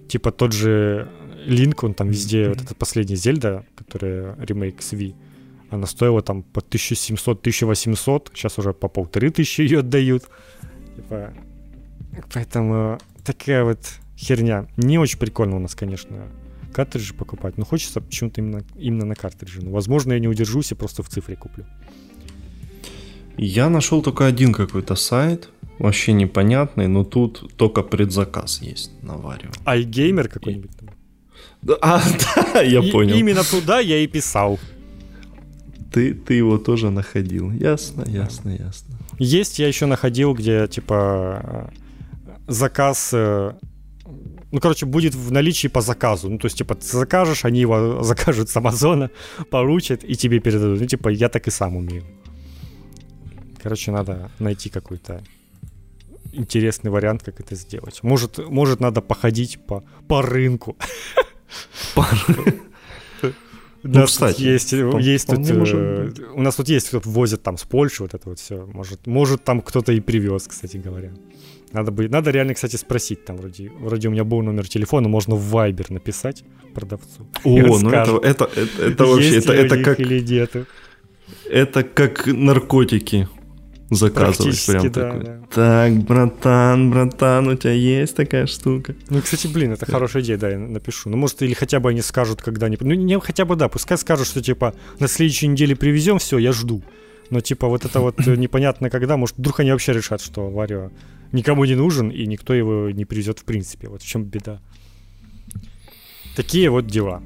Типа тот же Линк, он там везде, mm-hmm. вот эта последняя Зельда, которая ремейк с Wii, она стоила там по 1700-1800, сейчас уже по полторы тысячи ее отдают. Типа, поэтому такая вот херня. Не очень прикольно у нас, конечно, картриджи покупать, но хочется почему-то именно, именно на картридже. Ну, возможно, я не удержусь и просто в цифре куплю. Я нашел только один какой-то сайт, вообще непонятный, но тут только предзаказ есть на Варио. iGamer какой-нибудь там? А, да, я и, понял. Именно туда я и писал. Ты, ты его тоже находил. Ясно, ясно, ясно. Есть, я еще находил, где типа заказ э, ну, короче, будет в наличии по заказу. Ну, то есть, типа, ты закажешь, они его закажут с Амазона, получат и тебе передадут. Ну, типа, я так и сам умею. Короче, надо найти какой-то интересный вариант, как это сделать. Может, может надо походить по, по рынку. Ну, кстати, есть, есть тут, э, у нас тут есть, кто возит там с Польши вот это вот все. Может, может там кто-то и привез, кстати говоря. Надо, бы, надо реально, кстати, спросить там вроде, вроде у меня был номер телефона, можно в Viber написать продавцу. О, ну это, это, это, это вообще, это, это как... Или нет. Это как наркотики заказывать прям да, такой. Да. Так, братан, братан, у тебя есть такая штука? Ну, кстати, блин, это хорошая идея, да, я напишу. Ну, может, или хотя бы они скажут когда-нибудь. Ну, не хотя бы, да, пускай скажут, что, типа, на следующей неделе привезем, все, я жду. Но, типа, вот это вот непонятно когда, может, вдруг они вообще решат, что Варио никому не нужен, и никто его не привезет в принципе. Вот в чем беда. Такие вот дела.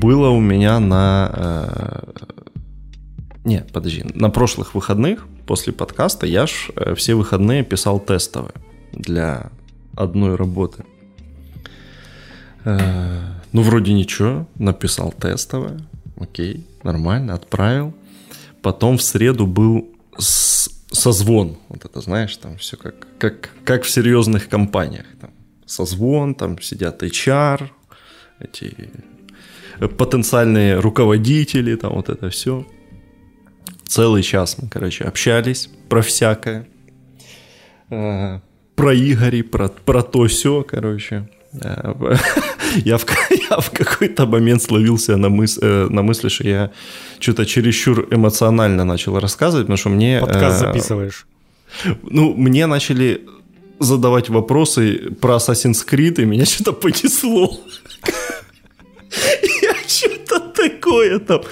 Было у меня на... Э... Не, подожди. На прошлых выходных после подкаста я ж э, все выходные писал тестовые для одной работы. Э, ну, вроде ничего, написал тестовое, окей, нормально, отправил. Потом в среду был созвон. Вот это, знаешь, там все как, как, как в серьезных компаниях. Там созвон, там сидят HR, эти потенциальные руководители, там вот это все. Целый час мы, короче, общались про всякое. Э, про Игори, про, про то все, короче. Э, я в, я в какой-то момент словился на, мыс, э, на мысли, что я что-то чересчур эмоционально начал рассказывать, потому что мне... Подкаст э, записываешь. Ну, мне начали задавать вопросы про Assassin's Creed, и меня что-то понесло. Я что-то такое там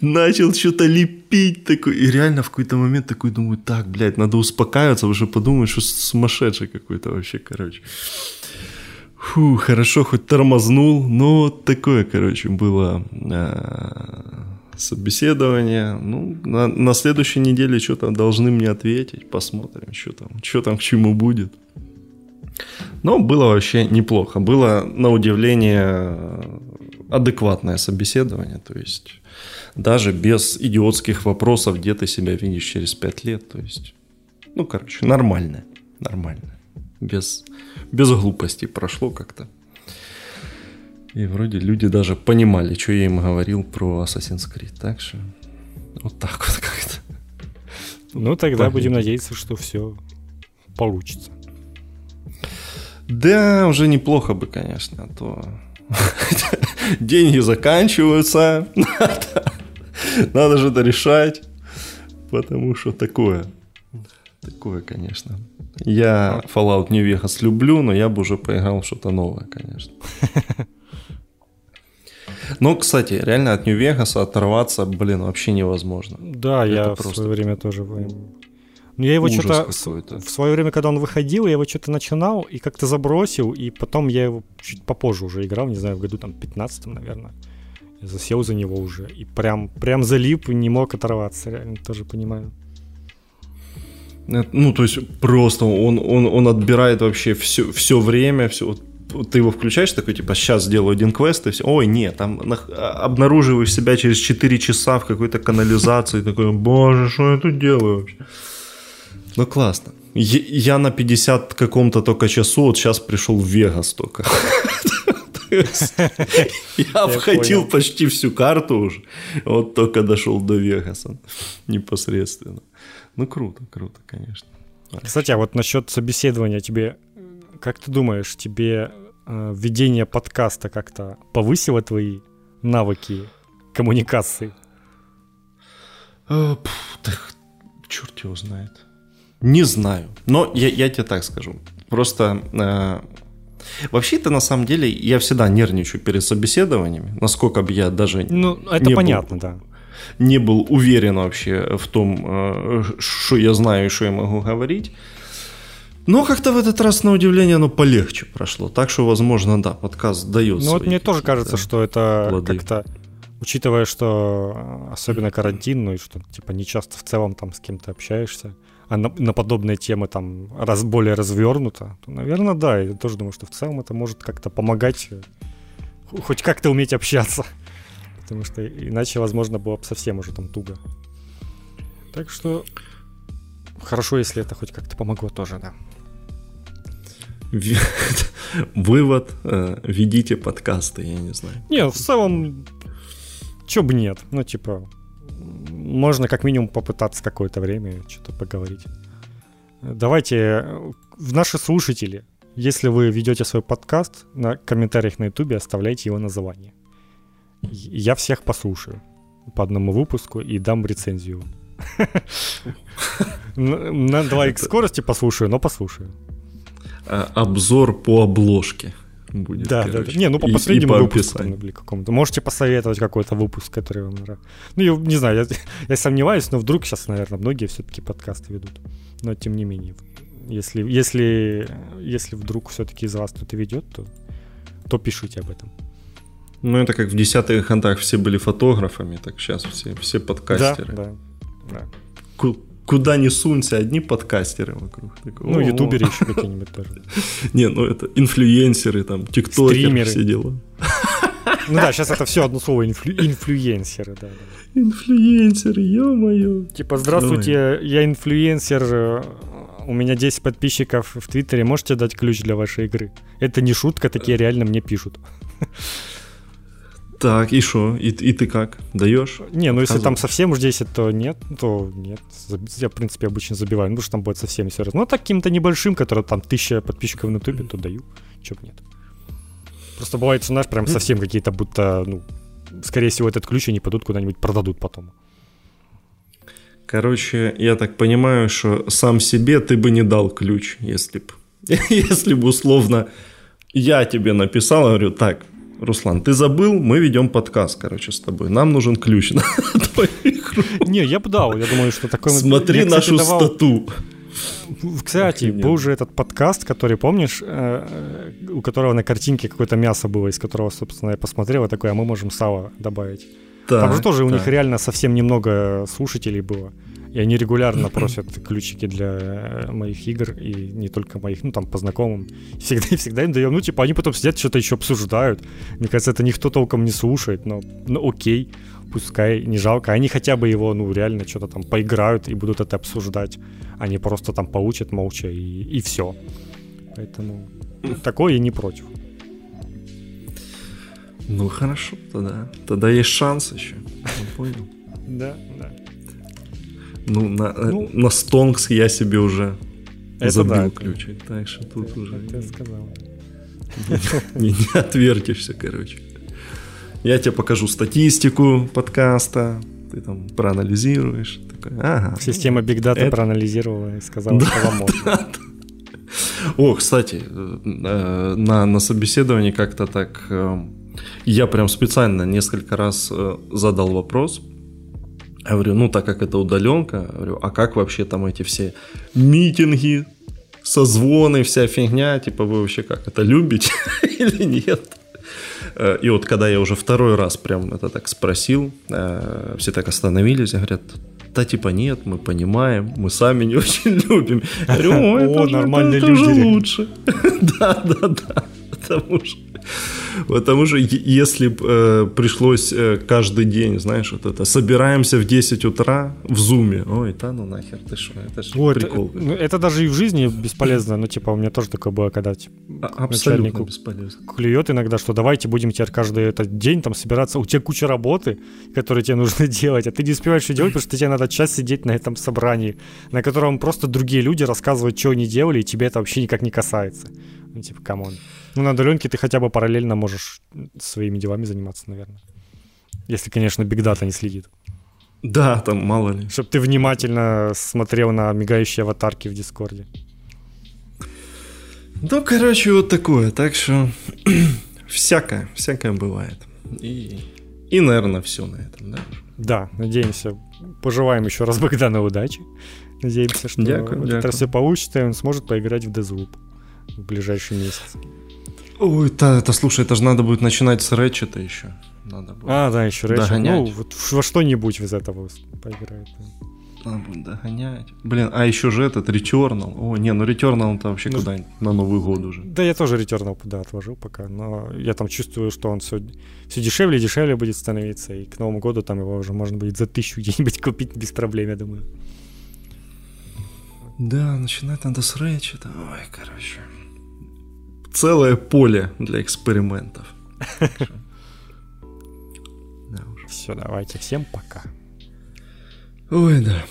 начал что-то лепить такой. И реально в какой-то момент такой думаю, так, блядь, надо успокаиваться, уже подумать, что сумасшедший какой-то вообще, короче. Фу, хорошо, хоть тормознул, но такое, короче, было э, собеседование. Ну, на, на следующей неделе что-то должны мне ответить, посмотрим, что там, что там к чему будет. Но было вообще неплохо. Было, на удивление, адекватное собеседование. То есть даже без идиотских вопросов, где ты себя видишь через пять лет. То есть, ну, короче, нормально. Нормально. Без без глупостей прошло как-то. И вроде люди даже понимали, что я им говорил про Assassin's Creed. Так что вот так вот как-то. Ну, тогда Пойдет. будем надеяться, что все получится. Да, уже неплохо бы, конечно, а то деньги заканчиваются, надо, надо же это решать, потому что такое, такое, конечно. Я Fallout New Vegas люблю, но я бы уже поиграл что-то новое, конечно. Но, кстати, реально от New Vegas оторваться, блин, вообще невозможно. Да, Это я просто... в свое время тоже... Ну, я его что-то... В свое время, когда он выходил, я его что-то начинал и как-то забросил, и потом я его чуть попозже уже играл, не знаю, в году там 15 наверное. Я засел за него уже. И прям, прям залип и не мог оторваться, реально, тоже понимаю. Ну, то есть просто он, он, он отбирает вообще все, все время, все, вот ты его включаешь, такой, типа, сейчас сделаю один квест, и все, ой, нет, там а, обнаруживаешь себя через 4 часа в какой-то канализации, такой, боже, что я тут делаю вообще? Ну, классно. Я на 50 каком-то только часу, вот сейчас пришел в Вегас только. Я входил почти всю карту уже, вот только дошел до Вегаса непосредственно. Ну, круто, круто, конечно. Кстати, а вот насчет собеседования тебе, как ты думаешь, тебе э, ведение подкаста как-то повысило твои навыки коммуникации? Э, черт его знает. Не знаю. Но я, я тебе так скажу. Просто э, вообще-то на самом деле я всегда нервничаю перед собеседованиями, насколько бы я даже ну это понятно, был, да, не был уверен вообще в том, э, что я знаю и что я могу говорить. Но как-то в этот раз, на удивление, оно полегче прошло. Так что, возможно, да, подкаст дает. Ну вот мне тоже кажется, что это плоды. как-то, учитывая, что э, особенно карантин, ну и что типа не часто в целом там с кем-то общаешься, а на, на подобные темы там раз, более развернуто, то, наверное, да, я тоже думаю, что в целом это может как-то помогать э, хоть как-то уметь общаться. Потому что иначе, возможно, было бы совсем уже там туго. Так что хорошо, если это хоть как-то помогло тоже, да. Вывод, э, ведите подкасты, я не знаю. Не, в целом, чё бы нет. Ну, типа, можно как минимум попытаться какое-то время что-то поговорить. Давайте, в наши слушатели, если вы ведете свой подкаст, на комментариях на ютубе оставляйте его название. Я всех послушаю по одному выпуску и дам рецензию. На 2х скорости послушаю, но послушаю. А, обзор по обложке будет. Да, короче. да, Не, ну по последнему и, выпуску или какому-то. Можете посоветовать какой-то выпуск, который вам нравится. Ну, я не знаю, я, я сомневаюсь, но вдруг сейчас, наверное, многие все-таки подкасты ведут. Но тем не менее, если, если, если вдруг все-таки из вас кто-то ведет, то, то пишите об этом. Ну, это как в десятых годах все были фотографами, так сейчас все, все подкастеры. Да, да. да. Куда ни сунься, одни подкастеры вокруг. Такой, ну, ютуберы еще какие-нибудь тоже. Не, ну это инфлюенсеры, там, тиктокеры, все дела. Ну да, сейчас это все одно слово инфлю... инфлюенсеры, да, да. Инфлюенсеры, ё-моё. Типа, здравствуйте, я инфлюенсер, э, у меня 10 подписчиков в Твиттере, можете дать ключ для вашей игры? Это не шутка, такие реально мне пишут. Так, и что? И, и ты как? Даешь? Не, ну если там совсем уж 10, то нет, то нет. Я, в принципе, обычно забиваю, ну, что там будет совсем все раз. Ну, таким-то небольшим, который там тысяча подписчиков на ютубе, то даю. Чё нет. Просто бывает, что, знаешь, прям совсем какие-то будто, ну, скорее всего, этот ключ они пойдут куда-нибудь продадут потом. Короче, я так понимаю, что сам себе ты бы не дал ключ, если бы, если бы условно я тебе написал, говорю, так, Руслан, ты забыл, мы ведем подкаст, короче, с тобой. Нам нужен ключ на твоих Не, я бы дал, я думаю, что такой... Смотри я, нашу давал... стату. Кстати, был же этот подкаст, который, помнишь, э, у которого на картинке какое-то мясо было, из которого, собственно, я посмотрел, и такой, а мы можем сало добавить. Так, Там же тоже так. у них реально совсем немного слушателей было. И они регулярно просят ключики для э, моих игр, и не только моих, ну там по знакомым. Всегда, всегда им даем. Ну, типа, они потом сидят, что-то еще обсуждают. Мне кажется, это никто толком не слушает, но ну окей, пускай не жалко. Они хотя бы его, ну, реально что-то там поиграют и будут это обсуждать. Они просто там поучат молча и, и все. Поэтому такое я не против. Ну хорошо, тогда. Тогда есть шанс еще. Понял. Да, да. Ну, на, э, ну, на Стонкс я себе уже это забил да, ключик. Так что тут это, уже... Это я сказал. Не, не отвертишься, короче. Я тебе покажу статистику подкаста, ты там проанализируешь. Такой, ага, Система Big Data это... проанализировала и сказала, да, что вам можно. Да, да. О, кстати, э, на, на собеседовании как-то так э, я прям специально несколько раз задал вопрос, я говорю, ну так как это удаленка, говорю, а как вообще там эти все митинги, созвоны, вся фигня, типа вы вообще как, это любите или нет? Э, и вот когда я уже второй раз прям это так спросил, э, все так остановились, говорят, да типа нет, мы понимаем, мы сами не очень любим. Я говорю, о, это, О, же, это, это же лучше. да, да, да, потому что Потому что если э, пришлось э, каждый день, знаешь, вот это, собираемся в 10 утра в зуме, ой, да ну нахер, ты что, это же Ой, прикол. Это, ну, это даже и в жизни бесполезно, ну типа у меня тоже такое было, когда типа, а, Абсолютно бесполезно. клюет иногда, что давайте будем теперь каждый этот день там собираться, у тебя куча работы, которые тебе нужно делать, а ты не успеваешь что делать, потому что тебе надо час сидеть на этом собрании, на котором просто другие люди рассказывают, что они делали, и тебе это вообще никак не касается. Ну, типа, come on. Ну, на удаленке ты хотя бы параллельно можешь своими делами заниматься, наверное. Если, конечно, бигдата не следит. Да, там мало ли. Чтобы ты внимательно смотрел на мигающие аватарки в Дискорде. Ну, короче, вот такое. Так что всякое, всякое бывает. И, и, наверное, все на этом, да? Да, надеемся. Пожелаем еще раз Богдану удачи. Надеемся, что дякую, вот дякую. это все получится, и он сможет поиграть в Deathloop в ближайший месяц. Ой, это, это слушай, это же надо будет начинать с Рэчета еще. Надо будет а, да, еще Рэчет. Ну, вот во что-нибудь из этого поиграет. Надо будет догонять. Блин, а еще же этот Returnal. О, не, ну Returnal-то вообще ну, куда-нибудь на Новый год уже. Да, я тоже Returnal да, отложил пока, но я там чувствую, что он все, все дешевле и дешевле будет становиться, и к Новому году там его уже можно будет за тысячу где-нибудь купить без проблем, я думаю. Да, начинать надо с Рэчета. Ой, короче целое поле для экспериментов. Все, давайте. Всем пока. Ой, да.